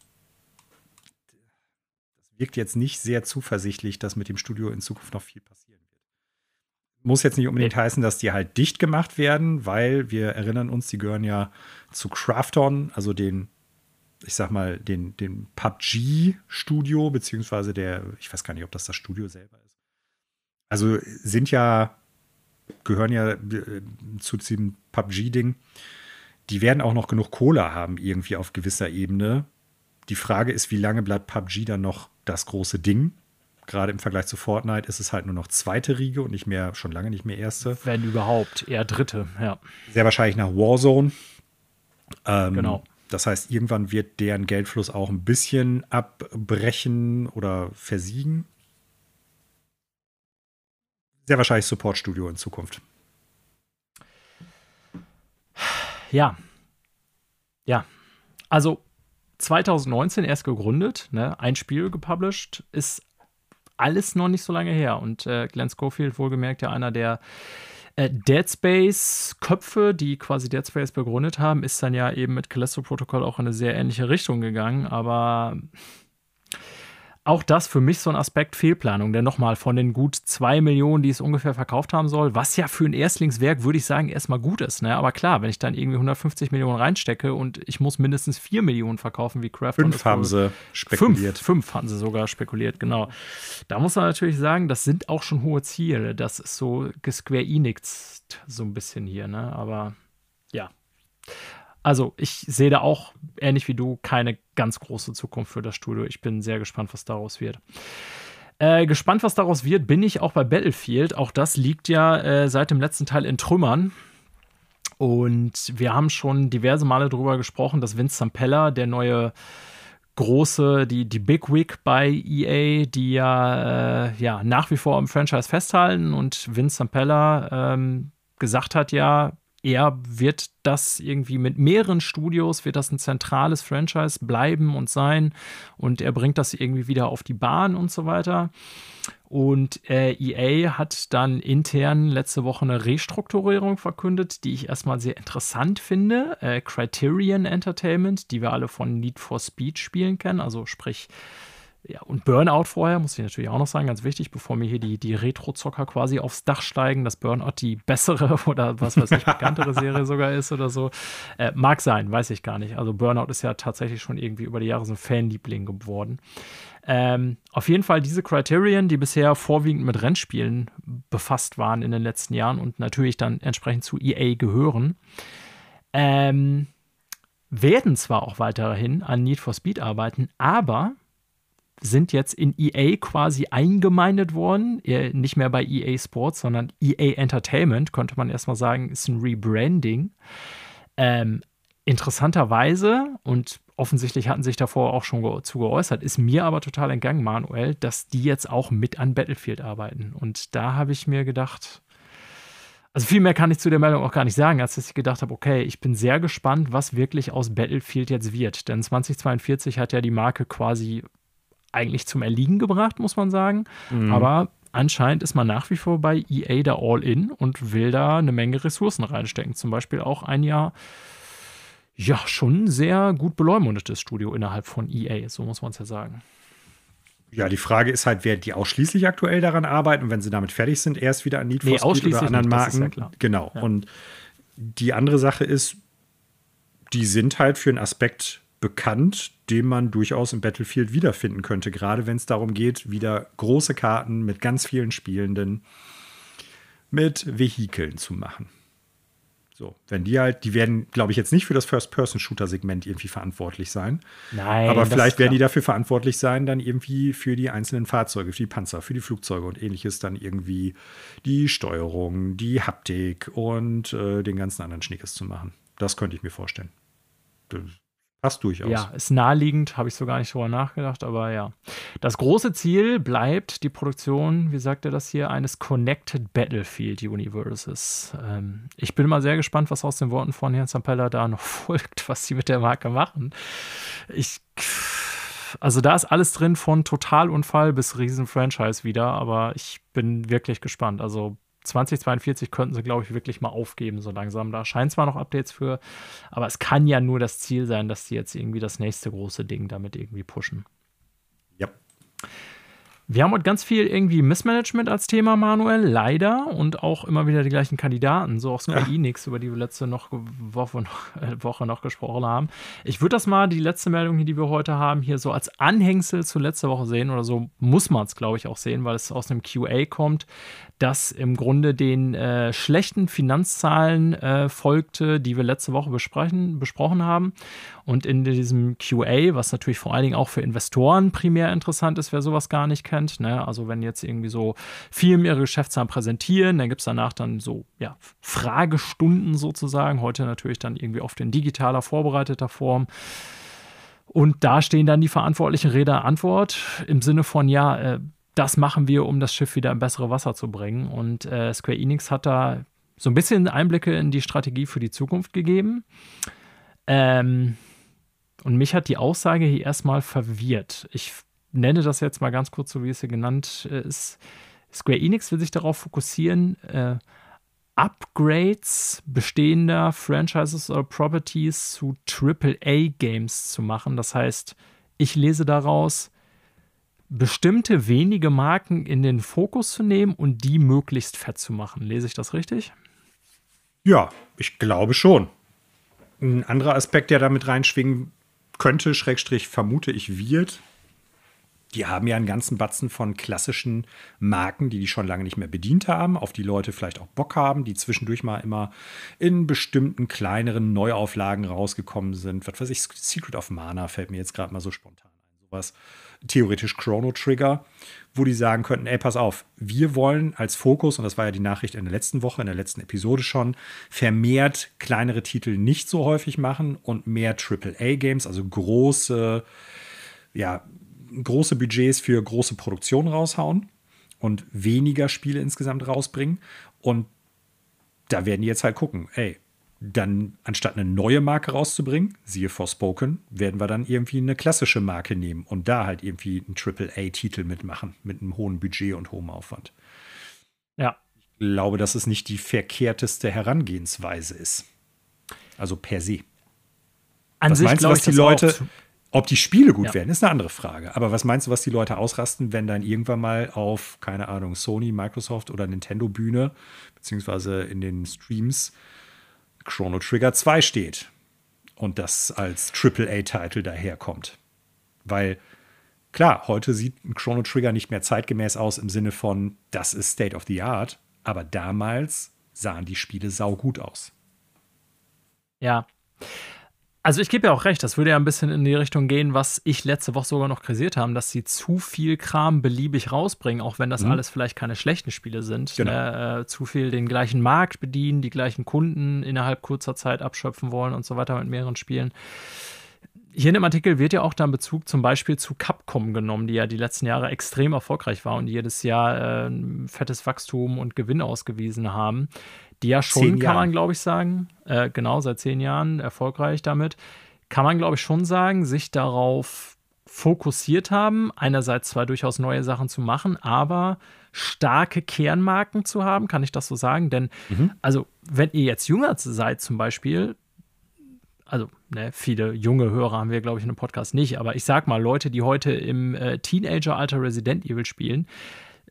das wirkt jetzt nicht sehr zuversichtlich, dass mit dem Studio in Zukunft noch viel passieren wird. Muss jetzt nicht unbedingt heißen, dass die halt dicht gemacht werden, weil wir erinnern uns, die gehören ja zu Crafton, also den, ich sag mal, den, den PUBG-Studio, beziehungsweise der, ich weiß gar nicht, ob das das Studio selber ist. Also sind ja gehören ja äh, zu diesem PUBG-Ding. Die werden auch noch genug Cola haben, irgendwie auf gewisser Ebene. Die Frage ist, wie lange bleibt PUBG dann noch das große Ding? Gerade im Vergleich zu Fortnite ist es halt nur noch zweite Riege und nicht mehr, schon lange nicht mehr erste. Wenn überhaupt, eher dritte, ja. Sehr wahrscheinlich nach Warzone. Ähm, genau. Das heißt, irgendwann wird deren Geldfluss auch ein bisschen abbrechen oder versiegen sehr wahrscheinlich Support-Studio in Zukunft. Ja. Ja. Also 2019 erst gegründet, ne? ein Spiel gepublished, ist alles noch nicht so lange her. Und äh, Glenn Schofield, wohlgemerkt, ja einer der äh, Dead Space-Köpfe, die quasi Dead Space begründet haben, ist dann ja eben mit Callisto Protocol auch in eine sehr ähnliche Richtung gegangen. Aber auch das für mich so ein Aspekt Fehlplanung. Denn nochmal, von den gut zwei Millionen, die es ungefähr verkauft haben soll, was ja für ein Erstlingswerk, würde ich sagen, erstmal gut ist. Ne? Aber klar, wenn ich dann irgendwie 150 Millionen reinstecke und ich muss mindestens vier Millionen verkaufen wie Craft. Fünf haben sie spekuliert. Fünf, fünf haben sie sogar spekuliert, genau. Da muss man natürlich sagen, das sind auch schon hohe Ziele. Das ist so gesquare Enix so ein bisschen hier, ne? Aber ja. Also ich sehe da auch, ähnlich wie du, keine ganz große Zukunft für das Studio. Ich bin sehr gespannt, was daraus wird. Äh, gespannt, was daraus wird, bin ich auch bei Battlefield. Auch das liegt ja äh, seit dem letzten Teil in Trümmern. Und wir haben schon diverse Male darüber gesprochen, dass Vince Zampella, der neue große, die, die Big Wig bei EA, die ja, äh, ja nach wie vor am Franchise festhalten und Vince Zampella ähm, gesagt hat ja, er wird das irgendwie mit mehreren Studios, wird das ein zentrales Franchise bleiben und sein und er bringt das irgendwie wieder auf die Bahn und so weiter. Und äh, EA hat dann intern letzte Woche eine Restrukturierung verkündet, die ich erstmal sehr interessant finde. Äh, Criterion Entertainment, die wir alle von Need for Speed Spielen kennen, also sprich ja, und Burnout vorher, muss ich natürlich auch noch sagen, ganz wichtig, bevor mir hier die, die Retro-Zocker quasi aufs Dach steigen, dass Burnout die bessere oder was weiß ich, bekanntere Serie sogar ist oder so. Äh, mag sein, weiß ich gar nicht. Also Burnout ist ja tatsächlich schon irgendwie über die Jahre so ein Fanliebling geworden. Ähm, auf jeden Fall diese Criterion, die bisher vorwiegend mit Rennspielen befasst waren in den letzten Jahren und natürlich dann entsprechend zu EA gehören, ähm, werden zwar auch weiterhin an Need for Speed arbeiten, aber sind jetzt in EA quasi eingemeindet worden. Nicht mehr bei EA Sports, sondern EA Entertainment, könnte man erstmal sagen, ist ein Rebranding. Ähm, interessanterweise, und offensichtlich hatten sich davor auch schon zu geäußert, ist mir aber total entgangen, Manuel, dass die jetzt auch mit an Battlefield arbeiten. Und da habe ich mir gedacht, also viel mehr kann ich zu der Meldung auch gar nicht sagen, als dass ich gedacht habe, okay, ich bin sehr gespannt, was wirklich aus Battlefield jetzt wird. Denn 2042 hat ja die Marke quasi eigentlich zum Erliegen gebracht, muss man sagen. Mhm. Aber anscheinend ist man nach wie vor bei EA da all in und will da eine Menge Ressourcen reinstecken. Zum Beispiel auch ein Jahr, ja, schon sehr gut beleumundetes Studio innerhalb von EA, so muss man es ja sagen. Ja, die Frage ist halt, wer die ausschließlich aktuell daran arbeiten und wenn sie damit fertig sind, erst wieder an Need for nee, Speed oder anderen nicht, Marken. Ja genau. Ja. Und die andere Sache ist, die sind halt für einen Aspekt bekannt, den man durchaus im Battlefield wiederfinden könnte, gerade wenn es darum geht, wieder große Karten mit ganz vielen Spielenden mit Vehikeln zu machen. So, wenn die halt, die werden, glaube ich, jetzt nicht für das First-Person-Shooter-Segment irgendwie verantwortlich sein. Nein. Aber vielleicht werden die dafür verantwortlich sein, dann irgendwie für die einzelnen Fahrzeuge, für die Panzer, für die Flugzeuge und ähnliches, dann irgendwie die Steuerung, die Haptik und äh, den ganzen anderen Schnickes zu machen. Das könnte ich mir vorstellen. Passt durchaus. Ja, ist naheliegend, habe ich so gar nicht drüber nachgedacht, aber ja. Das große Ziel bleibt die Produktion, wie sagt er das hier, eines Connected Battlefield Universes. Ähm, ich bin mal sehr gespannt, was aus den Worten von Herrn Zampella da noch folgt, was sie mit der Marke machen. Ich. Also da ist alles drin von Totalunfall bis Riesen-Franchise wieder, aber ich bin wirklich gespannt. Also 2042 könnten sie, glaube ich, wirklich mal aufgeben, so langsam. Da scheint zwar noch Updates für, aber es kann ja nur das Ziel sein, dass sie jetzt irgendwie das nächste große Ding damit irgendwie pushen. Ja. Wir haben heute ganz viel irgendwie Missmanagement als Thema, Manuel, leider. Und auch immer wieder die gleichen Kandidaten, so auch Square ja. Enix, über die wir letzte noch Woche, noch, äh, Woche noch gesprochen haben. Ich würde das mal, die letzte Meldung, die wir heute haben, hier so als Anhängsel zu letzter Woche sehen. Oder so muss man es, glaube ich, auch sehen, weil es aus einem QA kommt das im Grunde den äh, schlechten Finanzzahlen äh, folgte, die wir letzte Woche besprechen, besprochen haben. Und in diesem QA, was natürlich vor allen Dingen auch für Investoren primär interessant ist, wer sowas gar nicht kennt. Ne? Also wenn jetzt irgendwie so Firmen ihre Geschäftszahlen präsentieren, dann gibt es danach dann so ja, Fragestunden sozusagen. Heute natürlich dann irgendwie oft in digitaler, vorbereiteter Form. Und da stehen dann die verantwortlichen Räder Antwort im Sinne von, ja, äh, das machen wir, um das Schiff wieder in bessere Wasser zu bringen. Und äh, Square Enix hat da so ein bisschen Einblicke in die Strategie für die Zukunft gegeben. Ähm, und mich hat die Aussage hier erstmal verwirrt. Ich nenne das jetzt mal ganz kurz so, wie es hier genannt ist. Square Enix will sich darauf fokussieren, äh, Upgrades bestehender Franchises oder Properties zu AAA-Games zu machen. Das heißt, ich lese daraus, bestimmte wenige Marken in den Fokus zu nehmen und die möglichst fett zu machen. Lese ich das richtig? Ja, ich glaube schon. Ein anderer Aspekt, der damit reinschwingen könnte, Schrägstrich vermute ich wird, die haben ja einen ganzen Batzen von klassischen Marken, die die schon lange nicht mehr bedient haben, auf die Leute vielleicht auch Bock haben, die zwischendurch mal immer in bestimmten kleineren Neuauflagen rausgekommen sind. Was weiß ich, Secret of Mana fällt mir jetzt gerade mal so spontan ein. Sowas theoretisch Chrono Trigger, wo die sagen könnten, ey, pass auf, wir wollen als Fokus, und das war ja die Nachricht in der letzten Woche, in der letzten Episode schon, vermehrt kleinere Titel nicht so häufig machen und mehr AAA-Games, also große ja, große Budgets für große Produktionen raushauen und weniger Spiele insgesamt rausbringen. Und da werden die jetzt halt gucken, ey, dann anstatt eine neue Marke rauszubringen, siehe Forspoken, werden wir dann irgendwie eine klassische Marke nehmen und da halt irgendwie einen AAA-Titel mitmachen, mit einem hohen Budget und hohem Aufwand. Ja. Ich glaube, dass es nicht die verkehrteste Herangehensweise ist. Also per se. An was sich meinst du, was die Leute, ob die Spiele gut Ja. werden, ist eine andere Frage. Aber was meinst du, was die Leute ausrasten, wenn dann irgendwann mal auf, keine Ahnung, Sony, Microsoft oder Nintendo-Bühne, beziehungsweise in den Streams, Chrono Trigger 2 steht und das als AAA-Titel daherkommt? Weil, klar, heute sieht ein Chrono Trigger nicht mehr zeitgemäß aus im Sinne von, das ist State of the Art, aber damals sahen die Spiele saugut aus. Ja. Also ich gebe ja auch recht, das würde ja ein bisschen in die Richtung gehen, was ich letzte Woche sogar noch kritisiert haben, dass sie zu viel Kram beliebig rausbringen, auch wenn das Mhm. alles vielleicht keine schlechten Spiele sind. Genau. Ne? Äh, zu viel den gleichen Markt bedienen, die gleichen Kunden innerhalb kurzer Zeit abschöpfen wollen und so weiter mit mehreren Spielen. Hier in dem Artikel wird ja auch dann Bezug zum Beispiel zu Capcom genommen, die ja die letzten Jahre extrem erfolgreich war und jedes Jahr äh, ein fettes Wachstum und Gewinn ausgewiesen haben. Die ja schon, kann man glaube ich sagen, äh, genau seit zehn Jahren erfolgreich damit, kann man glaube ich schon sagen, sich darauf fokussiert haben, einerseits zwar durchaus neue Sachen zu machen, aber starke Kernmarken zu haben, kann ich das so sagen? Denn, also, wenn ihr jetzt jünger seid zum Beispiel, also ne, viele junge Hörer haben wir, glaube ich, in einem Podcast nicht, aber ich sag mal, Leute, die heute im äh, Teenager-Alter Resident Evil spielen,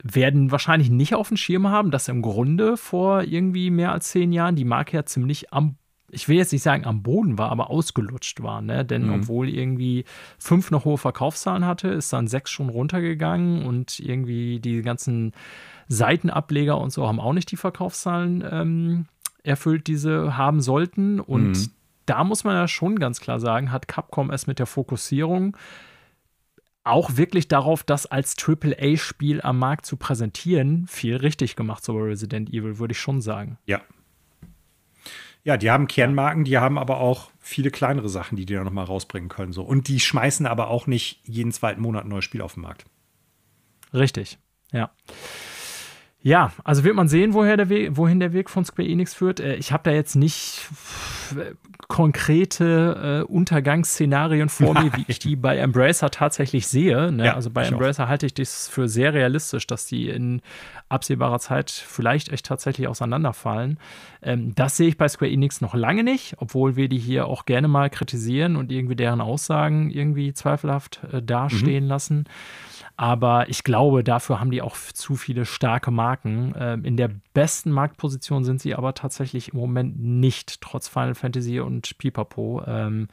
werden wahrscheinlich nicht auf dem Schirm haben, dass im Grunde vor irgendwie mehr als zehn Jahren die Marke ja ziemlich am, ich will jetzt nicht sagen am Boden war, aber ausgelutscht war. Ne? Denn Mhm. obwohl irgendwie fünf noch hohe Verkaufszahlen hatte, ist dann sechs schon runtergegangen und irgendwie die ganzen Seitenableger und so haben auch nicht die Verkaufszahlen ähm, erfüllt, die sie haben sollten. Und Mhm. da muss man ja schon ganz klar sagen, hat Capcom es mit der Fokussierung auch wirklich darauf, das als AAA-Spiel am Markt zu präsentieren, viel richtig gemacht, so bei Resident Evil, würde ich schon sagen. Ja. Ja, die haben Kernmarken, die haben aber auch viele kleinere Sachen, die die da noch mal rausbringen können. So. Und die schmeißen aber auch nicht jeden zweiten Monat ein neues Spiel auf den Markt. Richtig, ja. Ja, also wird man sehen, woher der Weg, wohin der Weg von Square Enix führt. Äh, Ich habe da jetzt nicht äh, konkrete äh, Untergangsszenarien vor mir, wie ich die bei Embracer tatsächlich sehe. Ne? Ja, also bei ich auch. Embracer halte ich das für sehr realistisch, dass die in absehbarer Zeit vielleicht echt tatsächlich auseinanderfallen. Ähm, das sehe ich bei Square Enix noch lange nicht, obwohl wir die hier auch gerne mal kritisieren und irgendwie deren Aussagen irgendwie zweifelhaft äh, dastehen lassen. Aber ich glaube, dafür haben die auch zu viele starke Marken. Ähm, in der besten Marktposition sind sie aber tatsächlich im Moment nicht, trotz Final Fantasy und Pipapo. Ähm,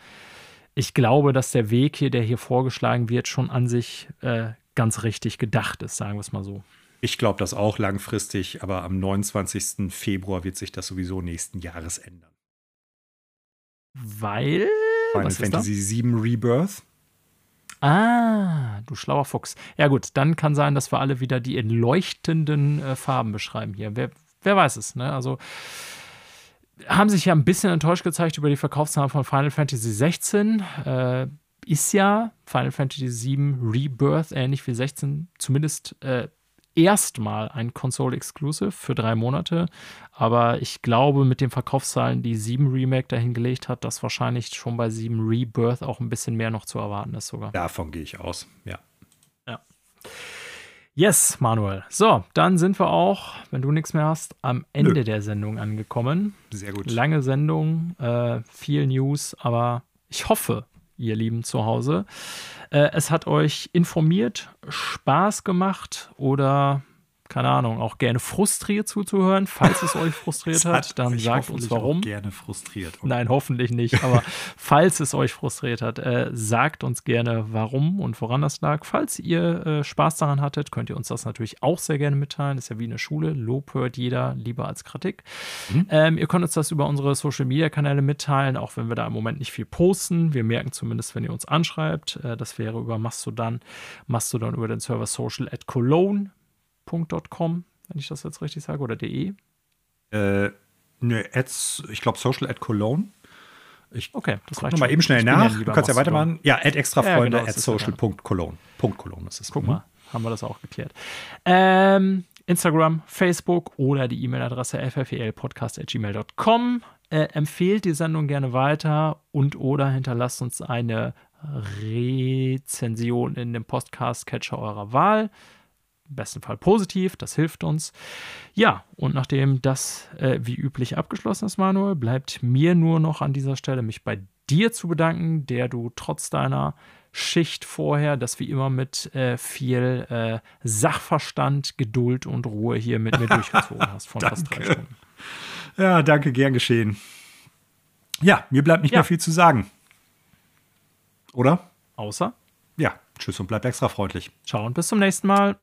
ich glaube, dass der Weg hier, der hier vorgeschlagen wird, schon an sich äh, ganz richtig gedacht ist, sagen wir es mal so. Ich glaube das auch langfristig, aber am 29. Februar wird sich das sowieso nächsten Jahres ändern. Weil. Final? Fantasy VII Rebirth. Ah, du schlauer Fuchs. Ja, gut, dann kann sein, dass wir alle wieder die in leuchtenden äh, Farben beschreiben hier. Wer, wer weiß es, ne? Also haben sich ja ein bisschen enttäuscht gezeigt über die Verkaufszahlen von Final Fantasy 16. Äh, ist ja Final Fantasy 7 Rebirth, ähnlich wie 16, zumindest äh, erstmal ein Console-Exclusive für drei Monate. Aber ich glaube, mit den Verkaufszahlen, die 7 Remake dahingelegt hat, dass wahrscheinlich schon bei 7 Rebirth auch ein bisschen mehr noch zu erwarten ist sogar. Davon gehe ich aus, ja. Yes, Manuel. So, dann sind wir auch, wenn du nichts mehr hast, am Ende Nö. der Sendung angekommen. Sehr gut. Lange Sendung, äh, viel News, aber ich hoffe, ihr Lieben zu Hause, äh, es hat euch informiert, Spaß gemacht oder keine Ahnung, auch gerne frustriert zuzuhören. Falls es euch frustriert Es hat, dann sagt uns warum. gerne frustriert. Nein, hoffentlich nicht. Aber falls es euch frustriert hat, äh, sagt uns gerne, warum und woran das lag. Falls ihr äh, Spaß daran hattet, könnt ihr uns das natürlich auch sehr gerne mitteilen. ist ja wie eine Schule. Lob hört jeder lieber als Kritik. Ähm, ihr könnt uns das über unsere Social Media Kanäle mitteilen, auch wenn wir da im Moment nicht viel posten. Wir merken zumindest, wenn ihr uns anschreibt. Äh, das wäre über Mastodon. Mastodon über den Server social at cologne.com, wenn ich das jetzt richtig sage, oder de. Äh, ne, Ads, ich glaube Social at Cologne. Ich okay, das reicht mal schon. eben schnell Ich nach. du kannst ja weitermachen. Ja, at extrafreunde Ja, genau, at das ist ja social.cologne. Punkt Cologne ist es. Guck Mhm. mal, haben wir das auch geklärt. Ähm, Instagram, Facebook oder die E-Mail-Adresse ffelpodcast.gmail.com. Äh, empfehlt die Sendung gerne weiter und oder hinterlasst uns eine Rezension in dem Podcast-Catcher eurer Wahl. Im besten Fall positiv, das hilft uns. Ja, und nachdem das äh, wie üblich abgeschlossen ist, Manuel, bleibt mir nur noch an dieser Stelle mich bei dir zu bedanken, der du trotz deiner Schicht vorher, das wie immer mit äh, viel äh, Sachverstand, Geduld und Ruhe hier mit mir durchgezogen hast von fast drei. Stunden. Ja, danke, gern geschehen. Ja, mir bleibt nicht Ja. mehr viel zu sagen. Oder? Außer, Ja, tschüss und bleibt extra freundlich. ciao und bis zum nächsten Mal.